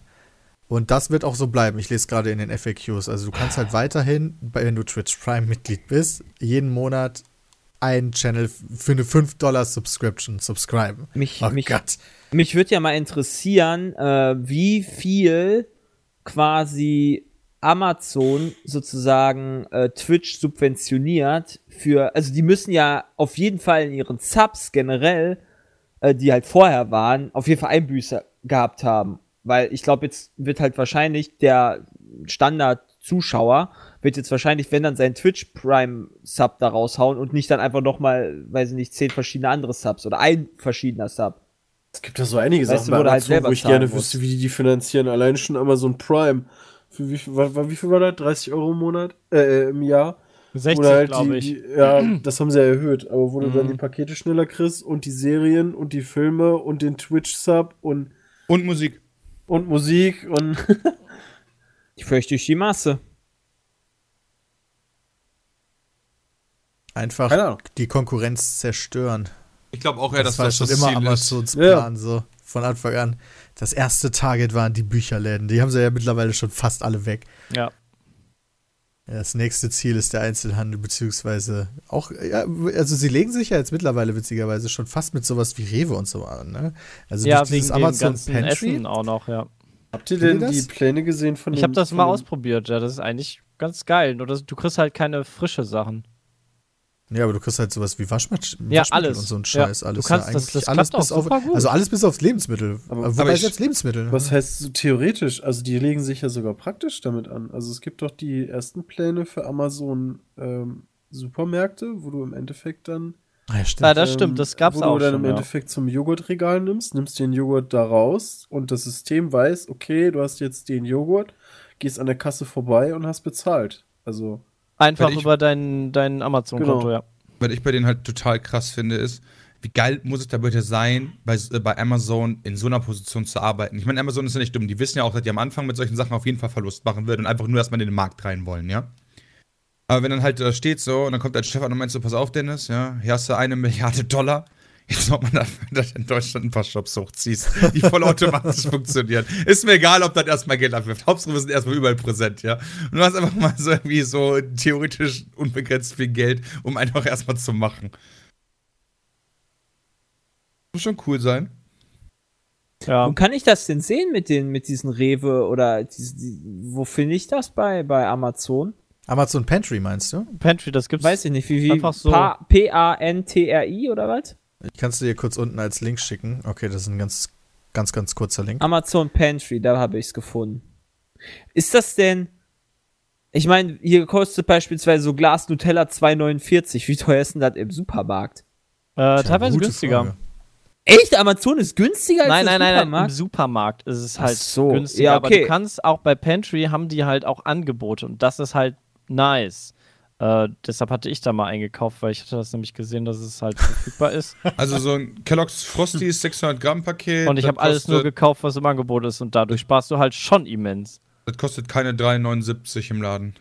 und das wird auch so bleiben. Ich lese gerade in den FAQs. Also du kannst halt weiterhin, wenn du Twitch Prime-Mitglied bist, jeden Monat einen Channel für eine 5 Dollar Subscription subscriben. mich, Oh mich, Gott. Mich würde ja mal interessieren, äh, wie viel quasi Amazon sozusagen äh, Twitch subventioniert für, also die müssen ja auf jeden Fall in ihren Subs generell, äh, die halt vorher waren, auf jeden Fall Einbüße gehabt haben. Weil ich glaube, jetzt wird halt wahrscheinlich der Standard-Zuschauer wird jetzt wahrscheinlich, wenn dann sein Twitch Prime Sub da raushauen und nicht dann einfach nochmal, weiß ich nicht, zehn verschiedene andere Subs oder ein verschiedener Sub. Es gibt ja so einige Weißt Sachen du, wo du halt wo ich gerne musst. wüsste, wie die die finanzieren. Allein schon Amazon Prime. Für wie, viel, war, war, wie viel war das? 30 Euro im Monat? Äh, im Jahr? 60, Oder halt glaube ich. Die, ja, das haben sie ja erhöht. Aber wo du dann Mhm. die Pakete schneller kriegst und die Serien und die Filme und den Twitch-Sub und, Und Musik. und Musik und Ich fürchte durch die Masse. Einfach die Konkurrenz zerstören. Ich glaube auch, ja, das dass war das schon das immer Ziel ist. Amazons Ja. Plan, so von Anfang an. Das erste Target waren die Bücherläden. Die haben sie ja mittlerweile schon fast alle weg. Ja. Das nächste Ziel ist der Einzelhandel, beziehungsweise auch, ja, also sie legen sich ja jetzt mittlerweile witzigerweise schon fast mit sowas wie Rewe und so an, ne? Also Ja, durch wegen dieses dem Amazon ganzen Pantry. Essen auch noch, ja. Habt ihr denn die das? Pläne gesehen von Ich habe das mal ausprobiert, ja. Das ist eigentlich ganz geil. Nur dass du kriegst halt keine frische Sachen. Ja, aber du kriegst halt sowas wie Waschmatsch Ja, Waschmittel alles. und so ein Ja, Scheiß. du alles kannst- ja, das- eigentlich das alles klappt bis auf, gut. Also alles bis aufs Lebensmittel. Aber- Wobei aber ich- selbst Lebensmittel. Was heißt so theoretisch? Also die legen sich ja sogar praktisch damit an. Also es gibt doch die ersten Pläne für Amazon ähm, Supermärkte, wo du im Endeffekt dann. Ah, ja, stimmt. Ja, das ähm, stimmt, das gab's wo auch du dann schon, im ja. Endeffekt zum Joghurtregal nimmst, nimmst den Joghurt da raus und das System weiß, okay, du hast jetzt den Joghurt, gehst an der Kasse vorbei und hast bezahlt. Also, Einfach ich- über dein, dein Amazon-Konto, Genau. ja. Was ich bei denen halt total krass finde, ist, wie geil muss es da bitte sein, bei, äh, bei Amazon in so einer Position zu arbeiten. Ich meine, Amazon ist ja nicht dumm. Die wissen ja auch, dass die am Anfang mit solchen Sachen auf jeden Fall Verlust machen würden und einfach nur erstmal in den Markt rein wollen, ja. Aber wenn dann halt da steht so und dann kommt dein Chef an und meint so, pass auf, Dennis, ja, hier hast du eine Milliarde Dollar. Jetzt ob man dafür, dass du in Deutschland ein paar Shops hochziehst, die vollautomatisch funktionieren. Ist mir egal, ob das erstmal Geld abwirft. Hauptsache, wir sind erstmal überall präsent, ja. Und du hast einfach mal so irgendwie so theoretisch unbegrenzt viel Geld, um einfach erstmal zu machen. Muss schon cool sein. Ja. Wo kann ich das denn sehen mit den, mit diesen Rewe oder diese, die, wo finde ich das bei, bei Amazon? Amazon Pantry meinst du? Pantry, das gibt's. Weiß ich nicht, wie, wie Einfach so. Pa- P-A-N-T-R-I oder was? Ich kann es dir kurz unten als Link schicken. Okay, das ist ein ganz, ganz, ganz kurzer Link. Amazon Pantry, da habe ich es gefunden. Ist das denn. Ich meine, hier kostet beispielsweise so Glas Nutella 2,49. Wie teuer ist denn das im Supermarkt? äh, teilweise günstiger. Frage. Echt? Amazon ist günstiger als Nein, nein, nein, nein, im Supermarkt? Supermarkt ist es halt so, günstiger. ja, Aber okay. du kannst auch bei Pantry haben die halt auch Angebote und das ist halt nice. Äh, deshalb hatte ich da mal eingekauft, weil ich hatte das nämlich gesehen, dass es halt verfügbar ist. Also so ein Kellogg's Frosties 600 Gramm Paket. Und ich habe alles nur gekauft, was im Angebot ist und dadurch sparst du halt schon immens. Das kostet keine 3,79 im Laden.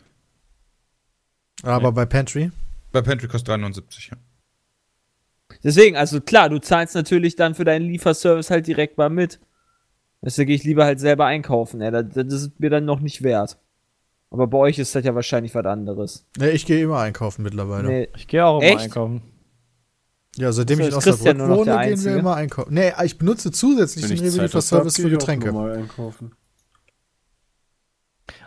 Aber bei Pantry? Bei Pantry kostet 3,79, ja. Deswegen, also klar, du zahlst natürlich dann für deinen Lieferservice halt direkt mal mit. Deswegen gehe ich lieber halt selber einkaufen. Ja, das, das ist mir dann noch nicht wert. Aber bei euch ist das ja wahrscheinlich was anderes. Ne, ich gehe immer einkaufen mittlerweile. Nee. Ich gehe auch immer Echt? einkaufen. Ja, seitdem So, ich in Osnabrück noch wohne, der gehen wir immer einkaufen. Nee, ich benutze zusätzlich den ich Rewe hab, für ich Getränke.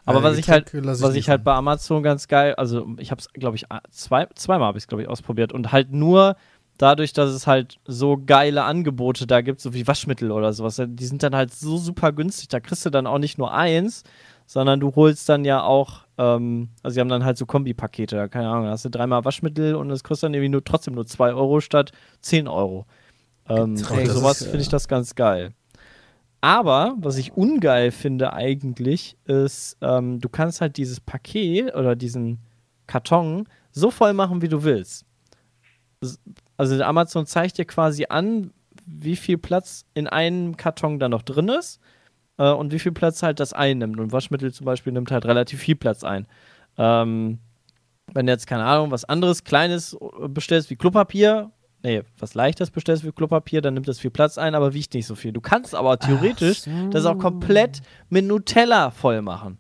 Aber Äh, was ich halt, was ich liefern. halt bei Amazon ganz geil, also ich habe es, glaube ich, zwei, zweimal habe ich es, glaube ich, ausprobiert und halt nur dadurch, dass es halt so geile Angebote da gibt, so wie Waschmittel oder sowas, die sind dann halt so super günstig, da kriegst du dann auch nicht nur eins, sondern du holst dann ja auch, ähm, also sie haben dann halt so Kombipakete, keine Ahnung, hast du dreimal Waschmittel und es kostet dann irgendwie nur trotzdem nur 2 Euro statt 10 Euro. Ähm, das sowas finde ich das ganz geil. Aber was ich ungeil finde eigentlich, ist, ähm, du kannst halt dieses Paket oder diesen Karton so voll machen, wie du willst. Also Amazon zeigt dir quasi an, wie viel Platz in einem Karton da noch drin ist äh, und wie viel Platz halt das einnimmt. Und Waschmittel zum Beispiel nimmt halt relativ viel Platz ein. Ähm, wenn du jetzt, keine Ahnung, was anderes Kleines äh, bestellst wie Klopapier, nee, was Leichtes bestellst wie Klopapier, dann nimmt das viel Platz ein, aber wiegt nicht so viel. Du kannst aber theoretisch das auch komplett mit Nutella voll machen.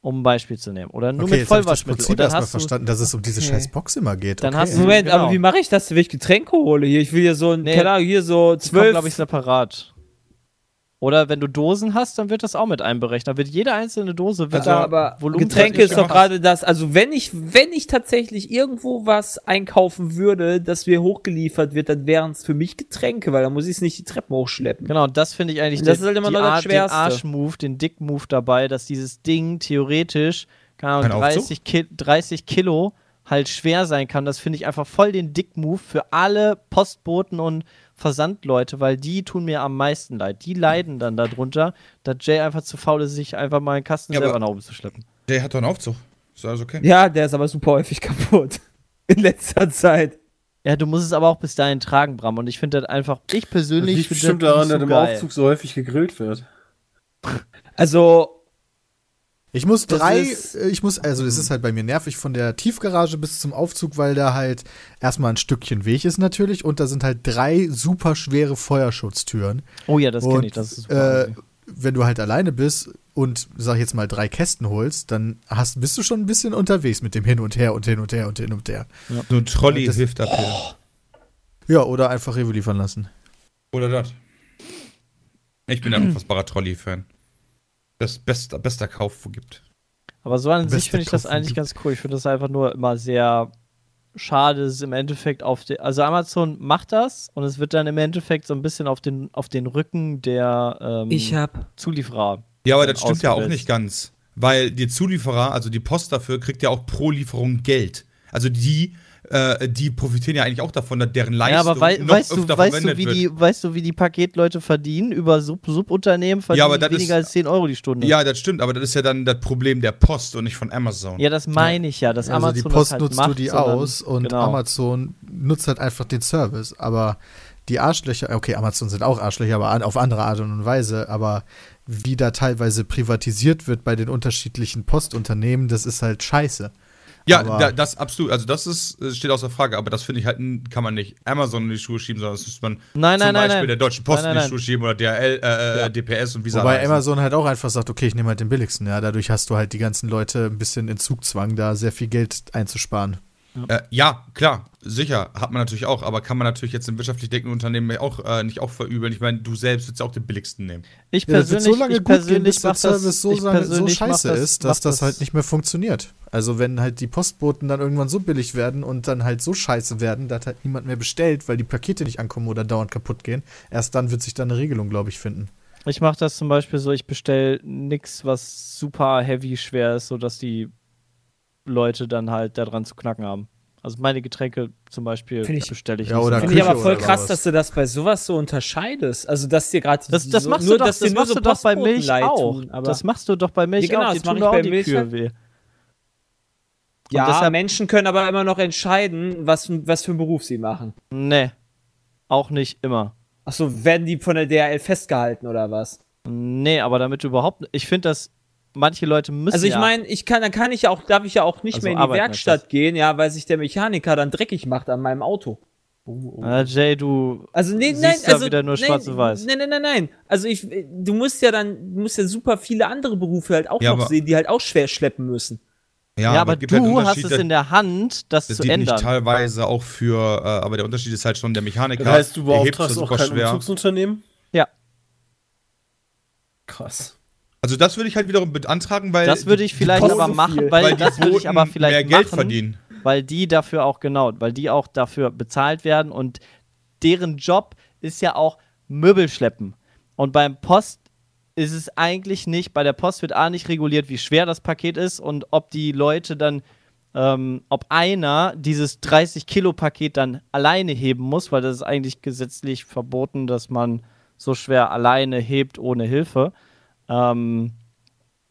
Um ein Beispiel zu nehmen. Oder nur Okay, mit habe ich das Vollwaschmittel. Prinzip erstmal verstanden, dass es um diese Okay. scheiß Box immer geht. Dann okay. hast du- Moment, genau. aber wie mache ich das, wenn ich Getränke hole hier? Ich will hier so ein, Nee. keine Ahnung, hier so zwölf. glaube ich, separat. Oder wenn du Dosen hast, dann wird das auch mit einberechnet. Da wird jede einzelne Dose wird Also, da aber Volumen Getränke ist doch gerade das, also wenn ich, wenn ich tatsächlich irgendwo was einkaufen würde, das mir hochgeliefert wird, dann wären es für mich Getränke, weil dann muss ich es nicht die Treppen hochschleppen. Genau, und das finde ich eigentlich Das den, ist halt immer die noch das Ar- den Schwerste. Arsch-Move, den Dick-Move dabei, dass dieses Ding theoretisch, keine Ahnung, Kein Aufzug? 30, Ki 30 Kilo halt schwer sein kann. Das finde ich einfach voll den Dick-Move für alle Postboten und Versandleute, weil die tun mir am meisten leid. Die leiden dann darunter, dass Jay einfach zu faul ist, sich einfach mal einen Kasten Ja, selber nach oben zu schleppen. Der hat doch einen Aufzug. Ist alles okay. Ja, der ist aber super häufig kaputt. In letzter Zeit. Ja, du musst es aber auch bis dahin tragen, Bram. Und ich finde das einfach, ich Das persönlich liegt finde bestimmt das daran, dass im. Aufzug so häufig gegrillt wird. Also, Ich muss Das drei, ist- äh, ich muss, also es ist halt bei mir nervig von der Tiefgarage bis zum Aufzug, weil da halt erstmal ein Stückchen Weg ist natürlich und da sind halt drei super schwere Feuerschutztüren. Oh ja, das kenne ich. Das ist super. äh, wenn du halt alleine bist und, sag ich jetzt mal, drei Kästen holst, dann hast, bist du schon ein bisschen unterwegs mit dem Hin und Her und hin und her und hin und her. So ein Trolley Ja, das- hilft da. Peter. Ja, oder einfach Rewe liefern lassen. Oder das. Ich bin ein unfassbarer Trolley-Fan. Das beste, bester Kauf, wo gibt. Aber so an Beste sich finde ich das Kauf, eigentlich gibt. ganz cool. Ich finde das einfach nur immer sehr schade, dass es im Endeffekt auf den. Also Amazon macht das und es wird dann im Endeffekt so ein bisschen auf den, auf den Rücken der ähm, ich hab. Zulieferer. Ja, aber das stimmt ja auch nicht ganz. Weil die Zulieferer, also die Post dafür, kriegt ja auch pro Lieferung Geld. Also die, äh, die profitieren ja eigentlich auch davon, dass deren Leistung Ja, aber wei noch weißt, du, öfter weißt, du, verwendet wie wird. die, weißt du, wie die Paketleute verdienen? Über Sub Subunternehmen verdienen Ja, aber die weniger ist- als 10 Euro die Stunde. Ja, das stimmt, aber das ist ja dann das Problem der Post und nicht von Amazon. Ja, das meine ich ja, dass Also Amazon die Post das halt nutzt macht, du die sondern- aus und genau. Amazon nutzt halt einfach den Service. Aber die Arschlöcher, okay, Amazon sind auch Arschlöcher, aber auf andere Art und Weise. Aber wie da teilweise privatisiert wird bei den unterschiedlichen Postunternehmen, das ist halt scheiße. Ja, da, das absolut. Also das ist, äh, steht außer Frage, aber das finde ich halt, kann man nicht Amazon in die Schuhe schieben, sondern das muss man Nein, zum nein, Beispiel nein. der Deutschen Post Nein, in die Schuhe schieben oder DRL, äh, Ja. DPS und alle Wobei heißen. Amazon halt auch einfach sagt, okay, ich nehme halt den billigsten. Ja, dadurch hast du halt die ganzen Leute ein bisschen in Zugzwang, da sehr viel Geld einzusparen. Äh, ja, klar, sicher, hat man natürlich auch, aber kann man natürlich jetzt im wirtschaftlich denkenden Unternehmen auch äh, nicht auch verübeln. Ich meine, du selbst würdest ja auch den billigsten nehmen. Ich Ja, das persönlich, so lange ich gut gehen, persönlich bis der mach das, Service so, ich lange, so persönlich mach scheiße das, ist, dass mach das halt nicht mehr funktioniert. Also wenn halt die Postboten dann irgendwann so billig werden und dann halt so scheiße werden, dass halt niemand mehr bestellt, weil die Pakete nicht ankommen oder dauernd kaputt gehen, erst dann wird sich da eine Regelung, glaube ich, finden. Ich mache das zum Beispiel so, ich bestelle nichts, was super heavy schwer ist, sodass die Leute dann halt daran zu knacken haben. Also meine Getränke zum Beispiel Find ich- bestelle ich Ja, nicht oder so. Finde ich aber voll krass, sowas. dass du das bei sowas so unterscheidest. Also, dass dir gerade Das, das so, machst nur, du doch, dass das machst so du doch bei Milch leid auch. tun, aber das machst du doch bei Milch Ja, genau, auch. Die das tun ich bei die Milch Kühe halt. weh. ja, deshalb- Menschen können aber immer noch entscheiden, was, was für einen Beruf sie machen. Nee. Auch nicht immer. Achso, werden die von der DRL festgehalten oder was? Nee, aber damit du überhaupt. Ich finde, dass manche Leute müssen. Also ich ja, meine, ich kann, dann kann ich ja auch, darf ich ja auch nicht Also mehr in die Werkstatt gehen, ja, weil sich der Mechaniker dann dreckig macht an meinem Auto. Äh, Jay, du. Also nee, Siehst nein, da also wieder nur nein, schwarz und weiß. Nein, nein, nein, nein. Also ich, du musst ja dann, du musst ja super viele andere Berufe halt auch Ja, noch aber- sehen, die halt auch schwer schleppen müssen. Ja, aber, es gibt halt du hast Unterschied, es in der Hand, das, Das zu ändern. teilweise auch für, äh, aber der Unterschied ist halt schon der Mechaniker. Das heißt, du beauftragst auch kein schwer. Umzugsunternehmen? Ja. Krass. Also das würde ich halt wiederum beantragen, weil Das würde ich vielleicht aber machen, weil, weil die das würde ich aber vielleicht mehr Geld machen, verdienen. weil die dafür auch genau, weil die auch dafür bezahlt werden und deren Job ist ja auch Möbel schleppen. Und beim Post ist es eigentlich nicht, bei der Post wird A nicht reguliert, wie schwer das Paket ist und ob die Leute dann, ähm, ob einer dieses 30 Kilo Paket dann alleine heben muss, weil das ist eigentlich gesetzlich verboten, dass man so schwer alleine hebt ohne Hilfe. Ähm,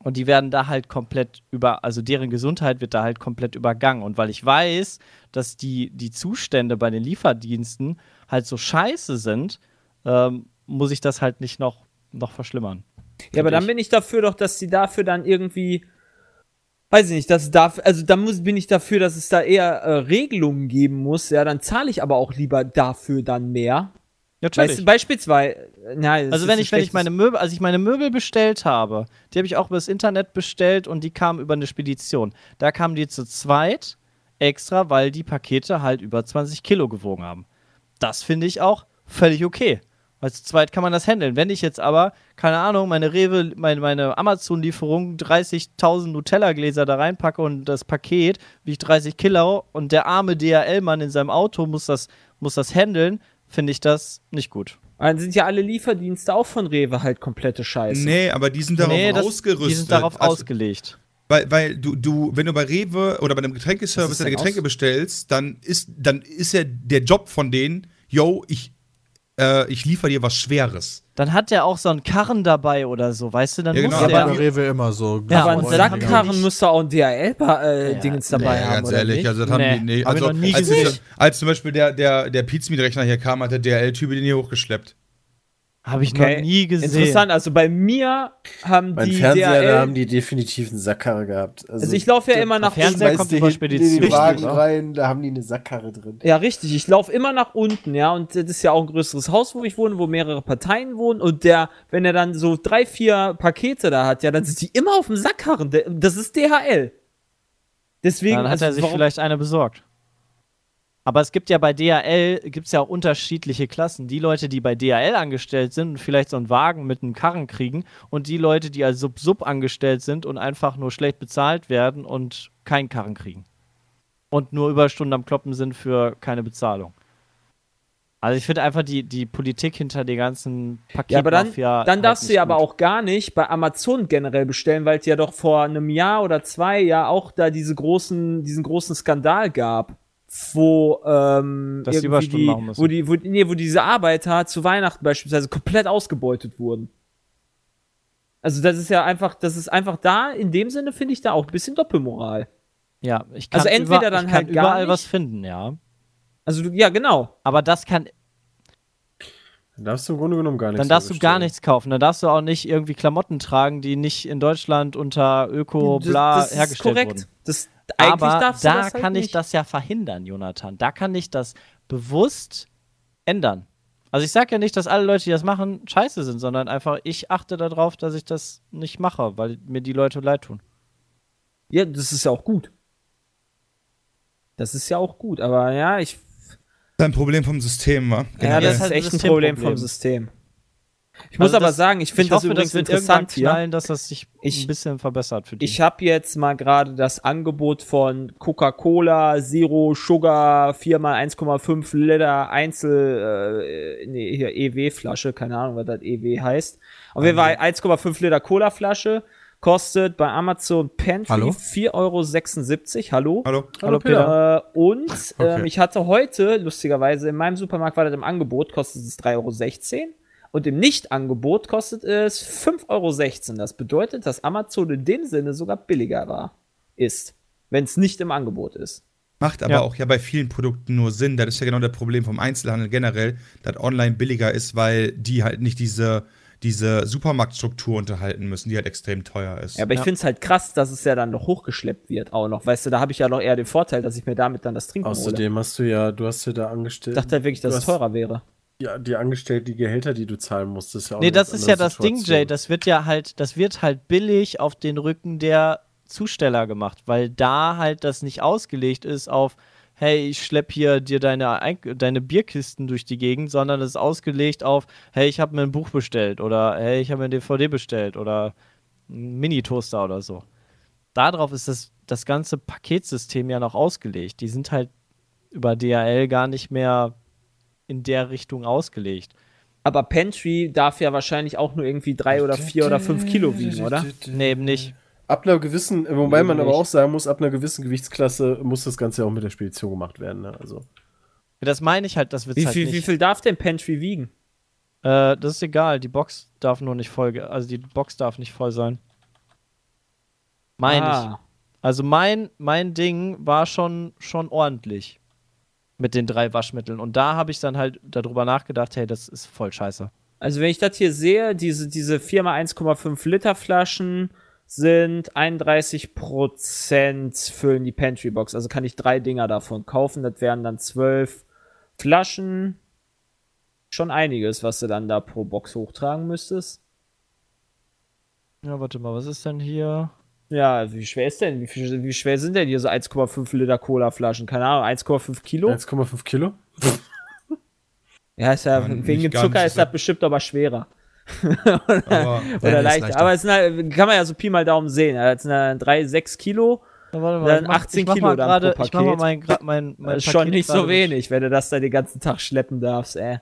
und die werden da halt komplett über, also deren Gesundheit wird da halt komplett übergangen. Und weil ich weiß, dass die, die Zustände bei den Lieferdiensten halt so scheiße sind, ähm, muss ich das halt nicht noch, noch verschlimmern. Ja, aber Find dann ich. bin ich dafür doch, dass sie dafür dann irgendwie, weiß ich nicht, dass es dafür, also da muss, bin ich dafür, dass es da eher äh, Regelungen geben muss. Ja, dann zahle ich aber auch lieber dafür dann mehr. Ja, Weißt du, beispielsweise, na, Also wenn ich, wenn ich meine Möbel, als ich meine Möbel bestellt habe, die habe ich auch über das Internet bestellt und die kamen über eine Spedition. Da kamen die zu zweit extra, weil die Pakete halt über 20 Kilo gewogen haben. Das finde ich auch völlig okay. Weil zu zweit kann man das handeln. Wenn ich jetzt aber, keine Ahnung, meine Rewe, meine, meine Amazon-Lieferung 30.000 Nutella-Gläser da reinpacke und das Paket wiegt 30 Kilo und der arme DHL-Mann in seinem Auto muss das, muss das handeln, finde ich das nicht gut. Dann sind ja alle Lieferdienste auch von Rewe halt komplette Scheiße. Nee, aber die sind darauf Nee, das- ausgerüstet. Die sind darauf Also, ausgelegt. Weil, weil du, du, wenn du bei Rewe oder bei einem Getränkeservice deine Getränke aus- bestellst, dann ist, dann ist ja der Job von denen, yo, ich, äh, ich liefere dir was Schweres. Dann hat der auch so einen Karren dabei oder so, weißt du? Dann Ja, muss genau. Ja, der. bei Rewe immer so. Ja, aber ein haben Sackkarren müsste auch ein DHL-Dingens Ja, dabei Nee, haben, ganz oder ehrlich, nicht? also das haben Nee, die, nee, also noch nie als, gesehen. als zum Beispiel der, der, der Pizmeet-Rechner hier kam, hat der DRL-Typ den hier hochgeschleppt. Habe ich Okay. noch nie gesehen. Interessant, also bei mir haben Mein die Fernseher, DHL, da haben die definitiv einen Sackkarre gehabt. also ich laufe ja immer nach Fernseher unten. kommt die über hinten in Spedition, den Wagen oder? rein, da haben die eine Sackkarre drin. Ja, richtig. Ich laufe immer nach unten, ja. Und das ist ja auch ein größeres Haus, wo ich wohne, wo mehrere Parteien wohnen. Und der, wenn er dann so drei, vier Pakete da hat, ja, dann sind die immer auf dem Sackkarren. Das ist DHL. Deswegen, Dann hat also er sich warum- vielleicht eine besorgt. Aber es gibt ja bei DHL gibt's ja auch unterschiedliche Klassen. Die Leute, die bei DHL angestellt sind und vielleicht so einen Wagen mit einem Karren kriegen und die Leute, die als Sub-Sub angestellt sind und einfach nur schlecht bezahlt werden und keinen Karren kriegen. Und nur Überstunden am Kloppen sind für keine Bezahlung. Also ich finde einfach die, die Politik hinter den ganzen Paketen. Ja, aber dann, dann darfst du ja aber auch gar nicht bei Amazon generell bestellen, weil es ja doch vor einem Jahr oder zwei ja auch da diese großen, diesen großen Skandal gab, wo ähm, Dass die irgendwie Überstunden machen müssen. wo die, wo, nee, wo diese Arbeiter zu Weihnachten beispielsweise komplett ausgebeutet wurden. Also das ist ja einfach, das ist einfach da, in dem Sinne finde ich da auch ein bisschen Doppelmoral. Ja, ich kann Also entweder über, dann ich kann halt gar überall nicht. was finden, ja. Also ja, genau. Aber das kann, Dann darfst du im Grunde genommen gar nichts dann darfst du gar nichts kaufen. Dann darfst du auch nicht irgendwie Klamotten tragen, die nicht in Deutschland unter Öko, bla, das, das hergestellt ist korrekt. wurden. Das, eigentlich Aber darfst du da das halt kann ich nicht. das ja verhindern, Jonathan. Da kann ich das bewusst ändern. Also ich sage ja nicht, dass alle Leute, die das machen, scheiße sind, sondern einfach, ich achte darauf, dass ich das nicht mache, weil mir die Leute leid tun. Ja, das ist ja auch gut. Das ist ja auch gut, aber ja, ich. Ein Problem vom System, wa? Ja, Generell. das ist halt ein echt ein Problem vom System. Ich muss Also aber das- sagen, ich finde das hoffe, übrigens wird interessant hier. knallen, dass das sich Ich- ein bisschen verbessert für die. Ich habe jetzt mal gerade das Angebot von Coca-Cola Zero Sugar 4x1,5 Liter Einzel, äh, nee, hier EW-Flasche, keine Ahnung, was das EW heißt. Auf jeden Fall 1,5 Liter Cola-Flasche, kostet bei Amazon Pantry Hallo? 4,76 Euro. Hallo? Hallo? Hallo Peter. Äh, und ähm, Okay. ich hatte heute, lustigerweise, in meinem Supermarkt war das im Angebot, kostet es 3,16 Euro. Und im Nicht-Angebot kostet es 5,16 Euro. Das bedeutet, dass Amazon in dem Sinne sogar billiger war. Ist. Wenn es nicht im Angebot ist. Macht aber Ja. auch ja bei vielen Produkten nur Sinn. Das ist ja genau das Problem vom Einzelhandel generell, dass online billiger ist, weil die halt nicht diese, diese Supermarktstruktur unterhalten müssen, die halt extrem teuer ist. Ja, aber ich Ja. finde es halt krass, dass es ja dann noch hochgeschleppt wird auch noch. Weißt du, da habe ich ja noch eher den Vorteil, dass ich mir damit dann das Trinken hole. Außerdem hast du ja, du hast ja da Ich angestellt. dachte halt wirklich, dass es teurer wäre. Ja, die angestellt, die Gehälter, die du zahlen musst, ist ja auch Nee, das ist ja das Ding. Jay. Das wird ja halt, das wird halt billig auf den Rücken der Zusteller gemacht, weil da halt das nicht ausgelegt ist auf, hey, ich schlepp hier dir deine, deine Bierkisten durch die Gegend, sondern es ist ausgelegt auf, hey, ich habe mir ein Buch bestellt oder hey, ich habe mir ein DVD bestellt oder einen Mini-Toaster oder so. Darauf ist das, das ganze Paketsystem ja noch ausgelegt. Die sind halt über DHL gar nicht mehr in der Richtung ausgelegt. Aber Pantry darf ja wahrscheinlich auch nur irgendwie drei oder vier oder fünf Kilo wiegen, oder? Nee, eben nicht. Ab einer gewissen, wobei man aber auch sagen muss, ab einer gewissen Gewichtsklasse muss das Ganze ja auch mit der Spedition gemacht werden. Ne? Also, Das meine ich halt, das wird Wie halt viel, nicht. wie viel darf denn Pantry wiegen? Äh, das ist egal, die Box darf nur nicht voll, also die Box darf nicht voll sein. Meine ich. Ah. Also mein, mein Ding war schon, schon ordentlich mit den drei Waschmitteln. Und da habe ich dann halt darüber nachgedacht, hey, das ist voll scheiße. Also wenn ich das hier sehe, diese, diese 4x1,5 Liter Flaschen sind 31% füllen die Pantry Box. Also kann ich drei Dinger davon kaufen. Das wären dann zwölf Flaschen. Schon einiges, was du dann da pro Box hochtragen müsstest. Ja, warte mal, was ist denn hier? Ja, wie schwer ist denn? Wie, viel, wie schwer sind denn hier so 1,5 Liter Cola-Flaschen? Keine Ahnung, 1,5 Kilo? 1,5 Kilo? Ja, ist ja, Ja, wegen dem Zucker ist das bestimmt aber schwerer. Aber Oder leichter. leichter. Aber es sind halt, kann man ja so Pi mal Daumen sehen. Das sind dann 3, 6 Kilo. Ja, warte Dann ich mach- 18 ich mach Kilo mal dann gerade, pro Ich mach mal Paket. mein, gra- mein, mein Das ist schon Paket nicht so wenig, wenn du das da den ganzen Tag schleppen darfst, ey.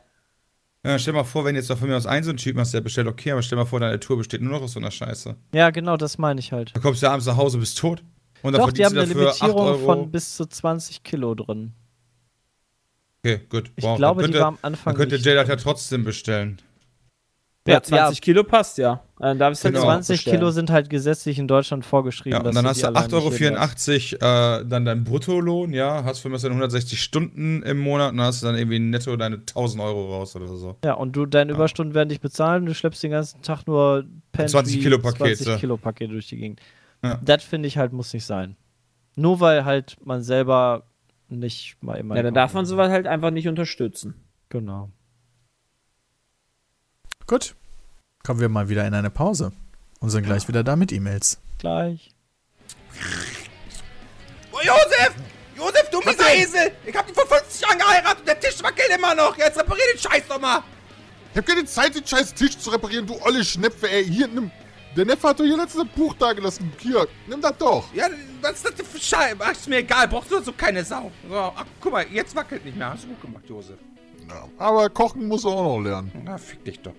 ja, stell mal vor, wenn jetzt doch von mir aus ein so ein Typ hast, der bestellt, okay, aber stell mal vor, deine Tour besteht nur noch aus so einer Scheiße. Ja, genau, das meine ich halt. Da kommst du abends nach Hause, bist tot. Und dann Doch, die haben eine du dafür 8 Limitierung von bis zu 20 Kilo drin. okay, gut. Ich Wow, glaube, dann die könnte, war am Anfang Dann könnte das ja trotzdem bestellen. Ja, Ja, 20 Kilo passt ja. Dann darfst du Genau. halt 20 bestellen. Kilo sind halt gesetzlich in Deutschland vorgeschrieben. Ja, und dann hast du alleine nicht jeden 8,84 Euro äh, dann dein Bruttolohn, ja, hast für mich dann 160 Stunden im Monat und dann hast du dann irgendwie netto deine 1000 Euro raus oder so. Ja, und du, deine Überstunden werden dich bezahlen, du schleppst den ganzen Tag nur Pantry 20 Kilo Pakete. 20 Kilo Pakete durch die Gegend. Ja. Das finde ich halt, muss nicht sein. Nur weil halt man selber nicht mal immer. Ja, dann darf man sowas halt einfach nicht unterstützen. Genau. Gut. Kommen wir mal wieder in eine Pause. Und sind gleich wieder da mit E-Mails. Gleich. Oh, Josef! Josef, du mieser Esel! Ich hab dich vor 50 Jahren geheiratet und der Tisch wackelt immer noch! Jetzt reparier den Scheiß doch mal! Ich hab keine Zeit, den scheiß Tisch zu reparieren, du olle Schnepfe, ey. Hier, nimm. Der Neffe hat doch hier letztes Buch dagelassen. Hier, nimm das doch. Ja, was ist das denn für Scheiße? Ach, ist mir egal, brauchst du so keine Sau. So, ach, guck mal, jetzt wackelt nicht mehr. Hast du gut gemacht, Josef. Ja, aber kochen muss er auch noch lernen. Na, fick dich doch.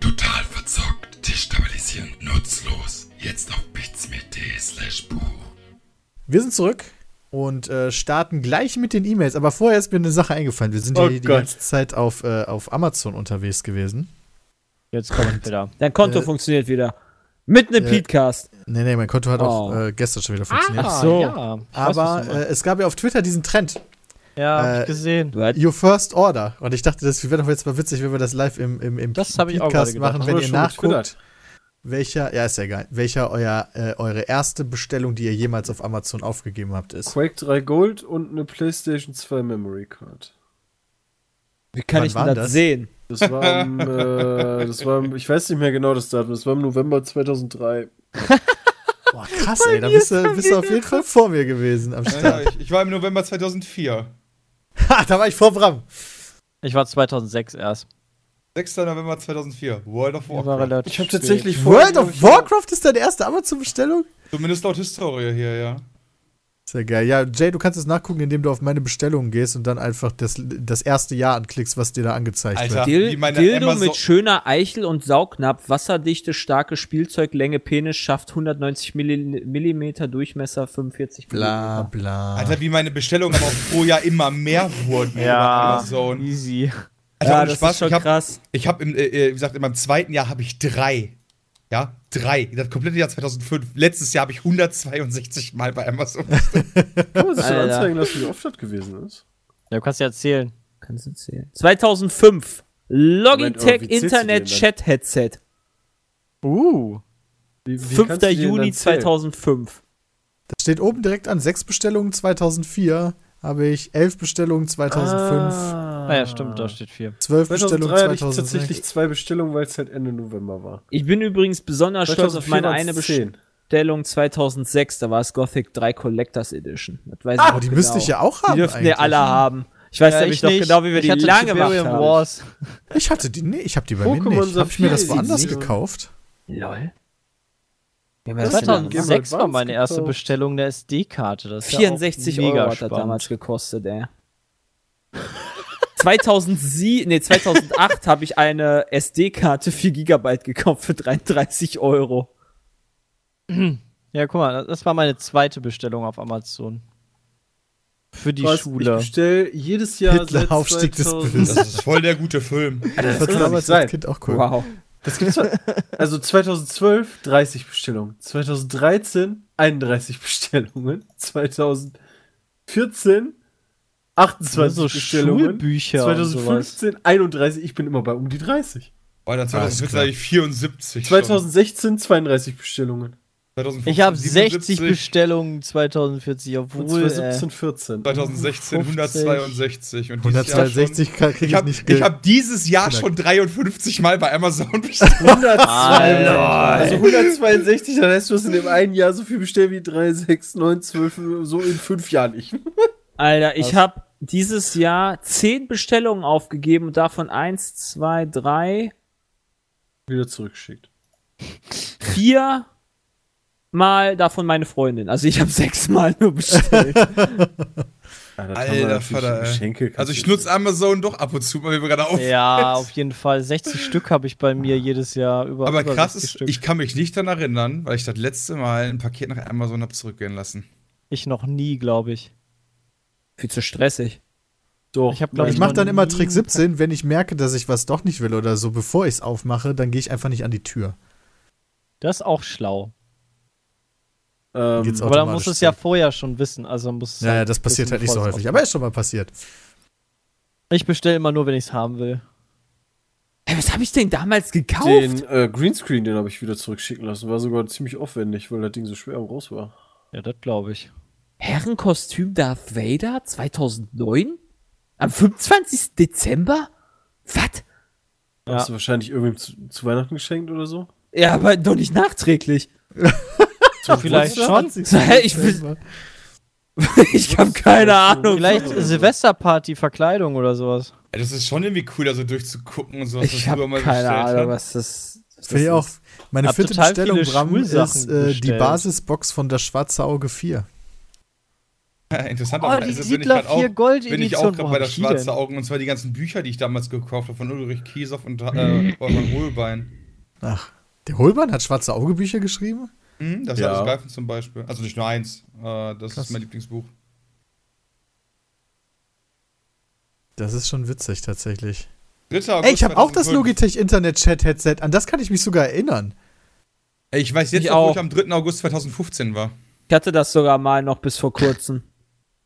Total verzockt, destabilisierend, nutzlos. Jetzt auf bitsme.de slash Buch. Wir sind zurück und äh, starten gleich mit den E-Mails. Aber vorher ist mir eine Sache eingefallen. Wir sind Oh ja hier die Gott. ganze Zeit auf, äh, auf Amazon unterwegs gewesen. Jetzt kommt wieder. Dein Konto Äh, funktioniert wieder. Mit einem äh, Podcast. Nee, nee, mein Konto hat auch Oh. äh, gestern schon wieder funktioniert. Ah, so. Ja, Aber äh, es gab ja auf Twitter diesen Trend. ja, hab äh, ich gesehen. What? Your First Order. Und ich dachte, das wäre doch jetzt mal witzig, wenn wir das live im, im, im Das auch Podcast machen, wenn ihr schon nachguckt, welcher, ja, ist ja egal, welcher euer, äh, eure erste Bestellung, die ihr jemals auf Amazon aufgegeben habt, ist. Quake 3 Gold und eine PlayStation 2 Memory Card. Wie kann wann ich denn das, das? sehen? Das war, am, äh, das war, am- ich weiß nicht mehr genau das Datum, das war im November 2003. Boah, krass, ey, da bist du, bist du auf jeden Fall vor mir gewesen am Ja, Start. ja, ich, ich war im November 2004. Ha, da war ich vor Bram. Ich war 2006 erst. 6. November 2004. World of Ich war Warcraft. relativ Ich habe tatsächlich World of ich, Warcraft ist deine erste Amazon-Bestellung? Zumindest laut Historie hier, ja. Sehr geil. Ja, Jay, du kannst es nachgucken, indem du auf meine Bestellungen gehst und dann einfach das, das erste Jahr anklickst, was dir da angezeigt Alter. wird. Dil wie meine Dildo Amazon- mit schöner Eichel und Saugnapf, wasserdichte, starke Spielzeuglänge, Penis, schafft 190 Milli Millimeter, Durchmesser 45 Bla, bla. Alter, wie meine Bestellungen aber auch pro Jahr immer mehr wurden Ja, Amazon. easy. Alter, Ja, das Spaß, ist schon ich hab, krass. Ich habe, äh, äh, wie gesagt, in meinem zweiten Jahr habe ich drei. Ja, drei. Das komplette Jahr 2005. Letztes Jahr habe ich 162 Mal bei Amazon. kann man sich schon anzeigen lassen, wie oft das gewesen ist. Ja, du kannst ja erzählen. Kannst du zählen. 2005. Moment, Logitech du Internet? Chat Headset. Uh. Wie, wie 5. kannst du den Juni dann zählen? 2005. Das steht oben direkt an. Sechs Bestellungen 2004 habe ich, elf Bestellungen 2005, Ah, Ah ja, stimmt, da steht viel. zwölf Bestellungen 2003 hatte ich 2006. tatsächlich zwei Bestellungen, weil es halt Ende November war. Ich bin übrigens besonders stolz auf 2004 meine eine 10. Bestellung 2006. Da war es Gothic 3 Collectors Edition. Das weiß ich Oh, noch die genau. müsste ich ja auch haben. Die dürften wir alle haben. Ich weiß Ja, nämlich ich noch nicht. genau, wie wir ich die hatte lang gemacht haben. Wars. Ich hatte die, nee, ich habe die bei mir Pokémon nicht. Habe ich mir das woanders gekauft? Lol. Wie haben Das wir das ist denn dann- gemacht? 2006 war meine erste gekauft. Bestellung der SD-Karte. Das ist 64 ja Euro hat das damals gekostet, ey. 2007, nee, 2008 habe ich eine SD-Karte 4 GB gekauft für 33 Euro. Ja, guck mal, das war meine zweite Bestellung auf Amazon. Für die Ich Schule. bestelle jedes Jahr Hitler, seit Aufstieg des 2000 Bösen. Das ist voll der gute Film. Das kann war damals als Kind auch cool. Wow. Das gibt's also 2012 30 Bestellungen, 2013 31 Bestellungen, 2014 28 so Bestellungen, Schulbücher und sowas. 2015 31, ich bin immer bei um die 30. Alter, Alles 2014 klar. hatte ich 74. schon. 2016 32 Bestellungen 2015 Ich habe 60 77, Bestellungen 2040, und obwohl. Äh, 2017 14. 2016 50. 162 und dieses Jahr 162 kriege ich, schon, ich habe nicht ge- hab dieses Jahr schon 53 Mal bei Amazon bestellt. 162, Alter. also 162, dann hast du es in dem einen Jahr so viel bestellt wie 3, 6, 9, 12, so in fünf Jahren nicht. Alter, ich habe dieses Jahr 10 Bestellungen aufgegeben und davon 1, 2, 3, Wieder zurückgeschickt. 4 Mal davon meine Freundin. Also ich habe sechs Mal nur bestellt. Alter natürlich Vater, ey. Geschenke. Also ich nutze Amazon doch ab und zu mal, wie wir gerade auf. ja, auf jeden Fall. 60 Stück habe ich bei mir jedes Jahr. Über, Aber über krass 60 ist, Stück. ich kann mich nicht daran erinnern, weil ich das letzte Mal ein Paket nach Amazon habe zurückgehen lassen. ich noch nie, glaube ich. Viel zu stressig. Doch, Ich hab, glaub Ich mache dann immer Trick ein 17, wenn ich merke, dass ich was doch nicht will oder so, bevor ich es aufmache, dann gehe ich einfach nicht an die Tür. Das ist auch schlau. ähm, Geht's Aber dann muss es ja vorher schon wissen. Also muss Ja, ja, halt das passiert halt nicht so häufig. Aber ist schon mal passiert. Ich bestelle immer nur, wenn ich es haben will. Ey, was habe ich denn damals gekauft? Den äh, Greenscreen, den habe ich wieder zurückschicken lassen. War sogar ziemlich aufwendig, weil das Ding so schwer am raus war. Ja, das glaube ich. Herrenkostüm Darth Vader 2009? Am 25. Dezember? Was? Ja. Hast du wahrscheinlich irgendwem zu, zu Weihnachten geschenkt oder so? Ja, aber doch nicht nachträglich. Vielleicht schon. Ich will- Ich habe keine Ahnung. Vielleicht Silvesterparty, Verkleidung oder sowas. Ja, das ist schon irgendwie cool, da so durchzugucken und so. was Ich habe keine Ahnung, haben. was das, Finde ich auch. Meine Hab vierte Bestellung, Bram, ist äh, die. Basisbox von das Schwarze Auge 4. Interessant, Oh, aber die Siedler grad auch, 4 Gold bin ich auch gerade bei der Schwarze? Augen und zwar die ganzen Bücher, die ich damals gekauft habe von Ulrich Kiesow und äh, Wolfgang Hohlbein. Ach, der Holbein hat Schwarze Auge Bücher geschrieben? Mhm, das Ja. ist alles Greifen zum Beispiel. Also nicht nur eins. Äh, das Krass. ist mein Lieblingsbuch. Das ist schon witzig tatsächlich. 3. August Ey, ich habe auch das 2005. Logitech Internet Chat Headset. An das kann ich mich sogar erinnern. Ey, ich weiß jetzt Ich noch, wo auch. ich am 3. August 2015 war. Ich hatte das sogar mal noch bis vor kurzem.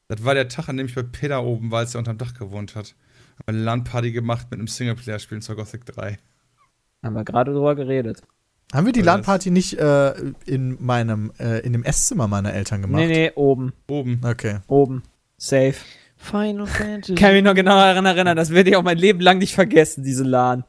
Das war der Tag, an dem ich bei Peter oben war, als er unterm Dach gewohnt hat. Haben eine LAN-Party gemacht mit einem Singleplayer-Spiel zur Gothic 3. Haben wir gerade drüber geredet. Haben wir die Oder LAN-Party nicht äh, in meinem, äh, in dem Esszimmer meiner Eltern gemacht? Nee, nee, oben. Oben. Okay. Oben. Safe. Final Fantasy. Kann mich noch genau daran erinnern. Das werde ich auch mein Leben lang nicht vergessen, diese LAN.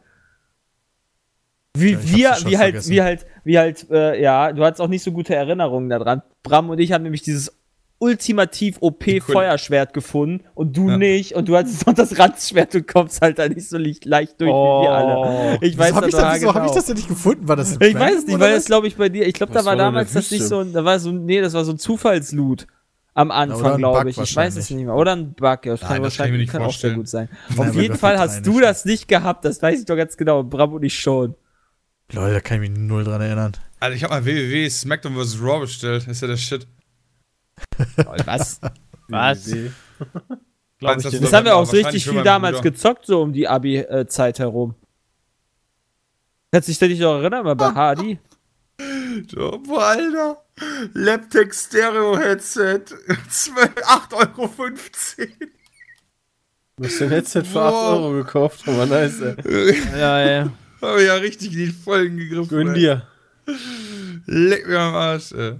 Wie Ja, wir, wie halt, wie halt, wie halt, äh, ja, du hattest auch nicht so gute Erinnerungen daran. Bram und ich haben nämlich dieses ultimativ OP Die Cool- Feuerschwert gefunden und du Ja. nicht und du hattest noch das Ranzschwert, du kommst halt da nicht so leicht, durch wie wir alle. Ich weiß habe ich, das das, wieso hab ich genau. das denn nicht gefunden? War das ein Ich Prank weiß nicht, weil das glaube ich bei dir, ich glaube, da war damals das nicht so, ein- da war so, ein- nee, das war so ein Zufallsloot am Anfang, glaube ich. Ich weiß es nicht mehr. Oder ein Bug, ja, das Nein, kann das kann wahrscheinlich nicht kann auch sehr gut sein. Nein, Auf jeden Fall hast du das nicht gehabt, das weiß ich doch ganz genau. Bram und ich schon. Leute, da kann ich mich null dran erinnern. Alter, ich habe mal www SmackDown vs. Raw bestellt. Das ist ja der Shit. Was? Was? Glaub ich Das nicht. haben wir auch richtig viel damals Bruder. gezockt, so um die Abi-Zeit herum. Kannst du dich noch erinnern, mal bei Hardy? So, boah, Alter. Laptec Stereo Headset. 8,15 Euro. Du hast dein Headset für 8 Boah. Euro gekauft, aber nice, ey. Ja, ja. Habe ja richtig in die Folgen gegriffen. Gönn dir. Leck mir am Arsch, ey.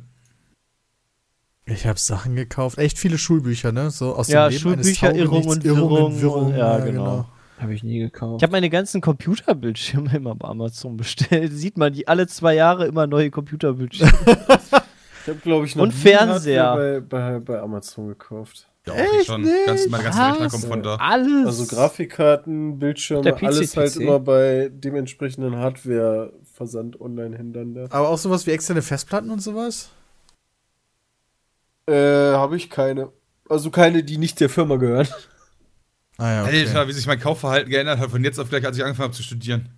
Ich habe Sachen gekauft. Echt viele Schulbücher, ne? So aus Ja, dem Leben eines Schulbücher, Taugenichts, Irrung und Irrungen, Wirrung. Wirrungen, Ja, genau. Habe ich nie gekauft. Ich habe meine ganzen Computerbildschirme immer bei Amazon bestellt. Sieht man, die alle zwei Jahre immer neue Computerbildschirme. Ich habe, glaube ich, noch Und nie Fernseher. Bei, bei, bei Amazon gekauft. Ja, auch ich schon. Ganz, mein ganzer Rechner Was? kommt von da. Alles. Also Grafikkarten, Bildschirme, alles halt PC. immer bei dementsprechenden Hardware-Versand Online-Händlern da. Aber auch sowas wie externe Festplatten und sowas? Äh, habe ich keine. Also keine, die nicht der Firma gehören. Ah ja, okay. Alter, wie sich mein Kaufverhalten geändert hat von jetzt auf gleich, als ich angefangen habe zu studieren.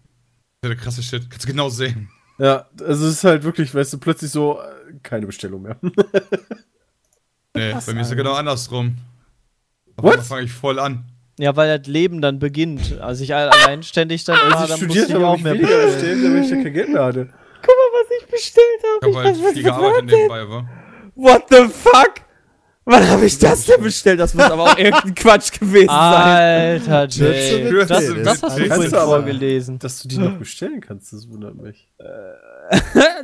Das ist der krasse Shit. Kannst du genau sehen. Ja, also es ist halt wirklich, weißt du, plötzlich so, äh, keine Bestellung mehr. Nee, bei mir ist es genau andersrum. Auf What? fange ich voll an. ja, weil das Leben dann beginnt. Also ich all- allein ständig dann immer, Als ich dann musste studiert ich habe, auch ich mehr bestellen. weil ich ja kein Geld mehr hatte. Guck mal, was ich bestellt habe. Ich habe halt viel gearbeitet nebenbei, war. What the fuck? Wann habe ich das denn bestellt? Das muss aber auch irgendein Quatsch gewesen sein. Alter, Jay. Das, mit das hast du vorhin vorgelesen. Dass du die noch bestellen kannst, das wundert mich.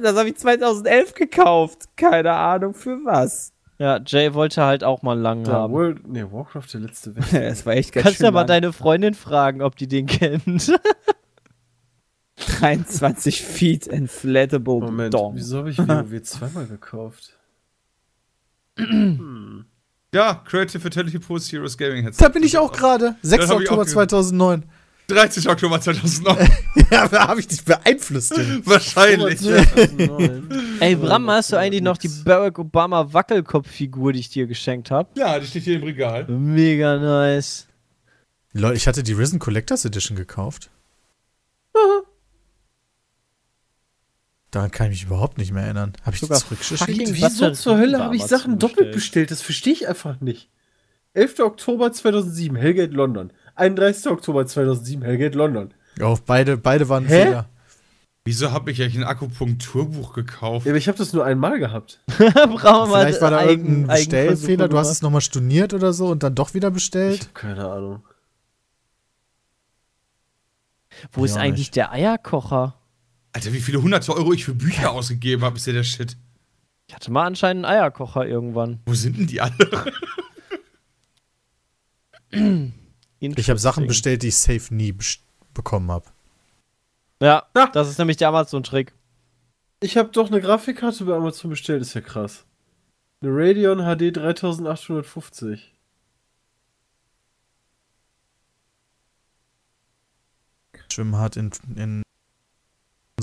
Das habe ich 2011 gekauft. Keine Ahnung für was. Ja, Jay wollte halt auch mal lang Da, haben. World, nee, Warcraft, der letzte Weg. Es war echt ganz Kannst schön ja mal lang. deine Freundin fragen, ob die den kennt. 23 Feet Inflatable Moment, Dong. wieso habe ich WoW zweimal gekauft? Ja, Creative Fatality Pro Heroes Gaming Headset. Da bin ich auch gerade. 6. hab ich Oktober auch ge- 2009. 13. Oktober 2009. ja, da habe ich dich beeinflusst. Wahrscheinlich. 2009. Ey, Bram, hast du eigentlich noch die Barack Obama Wackelkopffigur, die ich dir geschenkt habe? Ja, die steht hier im Regal. Mega nice. Leute, ich hatte die Risen Collectors Edition gekauft. Daran kann ich mich überhaupt nicht mehr erinnern. Habe ich Sogar zurückgeschickt? fucking- Wieso zur Hölle habe ich Sachen doppelt bestellt. Das verstehe ich einfach nicht. 11. Oktober 2007, Hellgate London. 31. Oktober 2007, Hellgate London. Auf beide, beide waren Hä? Fehler. Wieso habe ich eigentlich ein Akupunkturbuch gekauft? Ja, aber ich habe das nur einmal gehabt. Brauchen wir mal Vielleicht war da Eigen- irgendein Bestellfehler, du hast es nochmal storniert oder so und dann doch wieder Ich bestellt. habe keine Ahnung. Wo ist Ja, eigentlich nicht. der Eierkocher? Alter, wie viele hunderte Euro ich für Bücher ausgegeben habe, ist ja der Shit. Ich hatte mal anscheinend einen Eierkocher irgendwann. Wo sind denn die alle? Ich habe Sachen bestellt, die ich safe nie bekommen habe. Ja, Ah. das ist nämlich der Amazon-Trick. Ich habe doch eine Grafikkarte bei Amazon bestellt, ist ja krass. Eine Radeon HD 3850. Schwimmen hart in, in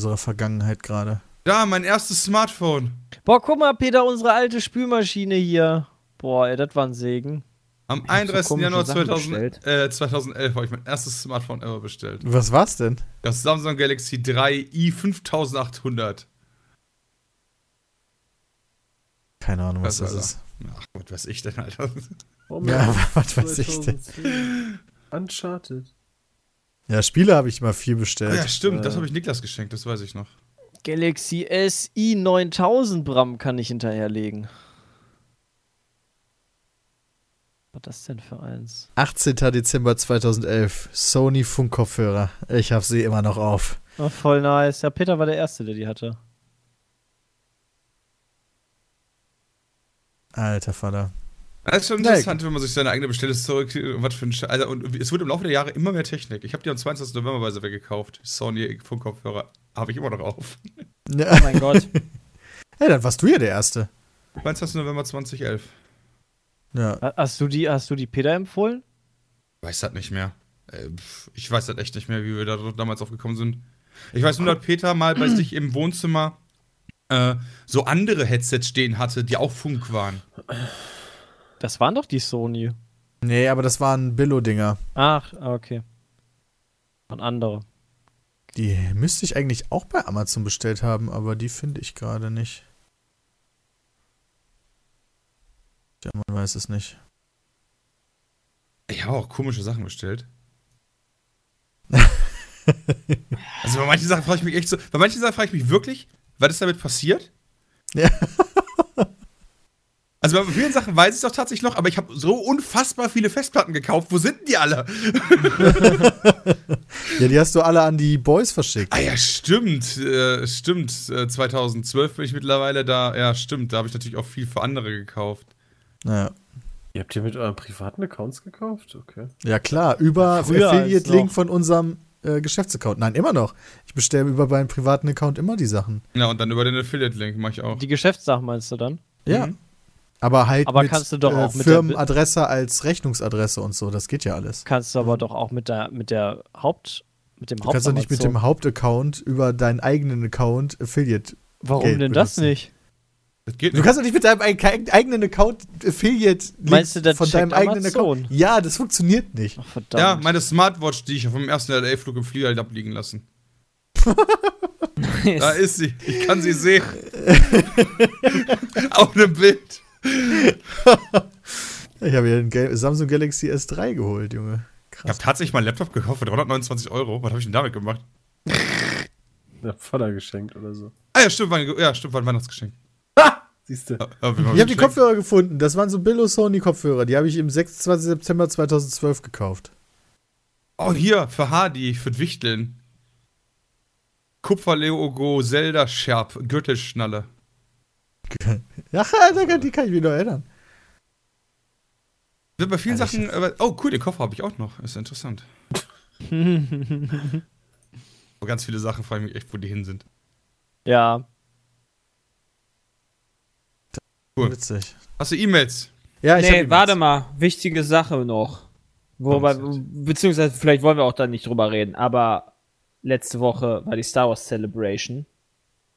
unserer Vergangenheit gerade. Da, mein erstes Smartphone. Boah, guck mal, Peter, unsere alte Spülmaschine hier. Boah, ey, das war ein Segen. Am hab so 31. komische Januar Sachen 2000, bestellt. äh, 2011 habe ich mein erstes Smartphone ever bestellt. Was war's denn? Das Samsung Galaxy 3 i5800. Keine Ahnung, was Was, das ist. Ach, was weiß ich denn, Alter. Warum Ja, was weiß ich denn? 2010. Uncharted. Ja, Spiele habe ich mal viel bestellt. Ja, stimmt, das Äh. habe ich Niklas geschenkt, das weiß ich noch. Galaxy SI 9000 Bram kann ich hinterherlegen. Was das denn für eins? 18. Dezember 2011. Sony Funkkopfhörer. Ich habe sie immer noch auf. Oh, voll nice. Ja, Peter war der Erste, der die hatte. Alter Vater. Das ist schon interessant, wenn man sich seine eigene Bestellhistorie was für ein Sche also, und es wird im Laufe der Jahre immer mehr Technik. Ich habe die am 22. November bei Seven gekauft. Sony Funkkopfhörer habe ich immer noch auf. Ja. Oh mein Gott. Hey, dann warst du ja der Erste. 22. November 2011. Ja. Ha- Hast du die, hast du die Peter empfohlen? Weiß das nicht mehr. Äh, Ich weiß das echt nicht mehr, wie wir da damals aufgekommen sind. Ich weiß nur, dass Peter mal bei sich im Wohnzimmer äh, so andere Headsets stehen hatte, die auch Funk waren. Das waren doch die Sony. Nee, aber das waren Billo-Dinger. Ach, okay. Und andere. Die müsste ich eigentlich auch bei Amazon bestellt haben, aber die finde ich gerade nicht. Ja, man weiß es nicht. Ich habe auch komische Sachen bestellt. also bei manchen Sachen frage ich mich echt so, bei manchen Sachen frage ich mich wirklich, was ist damit passiert? Ja. Also bei vielen Sachen weiß ich es doch tatsächlich noch, aber ich habe so unfassbar viele Festplatten gekauft. Wo sind denn die alle? Ja, die hast du alle an die Boys verschickt. Ah ja, stimmt, äh, stimmt. Äh, 2012 bin ich mittlerweile da. Ja, stimmt. Da habe ich natürlich auch viel für andere gekauft. Ja. Ihr habt ihr mit euren privaten Accounts gekauft? Okay. Ja, klar, über Affiliate-Link von unserem äh, Geschäftsaccount. Nein, immer noch. Ich bestelle über meinen privaten Account immer die Sachen. Ja, und dann über den Affiliate-Link mache ich auch. Die Geschäftssachen meinst du dann? Ja. Mhm. Aber halt Aber mit kannst du doch äh, auch mit der Firmenadresse als Rechnungsadresse und so. Das geht ja alles. Kannst du aber doch auch mit der, mit der Haupt, mit dem Du kannst doch nicht mit dem Hauptaccount über deinen eigenen Account Affiliate. Warum Geld denn das benutzen. nicht? Das geht Du nicht. kannst doch nicht mit deinem eig- eigenen Account Affiliate Meinst du, das von deinem eigenen Amazon? Account. Ja, das funktioniert nicht. Ach, verdammt. Ja, meine Smartwatch, die ich vom ersten LA-Flug im Flieger habe liegen lassen. Da ist sie. Ich kann sie sehen. Auf einem Bild. Ich habe ja den Samsung Galaxy S3 geholt, Junge. Ich Krass. habe tatsächlich mal einen Laptop gekauft für 329 Euro. Was habe ich denn damit gemacht? Der Vater geschenkt oder so. Ah ja, stimmt, war ein, ja, stimmt, war ein Weihnachtsgeschenk. Siehst du. Ich habe die? Kopfhörer gefunden. Das waren so Billo Sony Kopfhörer. Die habe ich im 26. September 2012 gekauft. Oh, hier, für Hardy, für Wichteln. Kupferlogo, Zelda Scherb, Gürtelschnalle. Ja, die kann ich mich noch erinnern. Wird bei vielen Ehrlich? Sachen. Aber, oh, cool, den Koffer habe ich auch noch. Ist interessant. Aber ganz viele Sachen frage ich mich echt, wo die hin sind. ja. Cool. Witzig. Hast du E-Mails? Ja, ich nee, hab warte mal. Wichtige Sache noch. Wobei, beziehungsweise vielleicht wollen wir auch da nicht drüber reden, aber letzte Woche war die Star Wars Celebration.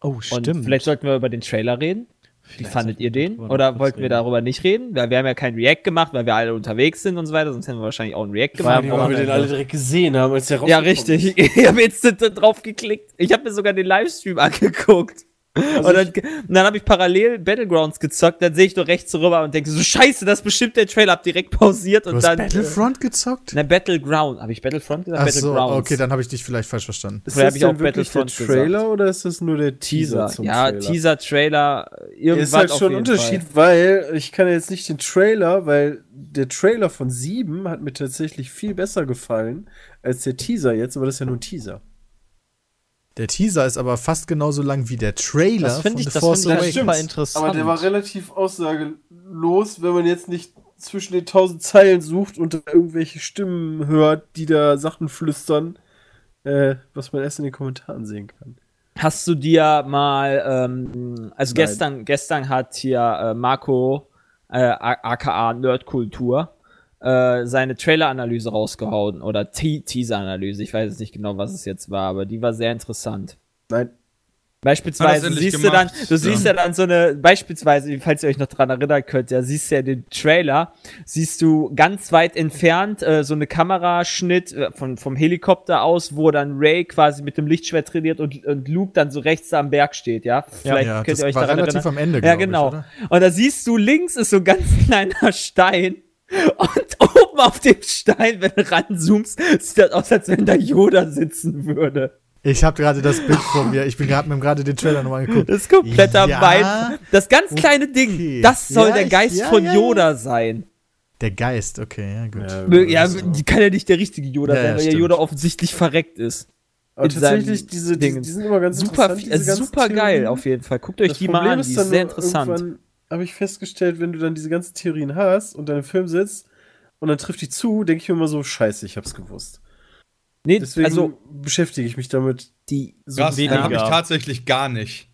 Oh, Und vielleicht sollten wir über den Trailer reden. Wie Vielleicht fandet sollten ihr den? Oder wollten wir reden. darüber nicht reden? Weil wir haben ja kein React gemacht, weil wir alle unterwegs sind und so weiter, sonst hätten wir wahrscheinlich auch ein React gemacht. ja Weil wir den alle direkt gesehen haben, als der Ja, richtig. Ich habe jetzt drauf geklickt. Ich habe mir sogar den Livestream angeguckt. Also und dann, und dann habe ich parallel Battlegrounds gezockt, dann sehe ich nur rechts rüber und denke so, scheiße, das ist bestimmt der Trailer, hab direkt pausiert Du und hast dann. Battlefront gezockt? Äh, na, Battleground. Habe ich Battlefront gesagt? Ach so, Battlegrounds. okay, dann habe ich dich vielleicht falsch verstanden. Ist Vorher das hab ich auch denn wirklich der Battlefront Trailer gesagt. oder ist das nur der Teaser, Teaser. zum Ja, Trailer? Teaser, Trailer, irgendwas ist halt schon ein Unterschied, Fall. weil ich kann jetzt nicht den Trailer, weil der Trailer von 7 hat mir tatsächlich viel besser gefallen als der Teaser jetzt, aber das ist ja nur ein Teaser. Der Teaser ist aber fast genauso lang wie der Trailer Das von finde ich, The das Force find ich super interessant. Aber der war relativ aussagelos, wenn man jetzt nicht zwischen den tausend Zeilen sucht und irgendwelche Stimmen hört, die da Sachen flüstern, äh, was man erst in den Kommentaren sehen kann. Hast du dir mal, ähm, also Nein. gestern, gestern hat hier äh, Marco, äh, aka Nerdkultur, äh, seine Trailer-Analyse rausgehauen oder Te- Teaser-Analyse. Ich weiß jetzt nicht genau, was es jetzt war, aber die war sehr interessant. Nein. Beispielsweise siehst du dann, gemacht, du siehst ja. dann so eine, beispielsweise, falls ihr euch noch dran erinnern könnt, ja, siehst du ja den Trailer, siehst du ganz weit entfernt äh, so eine Kameraschnitt äh, von, vom Helikopter aus, wo dann Ray quasi mit dem Lichtschwert trainiert und, und Luke dann so rechts am Berg steht, ja? Vielleicht ja, könnt das ihr euch war daran relativ erinnern. am Ende, Ja, ich, genau. oder? und da siehst du, links ist so ein ganz kleiner Stein. Und oben auf dem Stein, wenn du ranzoomst, sieht das aus, als wenn da Yoda sitzen würde. Ich habe gerade das Bild vor mir. Ich bin gerade mir gerade den Trailer nochmal angeguckt. Das ist kompletter Ja. Mind. Das ganz kleine Okay. Ding, das soll Ja, der ich- Geist ja, von ja, Yoda sein. Der Geist, okay, ja, gut. Ja, Ja, kann ja nicht der richtige Yoda Ja, sein, ja, weil ja stimmt. Yoda offensichtlich verreckt ist. Aber tatsächlich, diese, die, die sind immer ganz Super, interessant, viel- diese äh, super geil Theorien. auf jeden Fall. Guckt euch Das die Problem mal an, ist die dann ist sehr interessant. Habe ich festgestellt, wenn du dann diese ganzen Theorien hast und dann im Film sitzt und dann trifft die zu, denke ich mir immer so, scheiße, ich hab's gewusst. Nee, Deswegen also beschäftige ich mich damit. die So weniger. habe ich tatsächlich gar nicht.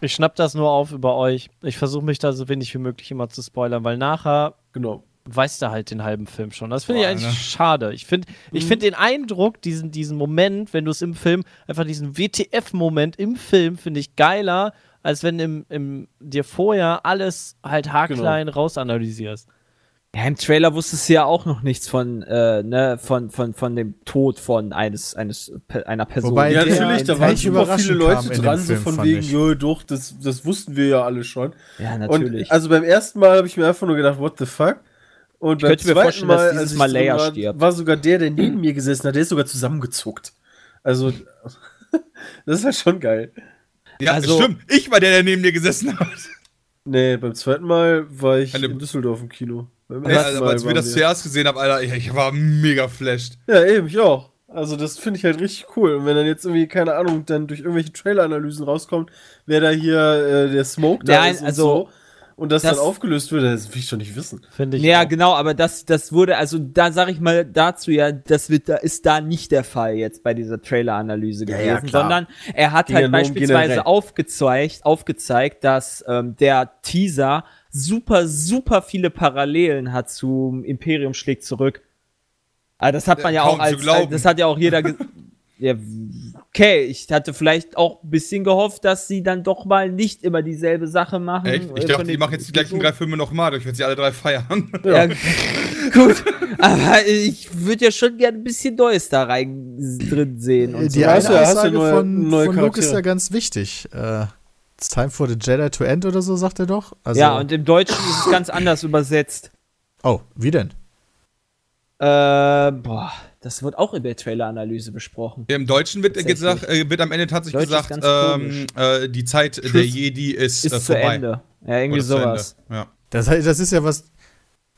Ich schnapp das nur auf über euch. Ich versuche mich da so wenig wie möglich immer zu spoilern, weil nachher Genau. weißt du halt den halben Film schon. Das finde ich eigentlich ne? schade. Ich finde ich Mhm. find den Eindruck, diesen, diesen Moment, wenn du es im Film, einfach diesen WTF-Moment im Film, finde ich geiler, als wenn im, im, dir vorher alles halt haarklein Genau. rausanalysierst. Ja, im Trailer wusstest du ja auch noch nichts von, äh, ne, von, von, von dem Tod von eines, eines, einer Person. Wobei Ja, natürlich, da waren super viele Leute dran, so von wegen, ich. jo, doch, das, das wussten wir ja alle schon. ja, Und natürlich. also beim ersten Mal habe ich mir einfach nur gedacht, what the fuck? Und beim könnte mir zweiten vorstellen, dass Mal, ich Mal Leia war, stirbt. war sogar der, der neben mir gesessen hat, der ist sogar zusammengezuckt. Also, das ist halt schon geil. Ja, Also- stimmt. Ich war der, der neben dir gesessen hat. Nee, beim zweiten Mal war ich Eine- in Düsseldorf im Kino. Beim Ey, also, als wir das zuerst gesehen haben, Alter, ich, ich war mega flashed. Ja, eben, ich auch. Also das finde ich halt richtig cool. Und wenn dann jetzt irgendwie, keine Ahnung, dann durch irgendwelche Trailer-Analysen rauskommt, wer da hier äh, der Smoke da Nein, ist und also, so, und das, das- dann aufgelöst wird, das will ich doch nicht wissen. Finde ich. Ja, auch. genau, aber das, das wurde, also da sage ich mal dazu ja, das wird da, ist da nicht der Fall jetzt bei dieser Trailer-Analyse Ja, gewesen, ja, sondern er hat Ging halt ja beispielsweise aufgezeigt, aufgezeigt, dass ähm, der Teaser super, super viele Parallelen hat zum Imperium schlägt zurück. Also das hat man ja, Ja, auch als, glauben. das hat ja auch jeder ja, okay, ich hatte vielleicht auch ein bisschen gehofft, dass sie dann doch mal nicht immer dieselbe Sache machen. Echt? äh, Ich von dachte, die machen jetzt die gleichen drei Filme nochmal, ich werde sie alle drei feiern. Ja, gut. Aber ich würde ja schon gerne ein bisschen Neues da rein drin sehen. Und Die so. eine ja- hast du Aussage neue- von, neue von Luke ist ja ganz wichtig. Äh, It's time for the Jedi to end oder so, sagt er doch. Also, ja, und im Deutschen ist es ganz anders übersetzt. Oh, wie denn? Äh, boah, das wird auch in der Trailer-Analyse besprochen. Im Deutschen wird, gesagt, äh, wird am Ende tatsächlich Deutsch gesagt, ähm, äh, die Zeit der Schluss Jedi ist, Ist äh, zu vorbei. Ende. Ja, irgendwie Oder zu sowas. Ja. Das, das ist ja was.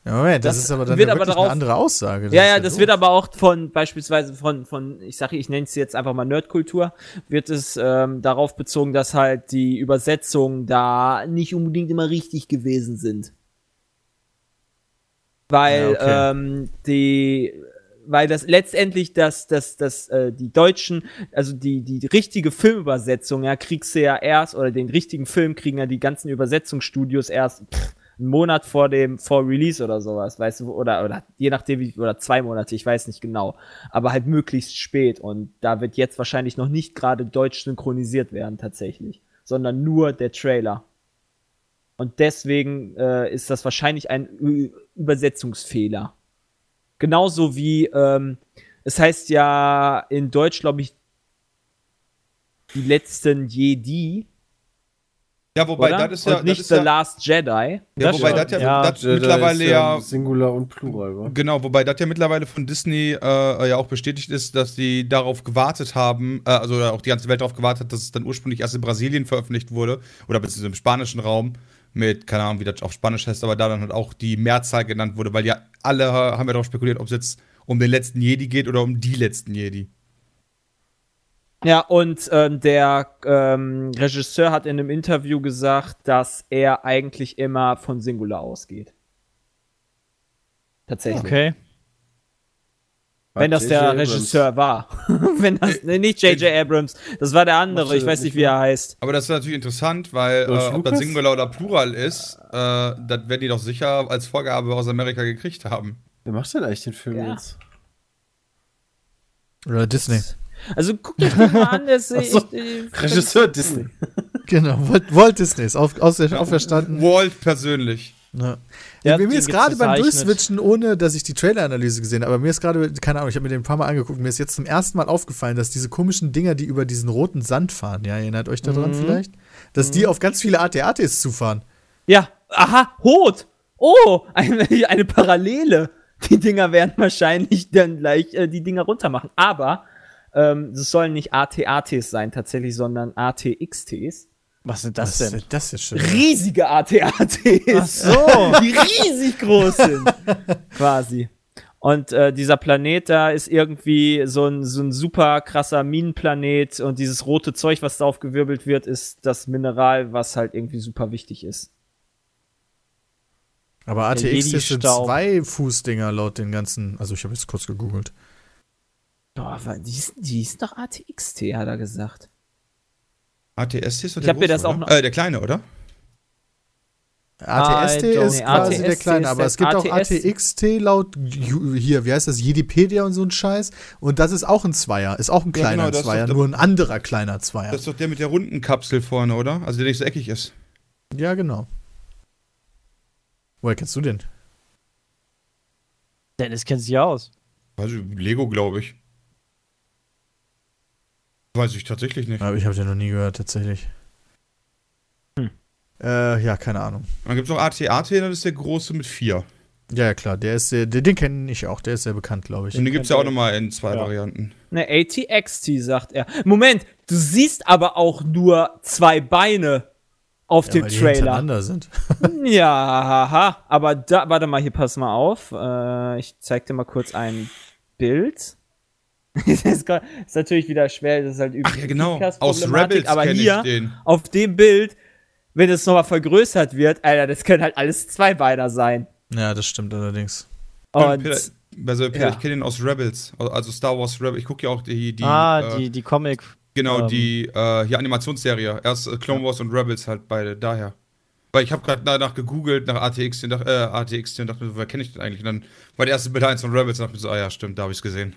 Ja, Moment, das, Das ist aber dann wird ja aber darauf- eine andere Aussage. Ja, ist ja, das doof. wird aber auch von beispielsweise von, von ich sage, ich nenne es jetzt einfach mal Nerdkultur, wird es ähm, darauf bezogen, dass halt die Übersetzungen da nicht unbedingt immer richtig gewesen sind. Weil Ja, okay. ähm, die weil das letztendlich das, das, das, äh, die deutschen, also die, die richtige Filmübersetzung, ja, kriegst du ja erst, oder den richtigen Film kriegen ja die ganzen Übersetzungsstudios erst pff, einen Monat vor dem, vor Release oder sowas, weißt du, oder, oder je nachdem, wie, oder zwei Monate, ich weiß nicht genau, aber halt möglichst spät und da wird jetzt wahrscheinlich noch nicht gerade deutsch synchronisiert werden, tatsächlich, sondern nur der Trailer. Und deswegen äh, ist das wahrscheinlich ein Ü Übersetzungsfehler. Genauso wie, ähm, es heißt ja in Deutsch, glaube ich, die letzten Jedi, Ja, wobei oder? das ist ja. Und nicht das ist The ja, Last Jedi. ja, Das wobei das ja, Ja, das Jedi mittlerweile ja. Singular und Plural, wa? Genau, wobei das ja mittlerweile von Disney äh, ja auch bestätigt ist, dass die darauf gewartet haben, äh, also auch die ganze Welt darauf gewartet hat, dass es dann ursprünglich erst in Brasilien veröffentlicht wurde, oder beziehungsweise im spanischen Raum, mit, keine Ahnung, wie das auf Spanisch heißt, aber da dann halt auch die Mehrzahl genannt wurde, weil ja alle haben ja darauf spekuliert, ob es jetzt um den letzten Jedi geht oder um die letzten Jedi. Ja, und ähm, der ähm, Regisseur hat in einem Interview gesagt, dass er eigentlich immer von Singular ausgeht. Tatsächlich. Okay. Wenn das der Abrams. Regisseur war. Wenn das, nee, nicht J.J. Abrams, das war der andere, ich weiß nicht, wie er heißt. Aber das ist natürlich interessant, weil äh, ob das? Singular oder Plural ist, äh, das werden die doch sicher als Vorgabe aus Amerika gekriegt haben. Wer macht denn eigentlich den Film Ja. jetzt? Oder Disney. Also guckt euch den mal an, Ach so, äh, Regisseur Disney. Genau, Walt, Walt Disney ist auf, aus, auferstanden. Walt persönlich. Ja. Der mir ist gerade beim. Durchswitchen, ohne dass ich die Trailer-Analyse gesehen habe, aber mir ist gerade, keine Ahnung, ich habe mir den ein paar Mal angeguckt, mir ist jetzt zum ersten Mal aufgefallen, dass diese komischen Dinger, die über diesen roten Sand fahren, ja, erinnert euch daran Mhm. vielleicht? Dass die auf ganz viele AT-ATs zufahren. Ja, aha, Hot. Oh, eine, eine Parallele. Die Dinger werden wahrscheinlich dann gleich äh, die Dinger runtermachen. Aber ähm, es sollen nicht AT-ATs sein tatsächlich, sondern ATXTs. Was sind das Was denn? ist das jetzt schon? Riesige AT-ATs. Ach so. Die riesig groß sind. quasi. Und äh, dieser Planet da ist irgendwie so ein, so ein super krasser Minenplanet und dieses rote Zeug, was da aufgewirbelt wird, ist das Mineral, was halt irgendwie super wichtig ist. Aber ATX sind zwei Fußdinger laut den ganzen, also ich habe jetzt kurz gegoogelt. Aber die ist, die ist doch ATXT, hat er gesagt. ATST ist doch Ich der hab mir große, das auch oder? noch- Äh, der kleine, oder? ATST ist Nee, quasi ATST der kleine, aber es gibt auch ATS ATXT laut hier, wie heißt das, Jedipedia und so ein Scheiß. Und das ist auch ein Zweier, ist auch ein Ja, kleiner genau, das ist Zweier, nur ein anderer kleiner Zweier. Das ist doch der mit der runden Kapsel vorne, oder? Also der nicht so eckig ist. ja, genau. Woher kennst du den? Dennis kennt sich aus. Also Lego, glaube ich. Weiß ich tatsächlich nicht. Aber ich habe den noch nie gehört, tatsächlich. Äh, ja, keine Ahnung. Dann gibt es noch AT-AT, das ist der große mit vier. Ja, ja, klar, der ist sehr, den, den kenne ich auch, der ist sehr bekannt, glaube ich. Und den gibt es ja auch nochmal in zwei Ja. Varianten. Ne, ATXT, sagt er. Moment, du siehst aber auch nur zwei Beine auf Ja, dem weil die Trailer. hintereinander sind. Ja, haha. Aber da, warte mal, hier pass mal auf. Äh, ich zeig dir mal kurz ein Bild. das ist ist natürlich wieder schwer, das ist halt Ach ja, genau. Aus Rebels aber hier auf dem Bild, wenn es nochmal vergrößert wird, Alter, das können halt alles Zweibeiner sein. Ja, das stimmt allerdings. Und Peter, also Peter, ja. ich kenne den aus Rebels, also Star Wars Rebels. Ich gucke ja auch die, die ah, äh, die, die Comic. genau, ähm, die äh, hier Animationsserie. Erst äh, Clone Wars und Rebels halt beide, daher. Weil ich habe gerade danach gegoogelt, nach ATX, und dachte, äh, ATX und dachte mir, so, wer kenne ich denn eigentlich? Und dann war der erste Bild eins von Rebels und dachte mir so, ah ja, stimmt, da habe ich es gesehen.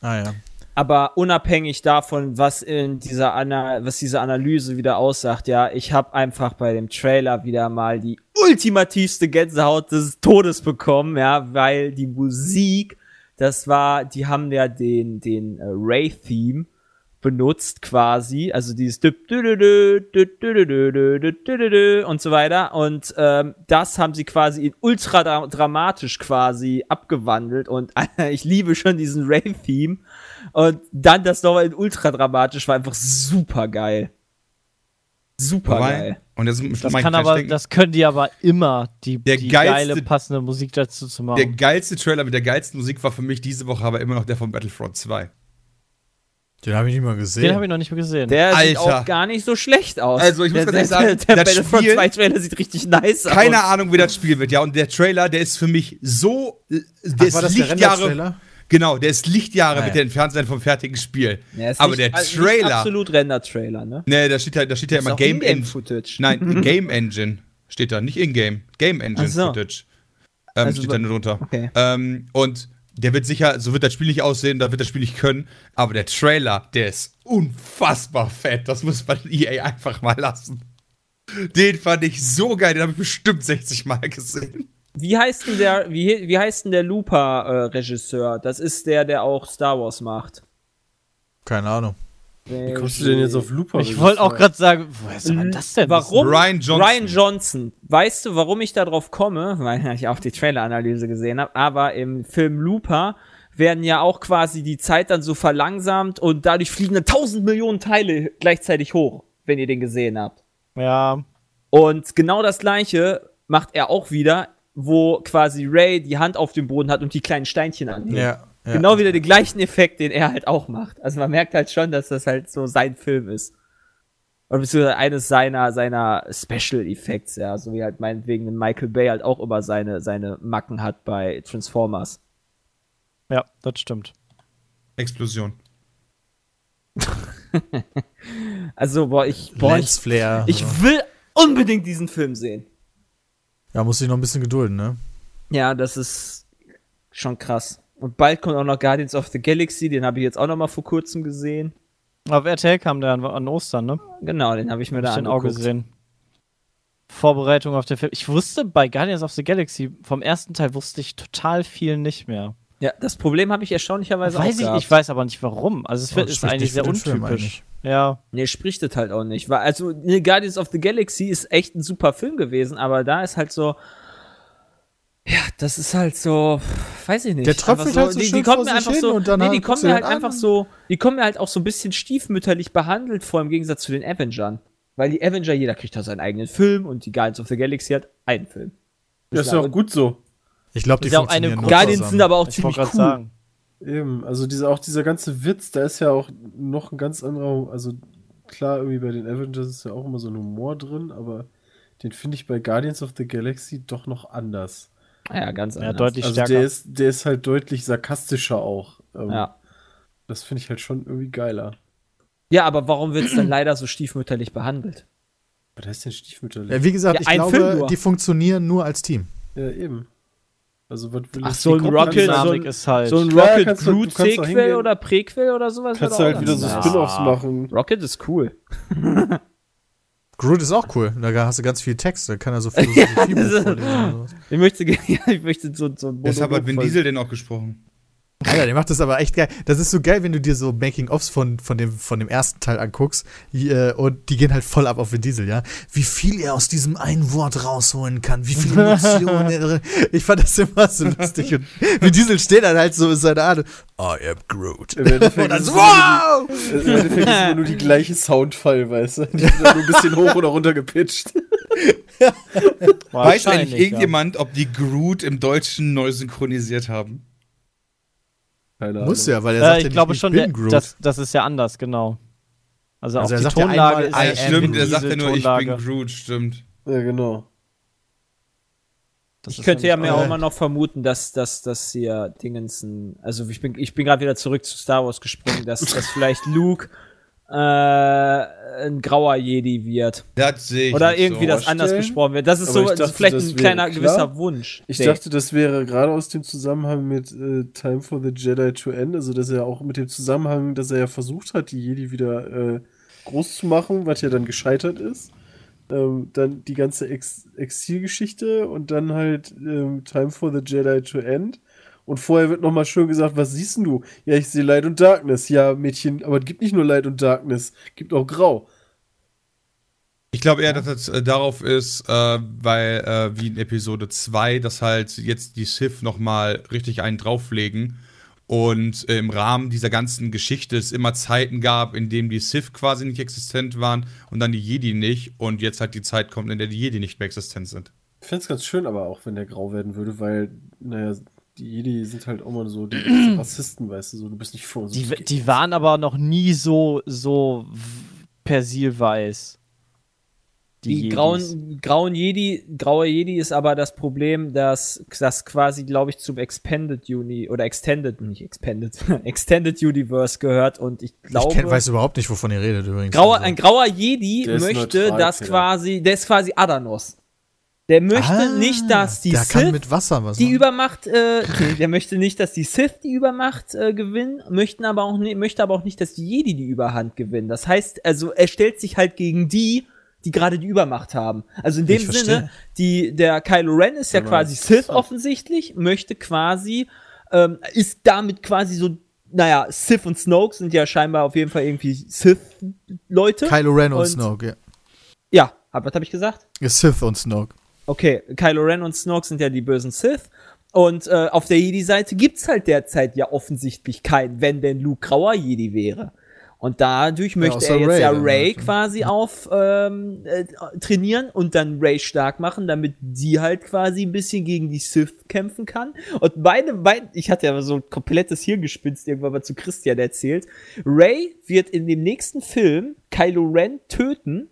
Ah ja. aber unabhängig davon, was in dieser Ana was diese Analyse wieder aussagt, ja, ich habe einfach bei dem Trailer wieder mal die ultimativste Gänsehaut des Todes bekommen, ja, weil die Musik, das war, die haben ja den den äh, Ray Theme benutzt quasi, also dieses und so weiter und ähm, das haben sie quasi in ultra dramatisch quasi abgewandelt und ich liebe schon diesen Rave-Theme und dann das nochmal in ultra dramatisch war einfach super geil. Super geil. Und das, das kann aber, das können die aber immer, die, die geilste, geile passende Musik dazu zu machen. Der geilste Trailer mit der geilsten Musik war für mich diese Woche aber immer noch der von Battlefront 2. Den habe ich nicht mal gesehen. Den habe ich noch nicht mehr gesehen. Der sieht Alter. auch gar nicht so schlecht aus. Also, ich muss der, ganz der, ehrlich sagen, der, der das Battlefront Spiel- 2 Trailer sieht richtig nice aus. Keine Ahnung, wie das Spiel wird, ja. Und der Trailer, der ist für mich so. Der Ach, ist war das der Lichtjahre. Render-Trailer? Genau, der ist Lichtjahre Ah, mit ja. der entfernt sein vom fertigen Spiel. Ja, ist aber nicht- der also Trailer. absolut Render-Trailer, ne? Ne, da steht ja, da steht ja immer Game Engine. Nein, Game Engine steht da, nicht In-Game. Game Engine Ach so. Footage. Ähm, Also steht wa- da nur drunter. Okay. Ähm, und der wird sicher, so wird das Spiel nicht aussehen, da wird das Spiel nicht können. Aber der Trailer, der ist unfassbar fett. Das muss man EA einfach mal lassen. Den fand ich so geil, den habe ich bestimmt 60 Mal gesehen. Wie heißt denn der, wie, wie heißt denn der Looper-Regisseur? das ist der, der auch Star Wars macht. Keine Ahnung. Wie kommst du denn jetzt auf Looper? ich wollte auch gerade sagen, woher soll man das denn Warum? Ryan Johnson. Ryan Johnson. Weißt du, warum ich da drauf komme? Weil ich auch die Trailer-Analyse gesehen habe. Aber im Film Looper werden ja auch quasi die Zeit dann so verlangsamt und dadurch fliegen dann tausend Millionen Teile gleichzeitig hoch, wenn ihr den gesehen habt. Ja, Und genau das gleiche macht er auch wieder, wo quasi Ray die Hand auf dem Boden hat und die kleinen Steinchen anhebt. Ja. Ja. Genau wieder den gleichen Effekt, den er halt auch macht. Also man merkt halt schon, dass das halt so sein Film ist. Oder beziehungsweise eines seiner, seiner Special Effects, ja, so wie halt meinetwegen ein Michael Bay halt auch immer seine, seine Macken hat bei Transformers. ja, das stimmt. Explosion. Also, boah, ich, boah, ich, ich so. will unbedingt diesen Film sehen. Ja, muss ich noch ein bisschen gedulden, ne? Ja, das ist schon krass. Und bald kommt auch noch Guardians of the Galaxy, den habe ich jetzt auch noch mal vor kurzem gesehen. Auf RTL kam der an, an Ostern, ne? Genau, den habe ich mir Hab da ich den auch angeguckt. gesehen. Vorbereitung auf den Film. Ich wusste bei Guardians of the Galaxy, vom ersten Teil wusste ich total viel nicht mehr. Ja, das Problem habe ich erstaunlicherweise weiß auch ich, gehabt. ich weiß aber nicht warum. Also es Oh, ist eigentlich sehr untypisch. Ja. Nee, spricht das halt auch nicht. Also, Guardians of the Galaxy ist echt ein super Film gewesen, aber da ist halt so. Ja, das ist halt so, weiß ich nicht. Der tröpfelt Einfach halt so die, die kommen vor mir einfach hin so, und dann nee, die halt kommen mir halt halt an. einfach so, die kommen mir halt auch so ein bisschen stiefmütterlich behandelt, vor im Gegensatz zu den Avengern. Weil die Avenger, jeder kriegt da seinen eigenen Film und die Guardians of the Galaxy hat einen Film. Das ist ja auch gut so. Ich glaube, die eine funktionieren nur Guardians zusammen. sind aber auch Ich ziemlich wollte cool. gerade sagen. Eben, also dieser, auch dieser ganze Witz, da ist ja auch noch ein ganz anderer, also klar, irgendwie bei den Avengers ist ja auch immer so ein Humor drin, aber den finde ich bei Guardians of the Galaxy doch noch anders. Ja, ganz Ja, anders. deutlich Also stärker. der ist, der ist halt deutlich sarkastischer auch. Ähm, Ja. Das finde ich halt schon irgendwie geiler. ja, aber warum wird es dann leider so stiefmütterlich behandelt? Was heißt denn Stiefmütterlich? Ja, wie gesagt, Ja, ich glaube, die funktionieren nur als Team. Ja, eben. Also, was will Ach, so ein Rocket, so ein- ist halt. So ein Rocket du Groot Sequel oder Prequel oder sowas? Kannst du halt wieder so. Spin-Offs machen. Rocket ist cool. Groot ist auch cool. Da hast du ganz viel Text. Da kann er so Philosophie vorlesen. und sowas. Ich möchte, ja, ich möchte so, so ein Deshalb hat Vin Monolog Diesel denn auch gesprochen. Alter, der macht das aber echt geil. Das ist so geil, wenn du dir so Making-ofs von, von, dem, von dem ersten Teil anguckst. Äh, und die gehen halt voll ab auf Vin Diesel, ja. Wie viel er aus diesem einen Wort rausholen kann. Wie viele Emotionen er. Ich fand das immer so lustig. Und Vin Diesel steht dann halt so in seiner Art. I am Groot. Im Endeffekt Und dann ist so, es immer wow! nur die- Im Endeffekt ist immer nur die gleiche Soundfall, weißt du? Die sind dann nur ein bisschen hoch oder runter gepitcht. Weiß eigentlich irgendjemand, ob die Groot im Deutschen neu synchronisiert haben? Keine Muss ja, weil er Ja. sagt Äh, ja ich glaube nicht, schon, ich der, bin Groot. das, das ist ja anders, genau. Also, Also auch er die sagt ja Tonlage einmal, ist ja stimmt, er sagt ja nur, ich bin Tonlage. Groot, stimmt. Ja, genau. Das Ich könnte ja mir auch- auch immer noch vermuten, dass, dass, dass hier Dingensen, also ich bin, ich bin gerade wieder zurück zu Star Wars gesprungen, dass, dass vielleicht Luke äh, ein grauer Jedi wird. Das sehe ich Oder irgendwie so. das anders vorstellen. gesprochen wird. Das ist Aber so dachte, vielleicht ein kleiner klar. gewisser Wunsch. Ich dachte, das wäre gerade aus dem Zusammenhang mit äh, Time for the Jedi to End, also dass er auch mit dem Zusammenhang, dass er ja versucht hat, die Jedi wieder äh, groß zu machen, was ja dann gescheitert ist. Ähm, dann die ganze Ex Exilgeschichte und dann halt ähm, Time for the Jedi to End. Und vorher wird nochmal schön gesagt, was siehst denn du? Ja, ich sehe Light und Darkness. Ja, Mädchen, aber es gibt nicht nur Light und Darkness, gibt auch Grau. Ich glaube eher, dass das äh, darauf ist, äh, weil äh, wie in Episode 2, dass halt jetzt die Sith nochmal richtig einen drauflegen und äh, im Rahmen dieser ganzen Geschichte es immer Zeiten gab, in denen die Sith quasi nicht existent waren und dann die Jedi nicht und jetzt halt die Zeit kommt, in der die Jedi nicht mehr existent sind. Ich fände es ganz schön, aber auch wenn der grau werden würde, weil, naja, die Jedi sind halt auch mal so die Rassisten, weißt du, so, du bist nicht vor uns. Die, die waren aber noch nie so, so persilweiß. Die, Jedis. grauen, grauen Jedi, graue Jedi ist aber das Problem, dass das quasi, glaube ich, zum Expanded Uni oder Extended, nicht Expanded, Extended Universe gehört und ich glaube. ich kenn, weiß überhaupt nicht, wovon ihr redet übrigens. Grauer, Also. ein grauer Jedi möchte, neutral, dass quasi, der ist quasi Adanos. Der möchte Ah, nicht, dass die der kann Sith mit Wasser was die. Übermacht, äh, nee, der möchte nicht, dass die Sith die Übermacht äh, gewinnen, möchten aber auch nicht, möchte aber auch nicht, dass die Jedi die Überhand gewinnen. Das heißt, also er stellt sich halt gegen die, die gerade die Übermacht haben. Also in dem Ich Sinne, verstehe. die der Kylo Ren ist ja Aber quasi. Sith offensichtlich, möchte quasi, ähm, ist damit quasi so, naja, Sith und Snoke sind ja scheinbar auf jeden Fall irgendwie Sith-Leute. Kylo Ren und, Und- Snoke, ja. Ja, hab, was habe ich gesagt? Sith und Snoke. Okay, Kylo Ren und Snoke sind ja die bösen Sith. Und äh, auf der Jedi-Seite gibt's halt derzeit ja offensichtlich keinen, wenn denn Luke grauer Jedi wäre. Und dadurch möchte außer er jetzt Rey ja Ray quasi auf ähm, äh, trainieren und dann Ray stark machen, damit die halt quasi ein bisschen gegen die Sith kämpfen kann. Und beide, beide ich hatte ja so ein komplettes Hirngespinst irgendwann mal zu Christian erzählt. Ray wird in dem nächsten Film Kylo Ren töten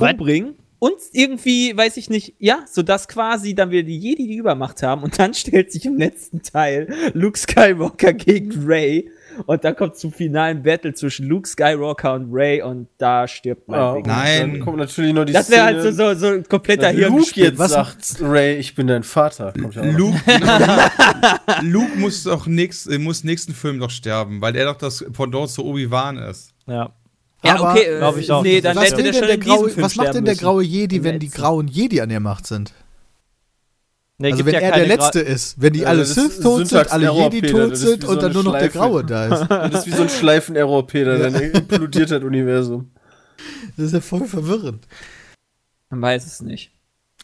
umbringen und irgendwie, weiß ich nicht, ja, sodass quasi dann wieder die Jedi die Übermacht haben und dann stellt sich im letzten Teil Luke Skywalker gegen Ray Und dann kommt zum finalen Battle zwischen Luke Skywalker und Ray und da stirbt Big. und Nein. Dann kommt natürlich noch die Das wäre halt so, so, so ein kompletter dass Luke jetzt Was- sagt, Ray, ich bin dein Vater. Ja noch. Luke, Luke muss doch nächst, äh, muss nächsten Film doch sterben, weil er doch das Pendant zu Obi-Wan ist. Ja. Ja, Aber- okay, äh, ich auch. Nee, dann was der der graue, was macht denn der graue. Jedi, wenn die grauen Jedi an der Macht sind? Nee, Also wenn ja er der Gra- Letzte ist, wenn die alle das Sith tot sind, alle Jedi tot sind wie und so dann nur noch der Schleife. Graue da ist. Das ist wie so ein Schleifen-Error, Peter, dann implodiert das Universum. Das ist ja voll verwirrend. Man weiß es nicht.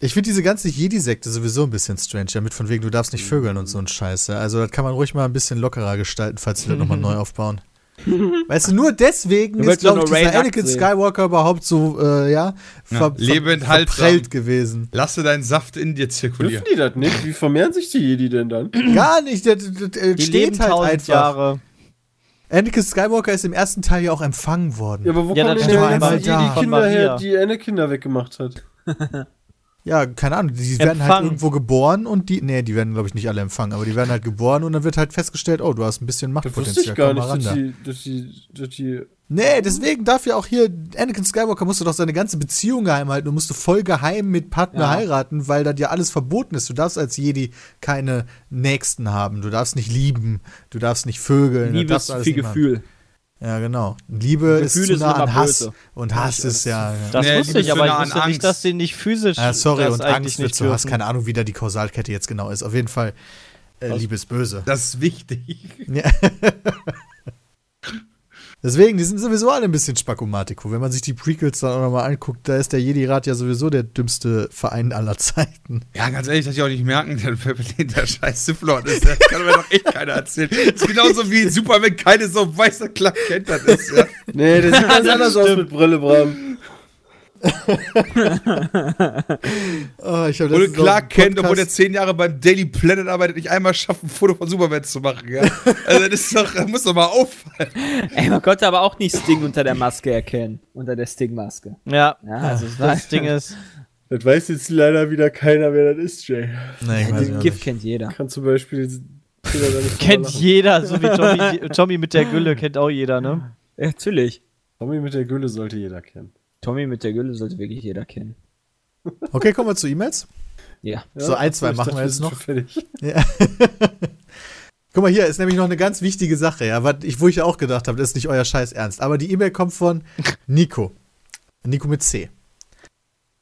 Ich finde diese ganze Jedi-Sekte sowieso ein bisschen strange, ja, mit von wegen, du darfst nicht vögeln und so ein Scheiße. Also das kann man ruhig mal ein bisschen lockerer gestalten, falls sie das nochmal neu aufbauen. Weißt du, nur deswegen ist, glaube ich, dieser Anakin sehen. Skywalker überhaupt so, äh, ja, ver Ja, lebend ver haltsam. verprellt gewesen. Lasse deinen Saft in dir zirkulieren. Dürfen die das nicht? Wie vermehren sich die Jedi denn dann? Gar nicht, der, der, der Die steht leben halt einfach. Jahre. Anakin Skywalker ist im ersten Teil ja auch empfangen worden. Ja, aber wo Ja, kommen das denn die Von her, die Anakin da weggemacht hat? Ja, keine Ahnung, die werden halt Empfangen. irgendwo geboren und die, nee, die werden glaube ich nicht alle empfangen, aber die werden halt geboren und dann wird halt festgestellt, oh, du hast ein bisschen Das wusste Machtpotenzial, ich gar komm nicht, dass da. die, dass die, dass die Nee, deswegen darf ja auch hier Anakin Skywalker musste doch seine ganze Beziehung geheim halten und musste voll geheim mit Padme Ja. heiraten, weil das ja alles verboten ist. Du darfst als Jedi keine Nächsten haben, du darfst nicht lieben, du darfst nicht vögeln. das Liebe darfst ist du alles viel nicht machen. Ja, genau. Liebe ist zu nah an Hass böse. und Hass ist ja. ja. Das Nee, wusste ich, aber ich wusste nicht, Angst. dass sie nicht physisch Ah, sorry, das und Angst wird nicht zu Hass. Keine Ahnung, wie da die Kausalkette jetzt genau ist. Auf jeden Fall, äh, Liebe ist böse. Das ist wichtig. Ja. Deswegen, die sind sowieso alle ein bisschen Spakomatiko. Wenn man sich die Prequels dann auch nochmal anguckt, da ist der Jedi-Rat ja sowieso der dümmste Verein aller Zeiten. Ja, ganz ehrlich, dass ich auch nicht merken, Palpatine der scheiß Sith-Lord ist. Das kann mir doch echt keiner erzählen. Das ist genauso wie Superman keine so weißer Clark Kent das ist. Ja. Nee, das sieht ganz anders aus mit Brille, Bram. Oh, ich Oder Clark einen obwohl Podcast- zehn Jahre beim Daily Planet arbeitet, nicht einmal schafft, ein Foto von Superman zu machen. Ja? Also das ist doch, das muss doch mal auffallen. Ey, man konnte aber auch nicht Sting unter der Maske erkennen. Unter der Sting-Maske. Ja, Ja, also es das Ding ist, Das weiß jetzt leider wieder keiner, wer das ist, Jay. Ich weiß Den nicht. kennt jeder. Kann zum Beispiel kennt jeder, so wie Tommy, Tommy mit der Gülle kennt auch jeder, ne? Ja, natürlich. Tommy mit der Gülle sollte jeder kennen. Tommy mit der Gülle sollte wirklich jeder kennen. Okay, kommen wir zu E-Mails. Ja. So ein, zwei machen wir jetzt noch. Ja. Guck mal, hier ist nämlich noch eine ganz wichtige Sache, ja, was ich, wo ich ja auch gedacht habe, das ist nicht euer Scheiß Ernst. Aber die E-Mail kommt von Nico. Nico mit C.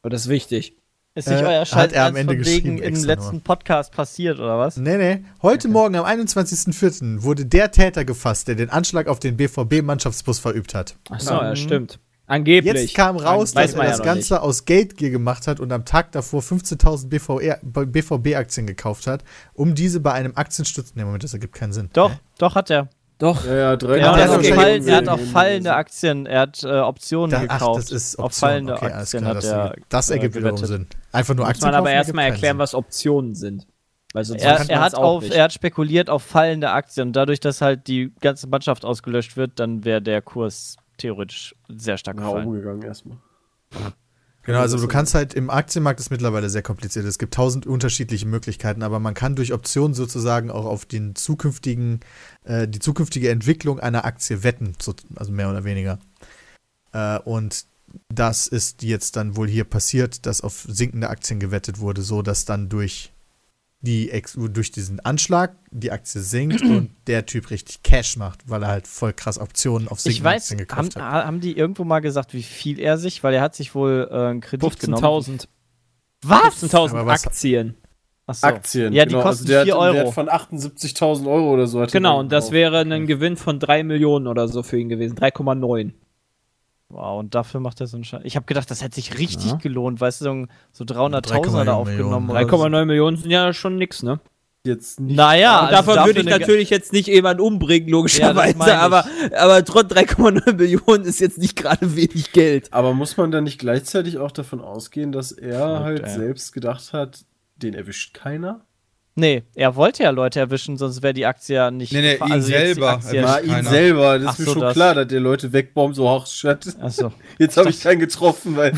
Aber das ist wichtig. Ist nicht Äh, euer hat Scheiß er am ernst Ende geschrieben im letzten Podcast passiert, oder was? Nee, nee. Heute Morgen am 21.04. wurde der Täter gefasst, der den Anschlag auf den BVB-Mannschaftsbus verübt hat. Achso, ja, stimmt. Angeblich. Jetzt kam raus, Weiß dass man er ja das noch Ganze aus Geldgier gemacht hat und am Tag davor 15.000 BVB-Aktien gekauft hat, um diese bei einem Aktiensturz. Nee, Moment, das ergibt keinen Sinn. Doch, doch hat er. Doch. Ja, ja, drei Ja, er, hat auf fall, er hat auf irgendwie fallende Aktien, er hat äh, Optionen Da, ach, gekauft. das ist auf Option. fallende okay, Aktien klar, hat das, er. ergibt, das ergibt äh, wiederum. Sinn. Einfach nur Muss Aktien man aber erstmal erklären, Sinn. was Optionen sind. Weil sonst Er, er, hat auch auf, nicht. er hat spekuliert auf fallende Aktien. Und dadurch, dass halt die ganze Mannschaft ausgelöscht wird, dann wäre der Kurs theoretisch sehr stark nach gefallen. oben gegangen erstmal. Genau, also du ist- kannst halt im Aktienmarkt ist mittlerweile sehr kompliziert. Es gibt tausend unterschiedliche Möglichkeiten, aber man kann durch Optionen sozusagen auch auf den zukünftigen, äh, die zukünftige Entwicklung einer Aktie wetten, so, also mehr oder weniger. Äh, und das ist jetzt dann wohl hier passiert, dass auf sinkende Aktien gewettet wurde, so dass dann durch die Ex durch diesen Anschlag die Aktie sinkt und der Typ richtig Cash macht, weil er halt voll krass Optionen auf Ich sinkende weiß, Aktien haben, gekauft hat. ha- haben die irgendwo mal gesagt, wie viel er sich, weil er hat sich wohl äh, einen Kredit genommen. 15.000. Was? 15.000 Aber was- Aktien. Achso. Aktien. Ja, die genau. kosten also der 4 hat Euro. Wert von 78.000 Euro oder so. hat Genau, und das gekauft. wäre ein Gewinn von 3 Millionen oder so für ihn gewesen. 3,9. Wow, und dafür macht er so einen Schein. Ich habe gedacht, das hätte sich richtig Ja. gelohnt, weißt du, so, so 300.000 3,9 hat er aufgenommen. Millionen. oder so. 3,9 Millionen sind ja schon nix, ne? Jetzt nicht. Naja, und also davon dafür würde ich natürlich jetzt nicht jemand umbringen, Ja, logischerweise, ich. aber, aber trotz 3,9 Millionen ist jetzt nicht gerade wenig Geld. Aber muss man dann nicht gleichzeitig auch davon ausgehen, dass er Verrückt, halt ey. selbst gedacht hat, den erwischt keiner? Nee, er wollte ja Leute erwischen, sonst wäre die Aktie ja nicht. Nee, nee, ihn also selber erwischt. War ihn selber, das Ach ist mir so, schon das- klar, dass der Leute wegbombt, so ach, shit. Achso. Jetzt habe ich keinen getroffen, weil.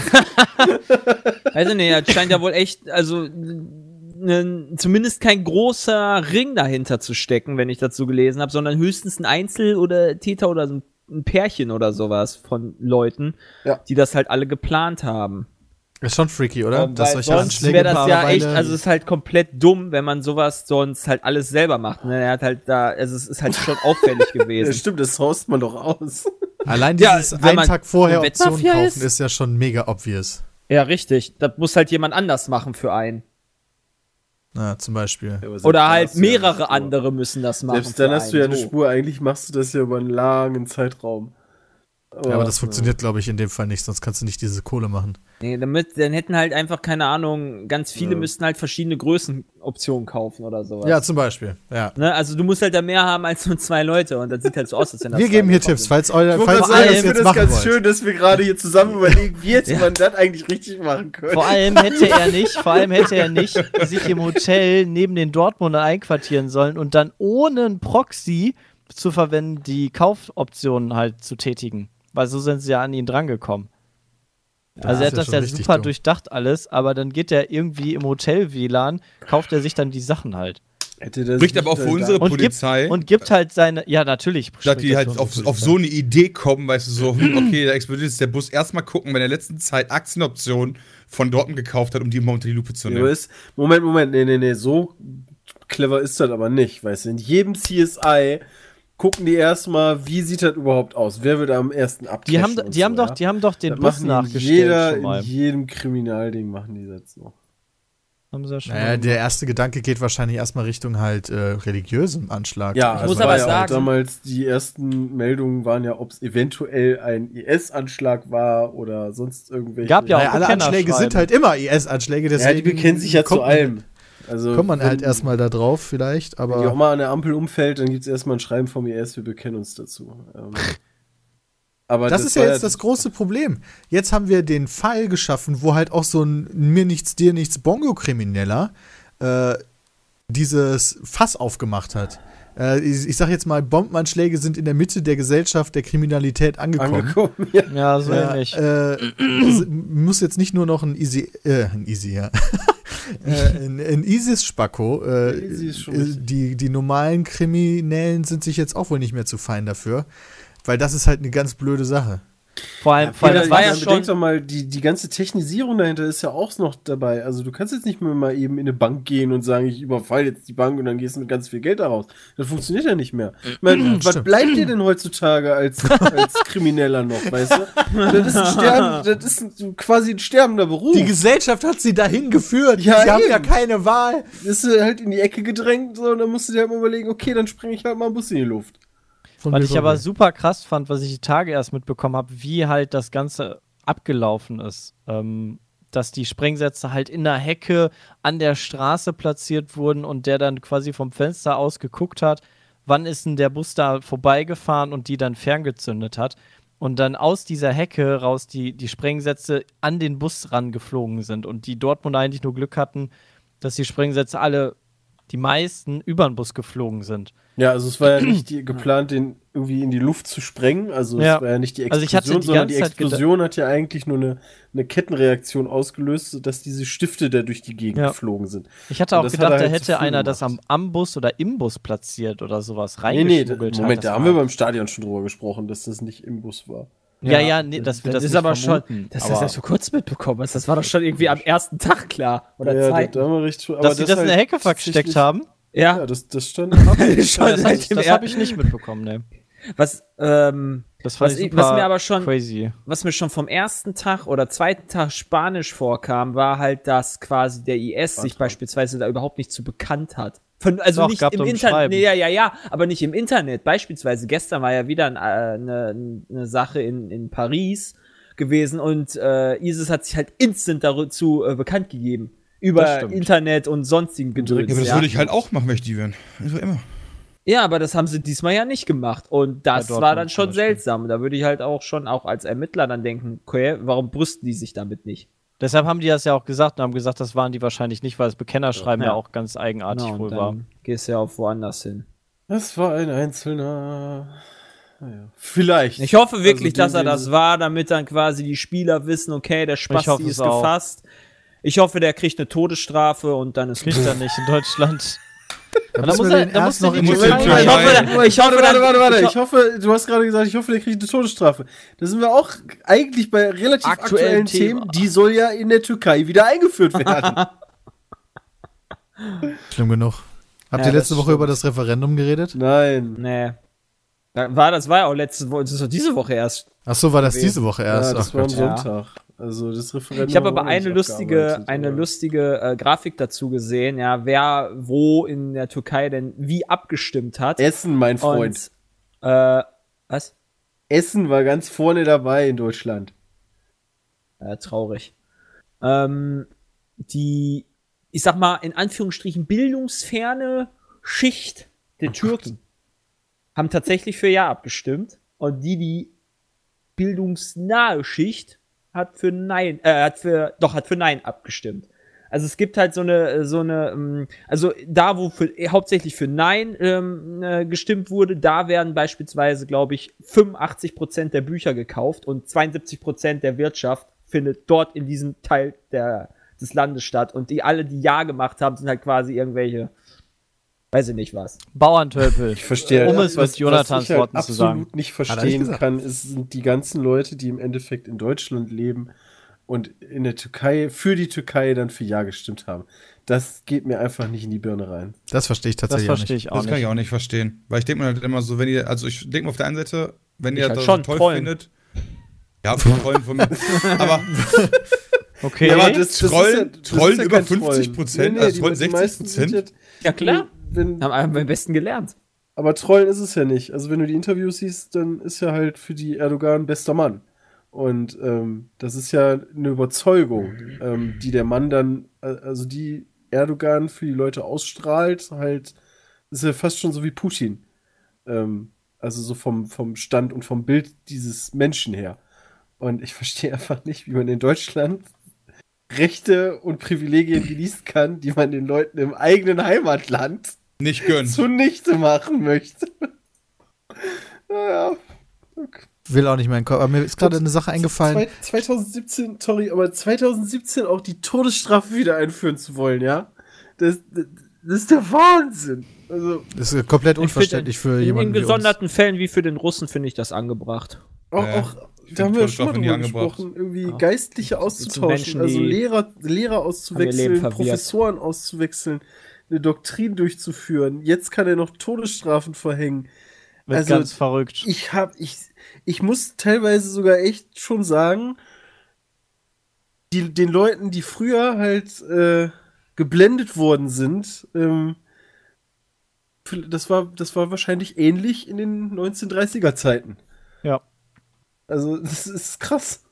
Also nee, das scheint ja wohl echt, also nen- zumindest kein großer Ring dahinter zu stecken, wenn ich dazu gelesen habe, sondern höchstens ein Einzel- oder Täter oder so ein- ein Pärchen oder sowas von Leuten, Ja. die das halt alle geplant haben. Ist schon freaky, oder? Ähm, weil sonst wäre das ja echt, also es ist halt komplett dumm, wenn man sowas sonst halt alles selber macht. Ne? Er hat halt da, also es ist halt schon auffällig Ja, gewesen. stimmt, das haust man doch aus. Allein Ja, dieses wenn einen man Tag vorher Option kaufen ist. ist ja schon mega obvious. Ja, richtig. Das muss halt jemand anders machen für einen. Na, zum Beispiel. Selbst Oder halt ja mehrere Spur. andere müssen das machen. Selbst dann für hast du ja eine. Spur. Eigentlich machst du das ja über einen langen Zeitraum. Ja, aber das funktioniert, glaube ich, in dem Fall nicht, sonst kannst du nicht diese Kohle machen. Nee, damit, dann hätten halt einfach, keine Ahnung, ganz viele Ja. müssten halt verschiedene Größenoptionen kaufen oder sowas. Ja, zum Beispiel. Ja. Ne? Also du musst halt da mehr haben als nur zwei Leute und das sieht halt so aus, als wenn das Wir geben hier Tipps, sind. falls, euer, falls sagen, das ich finde jetzt das machen ganz wollt. schön, dass wir gerade hier zusammen überlegen, wie jetzt man das eigentlich richtig machen könnte. Vor allem hätte er nicht, vor allem hätte er nicht sich im Hotel neben den Dortmunder einquartieren sollen und dann ohne ein Proxy zu verwenden, die Kaufoptionen halt zu tätigen. Weil so sind sie ja an ihn drangekommen. also ist er ja hat das ja super dumm. durchdacht alles, aber dann geht er irgendwie im Hotel-WLAN, kauft er sich dann die Sachen halt. Hätte das Spricht nicht aber auch für unsere Und Polizei. gibt, und gibt halt seine, ja natürlich. dass die das halt auf, auf so eine Idee kommen, weißt du, so, hm, okay, da explodiert jetzt der Bus. Erstmal gucken, wenn er in der letzten Zeit Aktienoptionen von Dortmund gekauft hat, um die mal unter die Lupe zu nehmen. ist, Moment, Moment, nee, nee, nee, so clever ist das aber nicht, weißt du. In jedem CSI gucken die erstmal, wie sieht das überhaupt aus? Wer wird am ersten Die abtreffen haben, die haben so, doch, ja? die haben doch den Das Bus die nachgestellt jeder, schon mal. in jedem Kriminalding machen die das noch. Haben sie ja schon Naja, der erste Gedanke geht wahrscheinlich erstmal Richtung halt äh, religiösem Anschlag. Ja, Ich also muss war aber ja auch sagen- damals die ersten Meldungen waren ja, ob es eventuell ein IS-Anschlag war oder sonst irgendwelche. Gab ja auch Naja, alle Anschläge sind halt immer IS-Anschläge, ja, die bekennen sich ja zu allem. Also Kommt man wenn- halt erstmal da drauf vielleicht, Wenn die auch aber mal an der Ampel umfällt, dann gibt es erstmal ein Schreiben vom IS, wir bekennen uns dazu. Ähm, aber das, ist ja jetzt das große Problem. Jetzt haben wir den Fall geschaffen, wo halt auch so ein mir nichts, dir nichts Bongo-Krimineller äh, dieses Fass aufgemacht hat. Äh, ich, ich sag jetzt mal, Bombenanschläge sind in der Mitte der Gesellschaft der Kriminalität angekommen. angekommen. Ja. Ja, so ähnlich. äh, es muss jetzt nicht nur noch ein Easy, äh, ein Easy, ja. äh, ein, ein ISIS-Spacko. Äh, schon äh, richtig. die, die normalen Kriminellen sind sich jetzt auch wohl nicht mehr zu fein dafür. Weil das ist halt eine ganz blöde Sache. Vor allem, vor allem Ja, das war ja schon. Doch mal, die, die ganze Technisierung dahinter ist ja auch noch dabei. Also du kannst jetzt nicht mehr mal eben in eine Bank gehen und sagen, ich überfall jetzt die Bank und dann gehst du mit ganz viel Geld da raus. Das funktioniert ja nicht mehr. Ich meine, was stimmt. bleibt dir denn heutzutage als, als Krimineller noch, weißt du? Das ist, ein Sterben, das ist ein, quasi ein sterbender Beruf. Die Gesellschaft hat sie dahin geführt. Ja, sie haben ja keine Wahl. ist du halt in die Ecke gedrängt so, und dann musst du dir halt mal überlegen, okay, dann spreng ich halt mal einen Bus in die Luft. Von Was ich aber super krass fand, was ich die Tage erst mitbekommen habe, wie halt das Ganze abgelaufen ist. Ähm, dass die Sprengsätze halt in der Hecke an der Straße platziert wurden und der dann quasi vom Fenster aus geguckt hat, wann ist denn der Bus da vorbeigefahren und die dann ferngezündet hat. Und dann aus dieser Hecke raus die, die Sprengsätze an den Bus rangeflogen sind und die Dortmunder eigentlich nur Glück hatten, dass die Sprengsätze alle, die meisten, über den Bus geflogen sind. Ja, also es war ja nicht die, geplant, den irgendwie in die Luft zu sprengen. Also Ja. es war ja nicht die Also Explosion, hatte die sondern die Explosion hat ja eigentlich nur eine, eine Kettenreaktion ausgelöst, sodass diese Stifte da durch die Gegend Ja. geflogen sind. Ich hatte auch hat gedacht, da halt zu hätte einer das am gemacht. Ambus oder im Bus platziert oder sowas Nee, nee, da, reingeschmuggelt. hat. Moment, da haben wir beim Stadion schon drüber gesprochen, dass das nicht im Bus war. Ja, ja, nee, dass wir das, ist nicht aber vermuten, schon, dass aber das erst vor kurzem mitbekommen hast. Das war doch schon irgendwie am ersten Tag klar. Oder ja, Zeit. da, da haben wir recht, aber dass sie das in der halt Hecke versteckt haben. Ja, Ja, das, das stand. schon Ja, das seit das, das habe ich nicht mitbekommen, ne. Was, ähm, Das Was ich was mir aber schon- crazy. was mir schon vom ersten Tag oder zweiten Tag Spanisch vorkam, war halt, dass quasi der IS sich beispielsweise da überhaupt nicht zu bekannt hat. Von, also Doch, nicht im Internet. Nee, ja, ja, ja, aber nicht im Internet. Beispielsweise gestern war ja wieder äh, eine, eine Sache in, in Paris gewesen und äh, ISIS hat sich halt instant dazu äh, bekannt gegeben. Über. Internet und sonstigen Ja, Gedöns. aber das ja. würde ich halt auch machen, wenn ich die wären. Also immer. Ja, aber das haben sie diesmal ja nicht gemacht. Und das Bei war dann schon seltsam. Da würde ich halt auch schon auch als Ermittler dann denken, okay, warum brüsten die sich damit nicht? Deshalb haben die das ja auch gesagt und haben gesagt, das waren die wahrscheinlich nicht, weil das Bekennerschreiben ja, Ja. auch ganz eigenartig Genau, und wohl dann war. gehst ja auch woanders hin. Das war ein einzelner. Naja, vielleicht. Ich hoffe wirklich, Also dass er das war, damit dann quasi die Spieler wissen, okay, der Spasti es ist auch. gefasst. Ich hoffe, der kriegt eine Todesstrafe und dann ist Kriegt er nicht in Deutschland. Da muss er- den da muss noch in die Ich hoffe, ich hoffe, warte, warte, warte, warte. ich hoffe, du hast gerade gesagt, ich hoffe, der kriegt eine Todesstrafe. Da sind wir auch eigentlich bei relativ Aktuellen aktuellen, Themen. Die soll ja in der Türkei wieder eingeführt werden. Schlimm genug. Habt Ja, ihr letzte Woche stimmt. über das Referendum geredet? Nein. Nee. Da War, das war ja auch letzte Woche, das ist doch diese Woche erst. Ach so, war das diese Woche Ja, erst? das Ach war am Gott. Ja. Also das Referendum. Ich habe aber eine lustige, eine aber- lustige äh, Grafik dazu gesehen, ja, wer wo in der Türkei denn wie abgestimmt hat. Essen, mein Freund. Und, äh, was? Essen war ganz vorne dabei in Deutschland. Ja, traurig. Ähm, die, ich sag mal, in Anführungsstrichen bildungsferne Schicht der Türken haben tatsächlich für Ja abgestimmt. Und die, die bildungsnahe Schicht hat für Nein, äh, hat für, doch, hat für Nein abgestimmt. Also es gibt halt so eine, so eine, ähm, also da, wo für, hauptsächlich für Nein ähm, äh, gestimmt wurde, da werden beispielsweise, glaube ich, 85 Prozent der Bücher gekauft und 72 Prozent der Wirtschaft findet dort in diesem Teil der, des Landes statt. Und die alle, die Ja gemacht haben, sind halt quasi irgendwelche, weiß ich nicht was. Bauerntölpel. Ich verstehe. Um es mit Jonathans was ich halt Worten zu sagen. absolut nicht Hat er nicht verstehen kann, ist, sind die ganzen Leute, die im Endeffekt in Deutschland leben und in der Türkei, für die Türkei dann für Ja gestimmt haben. Das geht mir einfach nicht in die Birne rein. Das verstehe ich Das tatsächlich auch verstehe nicht. ich auch Das kann ich nicht. auch nicht verstehen. Weil ich denke mir halt immer so, wenn ihr, also ich denke mir auf der einen Seite, wenn Ich ihr halt das schon toll trollen. findet. Ja, für Trollen von mir. Aber Okay. Ja, aber Trollen- das Trollen ja über kein 50%, Trollen. also Trollen die meisten 60%? sind Ja, Ja, klar. Wenn, Haben wir am besten gelernt. aber Trollen ist es ja nicht. Also wenn du die Interviews siehst, dann ist ja halt für die Erdogan bester Mann. Und ähm, das ist ja eine Überzeugung, ähm, die der Mann dann, äh, also die Erdogan für die Leute ausstrahlt, halt, ist ja fast schon so wie Putin. Ähm, also so vom, vom Stand und vom Bild dieses Menschen her. Und ich verstehe einfach nicht, wie man in Deutschland Rechte und Privilegien genießen kann, die man den Leuten im eigenen Heimatland nicht gönnt. zunichte machen möchte. naja. Will auch nicht meinen Kopf. Aber mir ist gerade eine Sache eingefallen. Zwei- 2017, sorry, aber 2017 auch die Todesstrafe wieder einführen zu wollen, ja? Das, das, das ist der Wahnsinn. Also, Das ist komplett Ich unverständlich für in, jemanden in wie uns. gesonderten Fällen wie für den Russen finde ich das angebracht. auch, Ja, auch da haben wir ja schon mal drüber gesprochen, irgendwie Ja. Geistliche auszutauschen, Menschen, also Lehrer, Lehrer auszuwechseln. Professoren auszuwechseln, eine Doktrin durchzuführen. Jetzt kann er noch Todesstrafen verhängen. Wird also, ganz verrückt. ich hab, ich, ich muss teilweise sogar echt schon sagen, die, den Leuten, die früher halt äh, geblendet worden sind, ähm, das war, das war wahrscheinlich ähnlich in den 1930er Zeiten. Ja. Also, das ist krass.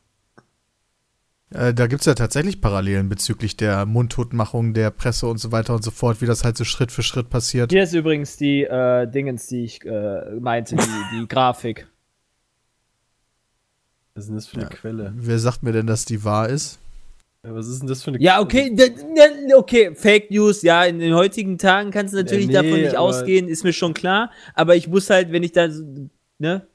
Äh, da gibt es ja tatsächlich Parallelen bezüglich der Mundtotmachung der Presse und so weiter und so fort, wie das halt so Schritt für Schritt passiert. Hier ist übrigens die äh, Dingens, die ich äh, meinte, die, die Grafik. Was ist denn das für eine Quelle? Wer sagt mir denn, dass die wahr ist? Ja, was ist denn das für eine Ja, okay, d- d- okay, Fake News, ja, in den heutigen Tagen kannst du natürlich nee, davon nicht ausgehen, ist mir schon klar, aber ich muss halt, wenn ich da, so, ne?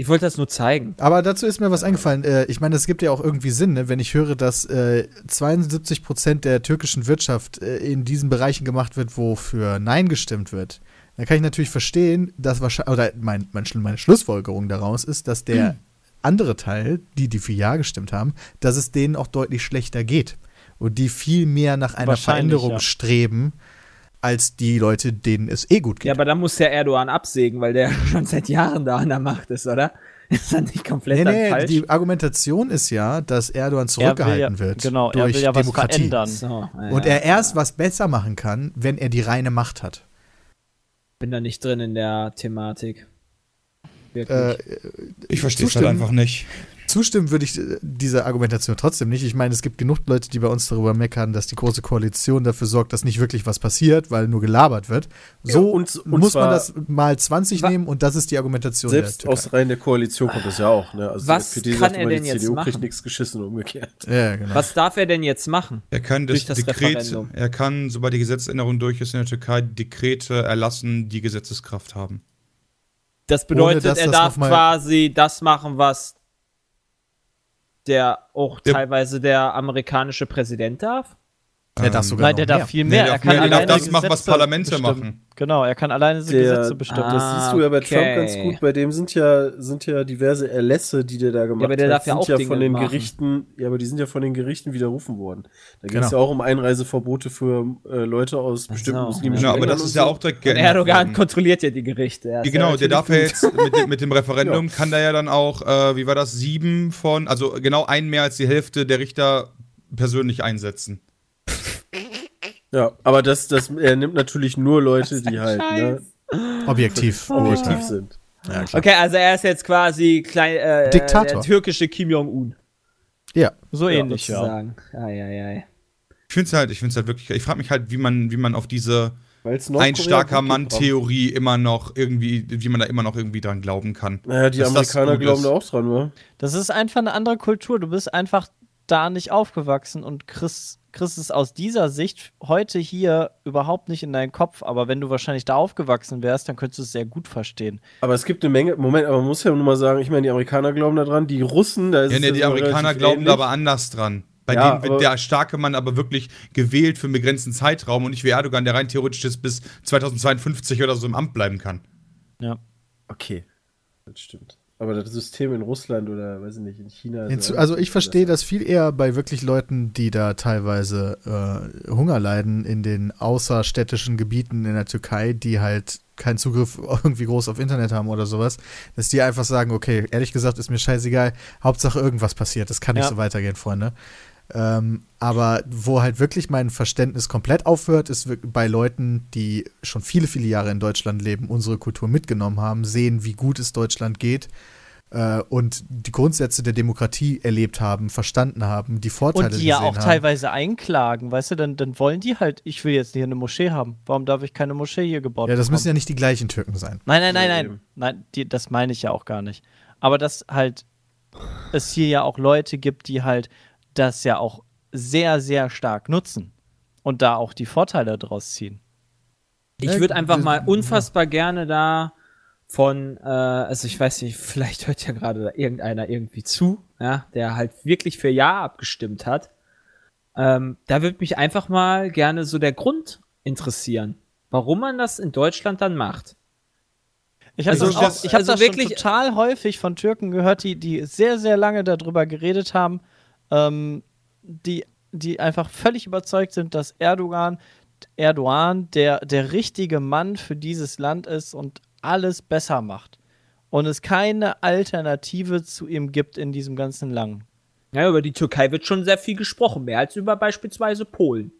Ich wollte das nur zeigen. Aber dazu ist mir was eingefallen. Äh, ich meine, es gibt ja auch irgendwie Sinn, ne? wenn ich höre, dass äh, 72 Prozent der türkischen Wirtschaft äh, in diesen Bereichen gemacht wird, wo für Nein gestimmt wird. Dann kann ich natürlich verstehen, dass wahrscheinlich, oder mein, mein, Schlu- meine Schlussfolgerung daraus ist, dass der andere Teil, die, die für Ja gestimmt haben, dass es denen auch deutlich schlechter geht. Und die viel mehr nach einer Veränderung ja. streben, als die Leute, denen es eh gut geht. Ja, aber da muss ja Erdogan absägen, weil der schon seit Jahren da an der Macht ist, oder? Ist das nicht komplett Nee, dann nee, falsch? die Argumentation ist ja, dass Erdogan zurückgehalten er will ja, wird Genau, er durch will ja was Demokratie. verändern. so, ja, Und ja. er erst was besser machen kann, wenn er die reine Macht hat. bin da nicht drin in der Thematik. Wirklich. Äh, Ich verstehe es halt einfach nicht. Zustimmen würde ich äh, dieser Argumentation trotzdem nicht. Ich meine, es gibt genug Leute, die bei uns darüber meckern, dass die Große Koalition dafür sorgt, dass nicht wirklich was passiert, weil nur gelabert wird. So Ja, und- und muss zwar- man das mal 20 Wa- nehmen und das ist die Argumentation Selbst der aus Reihen der Koalition kommt das ja auch. Ne? Also Was die kann sagt er denn die jetzt CDU kriegt machen? nichts geschissen, umgekehrt. Ja, genau. Was darf er denn jetzt machen? Er kann das, Durch das Dekret, Referendum. er kann, sobald die Gesetzesänderung durch ist in der Türkei, Dekrete erlassen, die Gesetzeskraft haben. Das bedeutet, dass er darf quasi das machen, was der auch Der- teilweise der amerikanische Präsident darf? Der darf sogar Nein, der noch mehr. darf viel Nee, mehr. der er darf kann mehr, der darf alleine das machen, was Parlamente bestimmen. machen. Genau, er kann alleine diese Der, Gesetze bestimmen. Ah, das siehst du ja bei Trump okay. ganz gut. Bei dem sind ja, sind ja diverse Erlässe, die der da gemacht aber der hat, darf ja sind auch ja Dinge von den machen. Gerichten, ja, aber die sind ja von den Gerichten widerrufen worden. Da ging es Genau. ja auch um Einreiseverbote für äh, Leute aus bestimmten so. muslimischen Ja, aber Ländern das ist ja auch direkt Und geändert Erdogan kontrolliert ja die Gerichte. Er Ja, genau, ja der darf ja jetzt mit, dem- mit dem Referendum, kann der ja dann auch, äh, wie war das, sieben von, also genau einen mehr als die Hälfte der Richter persönlich einsetzen. Ja, aber das, das, er nimmt natürlich nur Leute, die halt ne, Objektiv. objektiv sind. Ja. Okay, also er ist jetzt quasi klein, äh, Diktator. der türkische Kim Jong-un. Ja. so ähnlich, ja. sozusagen. Ai, ai, ai. Ich finde es halt, ich finde halt wirklich, ich frage mich halt, wie man, wie man auf diese ein starker Mann-Theorie immer noch irgendwie, wie man da immer noch irgendwie dran glauben kann. Naja, die Amerikaner glauben da auch dran, wa? Das ist einfach eine andere Kultur. Du bist einfach da nicht aufgewachsen und kriegst, kriegst es aus dieser Sicht heute hier überhaupt nicht in deinen Kopf. Aber wenn du wahrscheinlich da aufgewachsen wärst, dann könntest du es sehr gut verstehen. Aber es gibt eine Menge, Moment, aber man muss ja nur mal sagen, ich meine, die Amerikaner glauben da dran, die Russen, da ist Ja, es ne, die Amerikaner glauben da aber anders dran. Bei Ja, denen wird der starke Mann aber wirklich gewählt für einen begrenzten Zeitraum und nicht wie Erdogan, der rein theoretisch bis 2052 oder so im Amt bleiben kann. Ja. Okay, das stimmt. Aber das System in Russland oder, weiß ich nicht, in China. Hinzu, also ich verstehe das viel eher bei wirklich Leuten, die da teilweise äh, Hunger leiden in den außerstädtischen Gebieten in der Türkei, die halt keinen Zugriff irgendwie groß auf Internet haben oder sowas, dass die einfach sagen, okay, ehrlich gesagt ist mir scheißegal, Hauptsache irgendwas passiert, das kann nicht Ja. so weitergehen, Freunde. Ähm, aber wo halt wirklich mein Verständnis komplett aufhört, ist bei Leuten, die schon viele, viele Jahre in Deutschland leben, unsere Kultur mitgenommen haben, sehen, wie gut es Deutschland geht äh, und die Grundsätze der Demokratie erlebt haben, verstanden haben, die Vorteile Und die ja auch haben. teilweise einklagen, weißt du, dann, dann wollen die halt, ich will jetzt hier eine Moschee haben. Warum darf ich keine Moschee hier gebaut Ja, das bekommen? müssen ja nicht die gleichen Türken sein. Nein, nein, nein, nein. Nein, die, das meine ich ja auch gar nicht. Aber dass halt es hier ja auch Leute gibt, die halt das ja auch sehr, sehr stark nutzen und da auch die Vorteile draus ziehen. Ich würde einfach mal unfassbar gerne da von, äh, also ich weiß nicht, vielleicht hört ja gerade da irgendeiner irgendwie zu, ja, der halt wirklich für Ja abgestimmt hat. Ähm, da würde mich einfach mal gerne so der Grund interessieren, warum man das in Deutschland dann macht. Ich habe Also das, das- auch, ich hab also das wirklich- schon total häufig von Türken gehört, die, die sehr, sehr lange darüber geredet haben, ähm, die, die einfach völlig überzeugt sind, dass Erdogan, Erdogan der, der richtige Mann für dieses Land ist und alles besser macht. Und es keine Alternative zu ihm gibt in diesem ganzen Lang. Ja, über die Türkei wird schon sehr viel gesprochen, mehr als über beispielsweise Polen.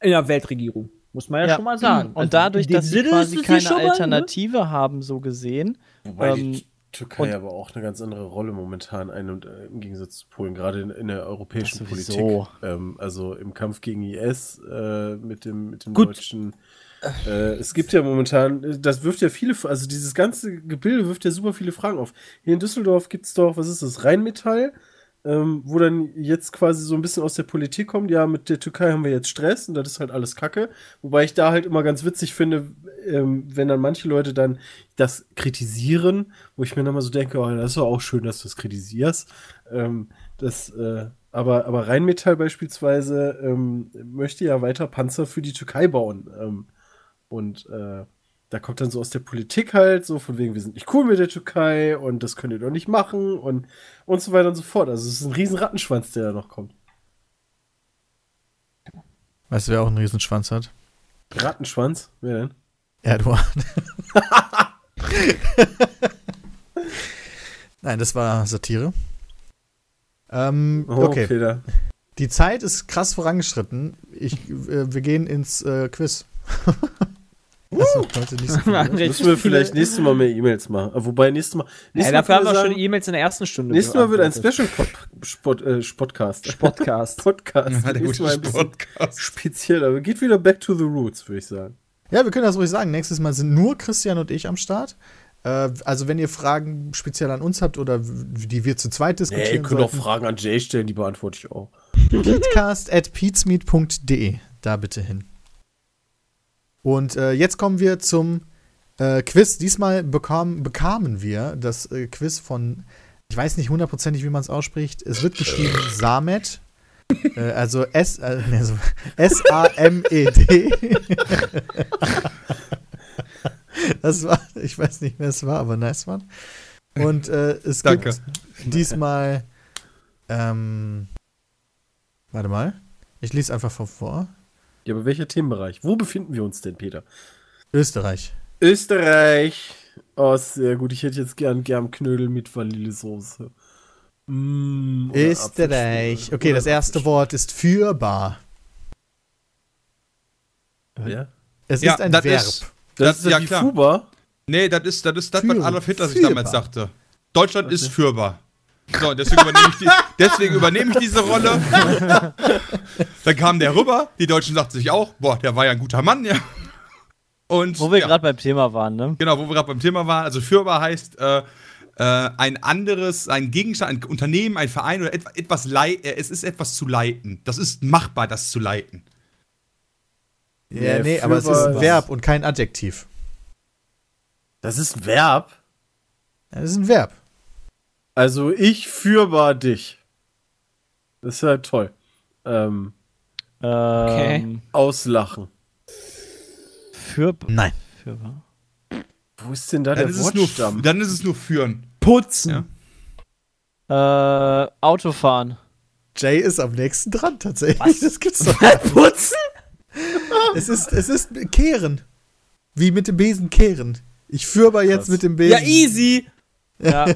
In der Weltregierung, muss man ja, schon mal sagen. Und Also dadurch, dass sie quasi keine schon mal, ne? Alternative haben, so gesehen, Wobei ähm, die Türkei und- aber auch eine ganz andere Rolle momentan einnimmt, äh, im Gegensatz zu Polen, gerade in, in der europäischen Politik. Ähm, also im Kampf gegen IS äh, mit dem, mit dem Gut. deutschen. Äh, es gibt ja momentan, das wirft ja viele, also dieses ganze Gebilde wirft ja super viele Fragen auf. Hier in Düsseldorf gibt es doch, was ist das, Rheinmetall, ähm, wo dann jetzt quasi so ein bisschen aus der Politik kommt, ja, mit der Türkei haben wir jetzt Stress und das ist halt alles Kacke. Wobei ich da halt immer ganz witzig finde, ähm, wenn dann manche Leute dann das kritisieren, wo ich mir dann mal so denke, oh, das ist doch auch schön, dass du es kritisierst. Ähm, das, äh, aber, aber Rheinmetall beispielsweise ähm, möchte ja weiter Panzer für die Türkei bauen. Ähm, und äh, da kommt dann so aus der Politik halt, so von wegen, wir sind nicht cool mit der Türkei und das könnt ihr doch nicht machen und, und so weiter und so fort. Also es ist ein riesen Rattenschwanz, der da noch kommt. Weißt du, wer auch einen Riesenschwanz hat? Rattenschwanz? Wer denn? Erdogan. Nein, das war Satire. Ähm, Oh, okay. Peter. Die Zeit ist krass vorangeschritten. Ich, äh, wir gehen ins äh, Quiz. Also, heute nicht so Müssen wir vielleicht nächstes Mal mehr E-Mails machen. Äh, Wobei nächstes Mal. Ja, Nächstes dafür Mal haben wir schon sagen, die E-Mails in der ersten Stunde. Nächstes Mal wird ein. Special Pod, Spot, äh, Podcast. Podcast. Podcast. Ja, Nächstes Mal ein Podcast. spezieller. Geht wieder back to the roots, würde ich sagen. Ja, wir können das ruhig sagen. Nächstes Mal sind nur Christian und ich am Start. Äh, also, wenn ihr Fragen speziell an uns habt oder die wir zu zweit Nee, ihr diskutieren könnt auch sollten, Fragen an Jay stellen, die beantworte ich auch. Podcast at peatsmeet.de. Da bitte hin. Und äh, jetzt kommen wir zum äh, Quiz. Diesmal bekam, bekamen wir das äh, Quiz von Ich weiß nicht hundertprozentig, wie man es ausspricht. Es wird geschrieben Samet. äh, also S, äh, nee, so S-A-M-E-D. das war, ich weiß nicht, wer es war, aber nice one. Und äh, es Danke. gibt diesmal, ähm, warte mal, ich lese einfach vor. Ja, aber welcher Themenbereich? Wo befinden wir uns denn, Peter? Österreich. Österreich. Oh, sehr gut. Ich hätte jetzt gern Germknödel mit Vanillesoße. Mm, Österreich. Okay, Oder das erste Wort ist führbar. Ja. Es Ja, ist ein das Verb. ist- Das, Das- ist ja, die klar. Fuba. Nee, das ist das, ist das was. Adolf Hitler sich damals sagte. Deutschland ist führbar. So, deswegen übernehme ich, die, deswegen übernehme ich diese Rolle. Dann kam der rüber, die Deutschen sagten sich auch, boah, der war ja ein guter Mann, ja. Und Wo wir ja, gerade beim Thema waren, ne? genau, wo wir gerade beim Thema waren, also führbar heißt äh, äh, ein anderes, ein Gegenstand, ein Unternehmen, ein Verein oder etwa, etwas lei äh, es ist etwas zu leiten. Das ist machbar, das zu leiten. Ja, Nee, nee, aber es ist ein ist- Verb und kein Adjektiv. Das ist ein Verb. Ja, Das ist ein Verb. Also ich fürbar dich. Das ist ja toll. Ähm, Ähm, auslachen. Für, Nein. für, Wo ist denn da Dann der es nur, Wortstamm? dann ist es nur führen. Putzen. Ja. äh, Autofahren. Jay ist am nächsten dran, tatsächlich. Das gibt's doch. Putzen? es ist, es ist kehren. Wie mit dem Besen kehren. Ich führbar jetzt Krass. mit dem Besen. Ja, easy. Ja.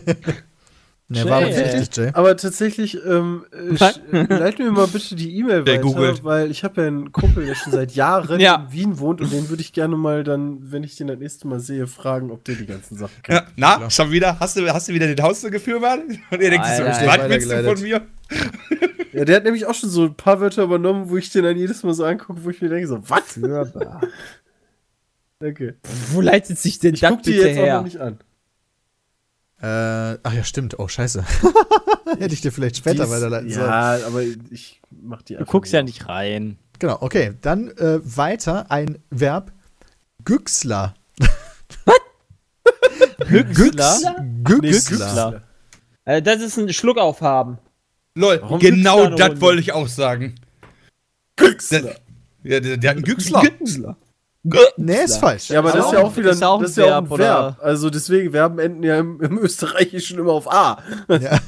Ne, war aber Jay. richtig, Jay. Aber tatsächlich, ähm, äh, äh, leit mir mal bitte die E-Mail weiter, googelt. weil ich habe ja einen Kumpel, der schon seit Jahren Ja. in Wien wohnt und den würde ich gerne mal dann, wenn ich den das nächste Mal sehe, fragen, ob der die ganzen Sachen kann. Ja, na, schon wieder? Hast du, hast du wieder den Haus geführt? Und er denkt sich so, was willst du von mir? Ja, der hat nämlich auch schon so ein paar Wörter übernommen, wo ich den dann jedes Mal so angucke, wo ich mir denke, so, was? Danke. Wo leitet sich denn Ich das guck die bitte jetzt auch noch her? nicht an. Äh, ach ja, stimmt. Oh, scheiße. Hätte ich dir vielleicht später ist- weiterleiten sollen. Ja, aber ich mach die Du guckst ja nicht. rein. Genau, okay. Dann äh, weiter ein Verb. Güchsler. Güchsler? Güchsler. Güchsler. Also das ist ein Schluck aufhaben. Lol, Warum genau das wollte ich auch sagen. Güchsler. Ja, der, der hat einen Güchsler. Güchsler. Nee, ist falsch. Ja, aber das ist ja auch wieder ist ja auch ein das ist ja auch ein Verb? Also deswegen, Verben enden ja im, im Österreichischen immer auf A. Ja.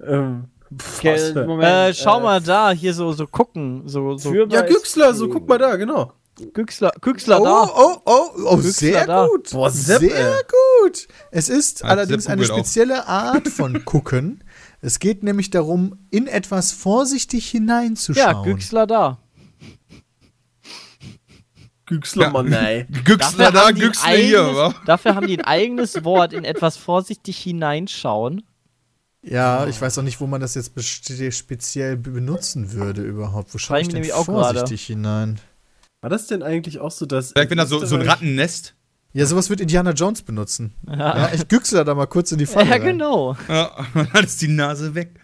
ähm, pff, Okay. Äh, schau mal da, hier so, so gucken. So, so ja, Güchsler, so guck mal da, genau. Güchsler, Güchsler Oh, da. oh, oh, oh, Güchsler sehr da. gut. Boah, Sepp, sehr ey. gut. Es ist Ah, allerdings Sepp eine googelt auch. spezielle Art von gucken. Es geht nämlich darum, in etwas vorsichtig hineinzuschauen. Ja, Güchsler da. Güchsler, Ja. Mann, ey. Güchsler da, Güchsler hier, wa? Dafür haben die ein eigenes Wort in etwas vorsichtig hineinschauen. Ja, ich weiß auch nicht, wo man das jetzt speziell be- benutzen würde überhaupt. Wo schaue ich ich denn auch gerade. vorsichtig hinein? War das denn eigentlich auch so, dass. Vielleicht, wenn da so, so ein Rattennest. Ja, sowas wird Indiana Jones benutzen. Ja, Ja, ich güchsle da mal kurz in die Falle ja rein. genau. Ja, dann ist die Nase weg.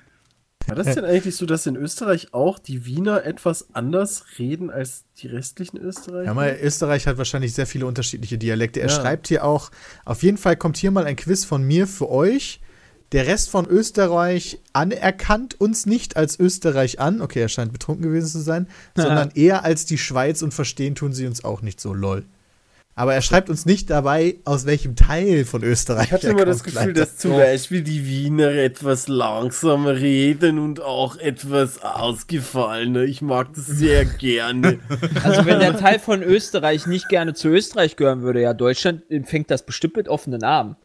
War das denn eigentlich so, dass in Österreich auch die Wiener etwas anders reden als die restlichen Österreicher? Ja, mal, Österreich hat wahrscheinlich sehr viele unterschiedliche Dialekte. Er Ja. schreibt hier auch, auf jeden Fall kommt hier mal ein Quiz von mir für euch. Der Rest von Österreich anerkannt uns nicht als Österreich an. Okay, er scheint betrunken gewesen zu sein, sondern eher als die Schweiz und verstehen tun sie uns auch nicht so, lol. Aber er schreibt uns nicht dabei, aus welchem Teil von Österreich Ich hatte er immer das Gefühl, leider. dass zum Beispiel die Wiener etwas langsamer reden und auch etwas ausgefallener. Ich mag das sehr gerne. Also wenn der Teil von Österreich nicht gerne zu Österreich gehören würde, ja, Deutschland empfängt das bestimmt mit offenen Armen.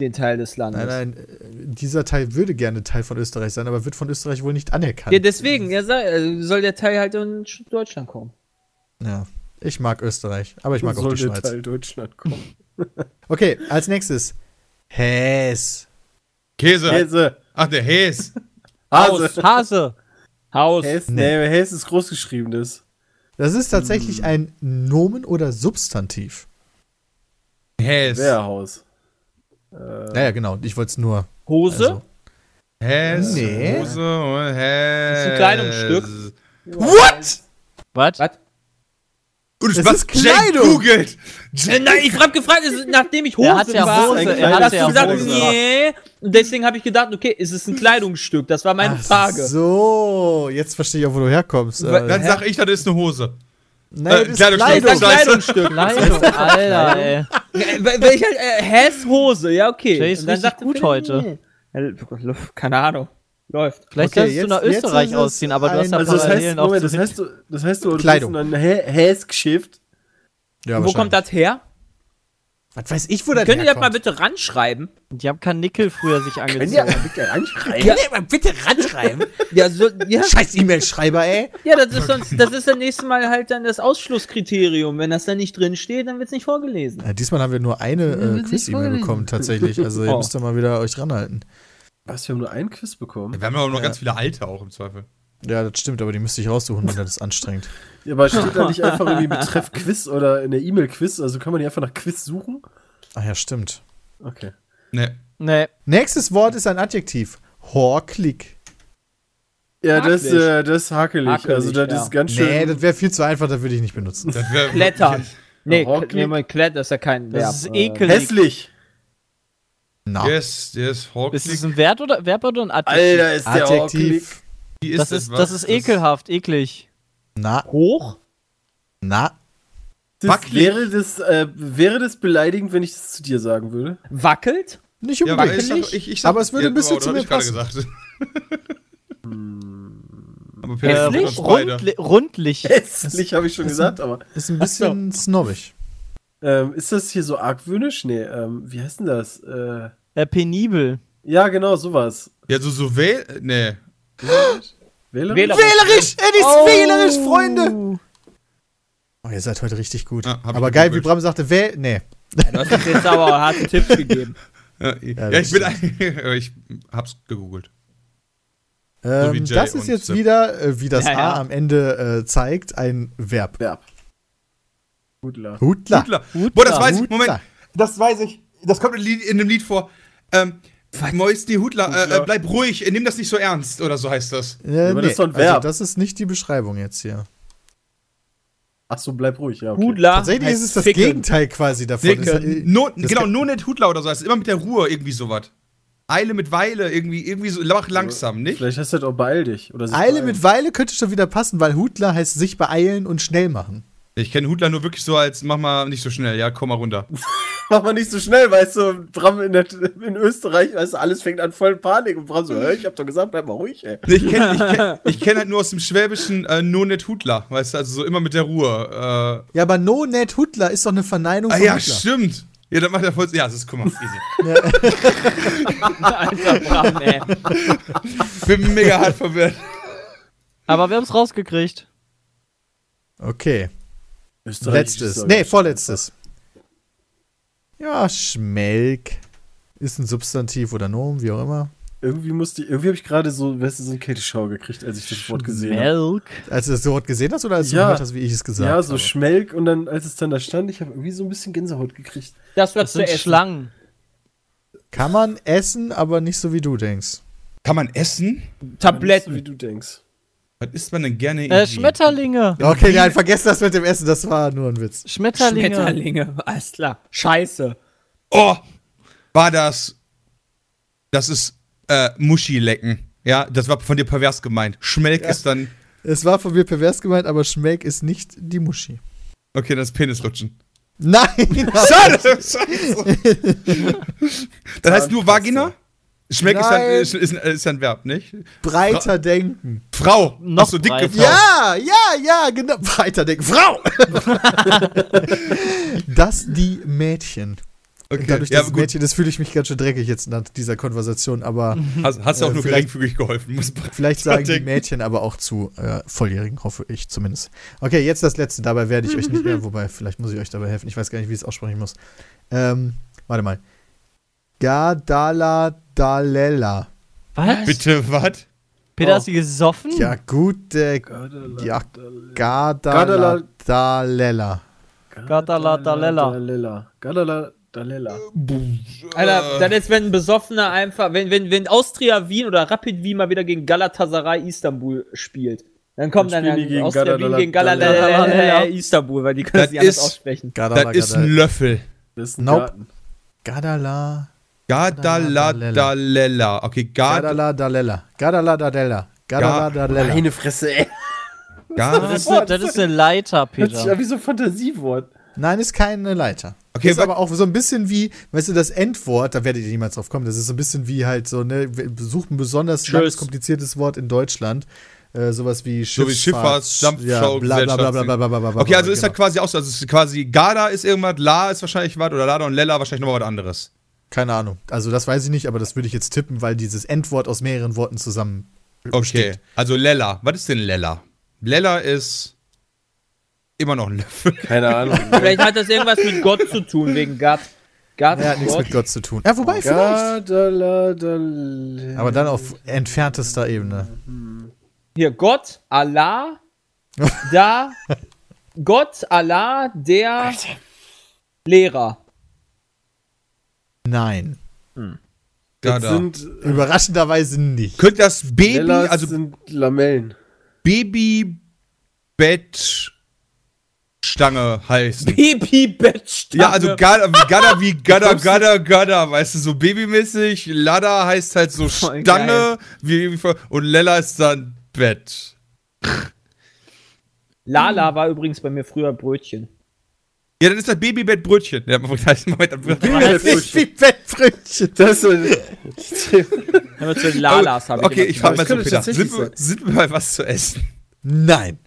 Den Teil des Landes. Nein, nein, äh, dieser Teil würde gerne Teil von Österreich sein, aber wird von Österreich wohl nicht anerkannt. Ja, deswegen, ja, äh, soll der Teil halt in Deutschland kommen. Ja, ich mag Österreich, aber ich mag auch Soll die der Schweiz. Teil Deutschland kommen. Okay, als nächstes. Häs. Käse. Käse. Ach, der Häs. Hase. Hase. Haus. Häs, nee, Häs ist großgeschriebenes. Das ist tatsächlich ein Nomen oder Substantiv. Häs. Wehrhaus. Naja, genau. Ich wollte es nur. Hose. Also, Häs. Nee. Hose und Häs. ist ein Kleidungsstück. What? Was? Was? Und Es was Kleidung. googelt. Äh, Nein, ich hab gefragt, ist, nachdem ich Hose Er hat ja war, Hose, er er hat hast ja du gesagt, Hose. nee. Und deswegen habe ich gedacht, okay, ist es ein Kleidungsstück? Das war meine Ach Frage. So, jetzt verstehe ich auch, wo du herkommst. Äh, Dann sag ich, das ist eine Hose. nein, äh, das Kleidungsstück. Das ist ein Kleidung. Kleidungsstück. Kleidung, Alter, ey. Äh, Wenn ich halt, äh, Hose, ja, okay. Jay ist Und dann richtig gut heute. nee. Keine Ahnung. Läuft. Vielleicht Okay, kannst du jetzt- nach jetzt Österreich ausziehen, aber du hast ja Also das heißt, Moment, das heißt, du, das heißt, du Kleidung. in ein Häs-Geschäft. Ja, Und wo kommt das her? Was weiß ich, wo das Könnt ihr das mal bitte ranschreiben? Die haben Karnickel früher sich Könnt ihr angezogen. mal bitte anschreiben? Ja, bitte ranschreiben. ja, so, ja, Scheiß E-Mail-Schreiber, ey. ja, das ist sonst, das ist das nächste Mal halt dann das Ausschlusskriterium. Wenn das da nicht drin steht, dann wird es nicht vorgelesen. Ja, diesmal haben wir nur eine äh, Quiz-E-Mail bekommen, tatsächlich. Also ihr Oh. müsst da mal wieder euch ranhalten. Was, wir haben nur einen Quiz bekommen? Wir haben aber noch ganz viele alte auch im Zweifel. Ja, das stimmt, aber die müsste ich raussuchen und das ist anstrengend. Ja, aber steht da nicht einfach irgendwie Betreff Quiz oder in der E-Mail-Quiz? Also kann man die einfach nach Quiz suchen? Ach ja, stimmt. Okay. Ne. Nee, Nächstes Wort ist ein Adjektiv. Horklick. Ja, das, äh, das ist hakelig. Hakelig, Also das ja. ist ganz schön. Nee, das wäre viel zu einfach, das würde ich nicht benutzen. Klettern. Nee, nee, Moment, Klett ist ja kein Verb. das ist Äh, ekelig. hässlich. Na, Der ist, der ist Hawk. Ist es ein Wert oder, Verb oder ein Adjektiv? Alter, ist der. Adjektiv. Wie das ist, das ist ekelhaft, eklig. Na, Hoch? na. Das Wackelig. wäre, das, äh, wäre das beleidigend, wenn ich das zu dir sagen würde? Wackelt? Nicht Ja, aber unbedingt. ich, sag- ich, ich sag, Aber es würde ein bisschen das zu mir ich gerade passen. gesagt. Hässlich? das rundli rundlich. Hässlich, habe ich schon das- gesagt, aber. Ist ein bisschen snobbig. Ähm, ist das hier so argwöhnisch? Nee, ähm, wie heißt denn das? Äh, Äh, penibel. ja, genau, sowas. Ja, so, so wähl. Nee. Wähler? Wähler- Wählerisch! Er ist Oh. wählerisch, Freunde! Oh, ihr seid heute richtig gut. Ich aber geil, wie gegoogelt. Bram sagte, wähl. Nee. Du hast uns jetzt aber harte Tipps gegeben. Ja, Ja, ja, das ich bin. Ich hab's gegoogelt. Ähm, wie das ist jetzt wieder, äh, wie das Ja, ja. A am Ende äh, zeigt, ein Verb. Verb. Hutler. Hutler. Hutler. Boah, das weiß ich. Hutler. Moment. Das weiß ich. Das kommt in, Lied, in dem Lied vor. Ähm, Moisty Hutler, äh, Hutler. äh, bleib ruhig, nimm das nicht so ernst, oder so heißt das. Äh, aber das nee, ist doch ein Also, Verb. das ist nicht die Beschreibung jetzt hier. Ach so, bleib ruhig, ja. Okay. Hudler. Tatsächlich heißt ist es das Ficken. Gegenteil quasi davon. Das ist, äh, no, das genau, nur nicht Hutler oder so. Das ist immer mit der Ruhe irgendwie sowas. Eile mit Weile, irgendwie, irgendwie so, mach langsam, nicht? Vielleicht heißt das auch beeil dich. Oder Eile beeilen. mit Weile könnte schon wieder passen, weil Hutler heißt sich beeilen und schnell machen. Ich kenne Hutler nur wirklich so als, mach mal nicht so schnell, ja, komm mal runter. Mach mal nicht so schnell, weißt du, Bram in, der, in Österreich, weißt du, alles fängt an voll Panik und Bram so, hä, ich hab doch gesagt, bleib mal ruhig, ey. Nee, Ich kenne ich kenn, ich kenn halt nur aus dem Schwäbischen äh, nur nicht Hutler, weißt du, also so immer mit der Ruhe. Äh, Ja, aber No Net Hutler ist doch eine Verneinung ah von ja, Hutler. stimmt. Ja, das macht er voll. Ja, das ist, guck mal, easy. Alter, Bram, ey. Bin mega hart verwirrt. Aber wir haben es rausgekriegt. Okay, letztes. Nee, vorletztes. Ja, Schmelk. Ist ein Substantiv oder Nomen, wie auch immer. Irgendwie musste ich, irgendwie habe ich gerade so, weißt du, so einen Käteschau gekriegt, als ich das Wort gesehen habe. Milk. Als du das Wort gesehen hast oder als du Ja. gehört hast, wie ich es gesagt Ja, habe? so Schmelk und dann, als es dann da stand, ich habe irgendwie so ein bisschen Gänsehaut gekriegt. Das wird zu. Schlangen. Kann man essen, aber nicht so wie du denkst. Kann man essen? So wie Tabletten. du denkst. Was isst man denn gerne? Äh? Schmetterlinge. Okay, nein, vergesst das mit dem Essen, das war nur ein Witz. Schmetterlinge. Schmetterlinge. Alles klar. Scheiße. Oh, war das. Das ist äh, Muschi lecken. Ja, das war von dir pervers gemeint. Schmelk ist dann. Es war von mir pervers gemeint, aber Schmelk ist nicht die Muschi. Okay, das ist Penislutschen. Nein! Schade! Scheiße. Dann heißt nur Vagina? Schmelk ist Nein. ist, ist, ist ein Verb, nicht? breiter denken. Frau. Noch so, dicke. Frau. Ja, ja, ja, genau. Breiter denken. Frau! das die Mädchen. Okay. Dadurch, ja, gut. Mädchen ist, fühle ich mich ganz schön dreckig jetzt nach dieser Konversation, aber Hast, hast du auch Äh, nur geringfügig geholfen. Muss vielleicht sagen die. Mädchen aber auch zu äh, Volljährigen, hoffe ich zumindest. Okay, jetzt das letzte. Dabei werde ich euch nicht mehr, wobei, vielleicht muss ich euch dabei helfen. Ich weiß gar nicht, wie ich es aussprechen muss. Ähm, warte mal. Gadala Was? Bitte, was? Peter, Oh. hast du gesoffen? Ja, gut, äh, ja, Gadala Dalela. Gadala Dalela. Dalela. Gadala Dalela. Alter, dann ist, wenn ein Besoffener einfach, wenn, wenn, wenn Austria Wien oder Rapid Wien mal wieder gegen Galatasaray Istanbul spielt. Dann kommt Dann dann, spielen die gegen Galadala Istanbul, weil die können Das das nicht anders ist- aussprechen. Gadala, Das ist ein Gadala. Löffel. Das ist ein Nope. Garten. Gadaladalella. Okay, Gadaladalella. Gadaladalella. Meine Fresse, ey. Das ist, das ist eine Leiter, Peter. Das ist ja wie so ein Fantasiewort. Nein, ist keine Leiter. Okay, ist aber auch so ein bisschen wie, weißt du, das Endwort, da werdet ihr niemals drauf kommen, das ist so ein bisschen wie halt so, ne, sucht ein besonders langes, kompliziertes Wort in Deutschland. Äh, sowas wie Schifffahrts, so wie Schifffahrts Dampfschau, Okay, also ist das genau. quasi auch so, also ist quasi Gada ist irgendwas, La ist wahrscheinlich was oder Lada und Lella wahrscheinlich nochmal was anderes. Keine Ahnung. Also das weiß ich nicht, aber das würde ich jetzt tippen, weil dieses Endwort aus mehreren Worten zusammen Okay, also Lella. Was ist denn Lella? Lella ist immer noch ein Löffel. Keine Ahnung. Vielleicht hat das irgendwas mit Gott zu tun, wegen Gott. Gott, Er hat nichts mit Gott zu tun. Ja, wobei vielleicht. Gadala, Dal- Aber dann auf entferntester Ebene. Hier, Gott, Allah, da, Gott, Allah, der Lehrer. Nein. Das Gada. sind Überraschenderweise nicht. Könnte das Baby, Lellas also sind Lamellen. Babybettstange heißen? Babybettstange. Ja, also Gada, Gada wie Gada, Gada, Gada, weißt du, so babymäßig. Lada heißt halt so Stange wie, wie, und Lella ist dann Bett. Lala war übrigens bei mir früher Brötchen. Ja, dann ist das Babybettbrötchen. Ja, Moment, Moment, Bettbrötchen. Das ist Immer zu den Lalas habe ich Okay, ich frage mal so, Peter. Sind wir, sind wir bei was zu essen? Nein.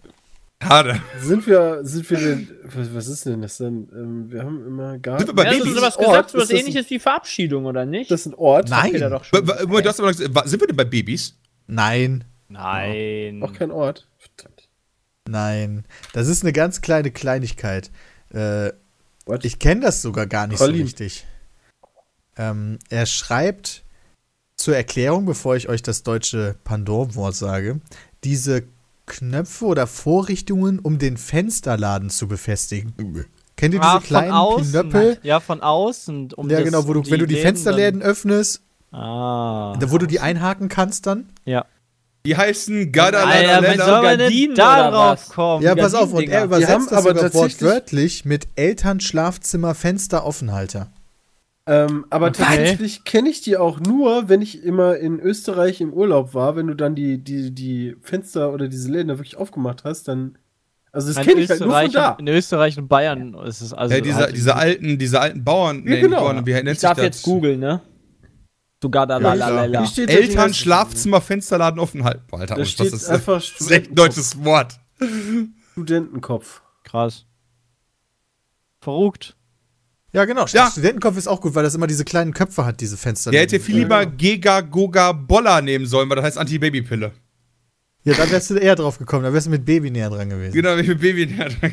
Schade. sind wir, sind wir denn, was, was ist denn das denn? Ähm, wir haben immer Garten. Sind wir bei Ja, hast du Babys? sowas gesagt, so was ist das ein- ähnliches wie Verabschiedung, oder nicht? Das ist ein Ort. Nein. Doch schon. Moment, du hast aber gesagt, sind wir denn bei Babys? Nein. Nein. Auch kein Ort. Verdammt. Nein. Das ist eine ganz kleine Kleinigkeit. Äh, ich kenne das sogar gar nicht Colin. so richtig. Ähm, er schreibt zur Erklärung, bevor ich euch das deutsche Pandorwort sage, diese Knöpfe oder Vorrichtungen, um den Fensterladen zu befestigen. Kennt ihr diese Ah, kleinen Knöppel? Ja, von außen. Um Ja, genau, wo du, um wenn du die Läden Fensterläden öffnest, ah. da, wo du die einhaken kannst dann. Ja. Die heißen Gada, Alter, wie soll man denn Gardinen da oder drauf was? kommen? Ja, pass auf, und er übersetzt das aber sogar wortwörtlich mit Eltern, Schlafzimmer, Fenster, Offenhalter. Ähm, aber Okay. tatsächlich kenne ich die auch nur, wenn ich immer in Österreich im Urlaub war, wenn du dann die, die, die Fenster oder diese Läden da wirklich aufgemacht hast, dann. Also das kenne ich halt nur von da. in Österreich und Bayern ist es also. Ja, diese, halt- diese alten, diese alten Bauern, Ja, nee, genau. die Bauern, wie nennt Ich sich darf das? jetzt googeln, ne? Sogar da Ja. Hier steht halt die Eltern, Schlafzimmer, Fensterladen offen halten. Alter, Da was steht ist einfach das ist echt ein deutsches Wort. Studentenkopf. Krass. Verrückt. Ja, genau. Ja. Studentenkopf ist auch gut, weil das immer diese kleinen Köpfe hat, diese Fenster. Der hätte viel lieber Gega Goga Bolla nehmen sollen, weil das heißt Anti-Baby-Pille. Ja, dann wärst du eher drauf gekommen. Da wärst du mit Baby näher dran gewesen. Genau, wie mit Baby.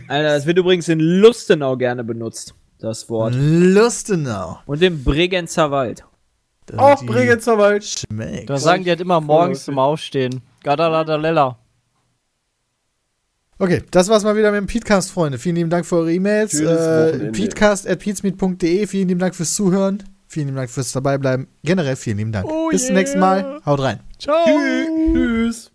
Alter, das wird übrigens in Lustenau gerne benutzt, das Wort. Lustenau. Und im Bregenzer Wald. Das Oh, Bregenzer Wald. Schmeckt. Da sagen die halt immer morgens zum Aufstehen. Gadaladalella. Okay, das war's mal wieder mit dem Petecast, Freunde. Vielen lieben Dank für eure E-Mails. Äh. Petecast.peatsmeet.de. Vielen lieben Dank fürs Zuhören. Vielen lieben Dank fürs Dabeibleiben. Generell vielen lieben Dank. Oh Bis zum yeah. nächsten Mal. Haut rein. Ciao. Tschüss.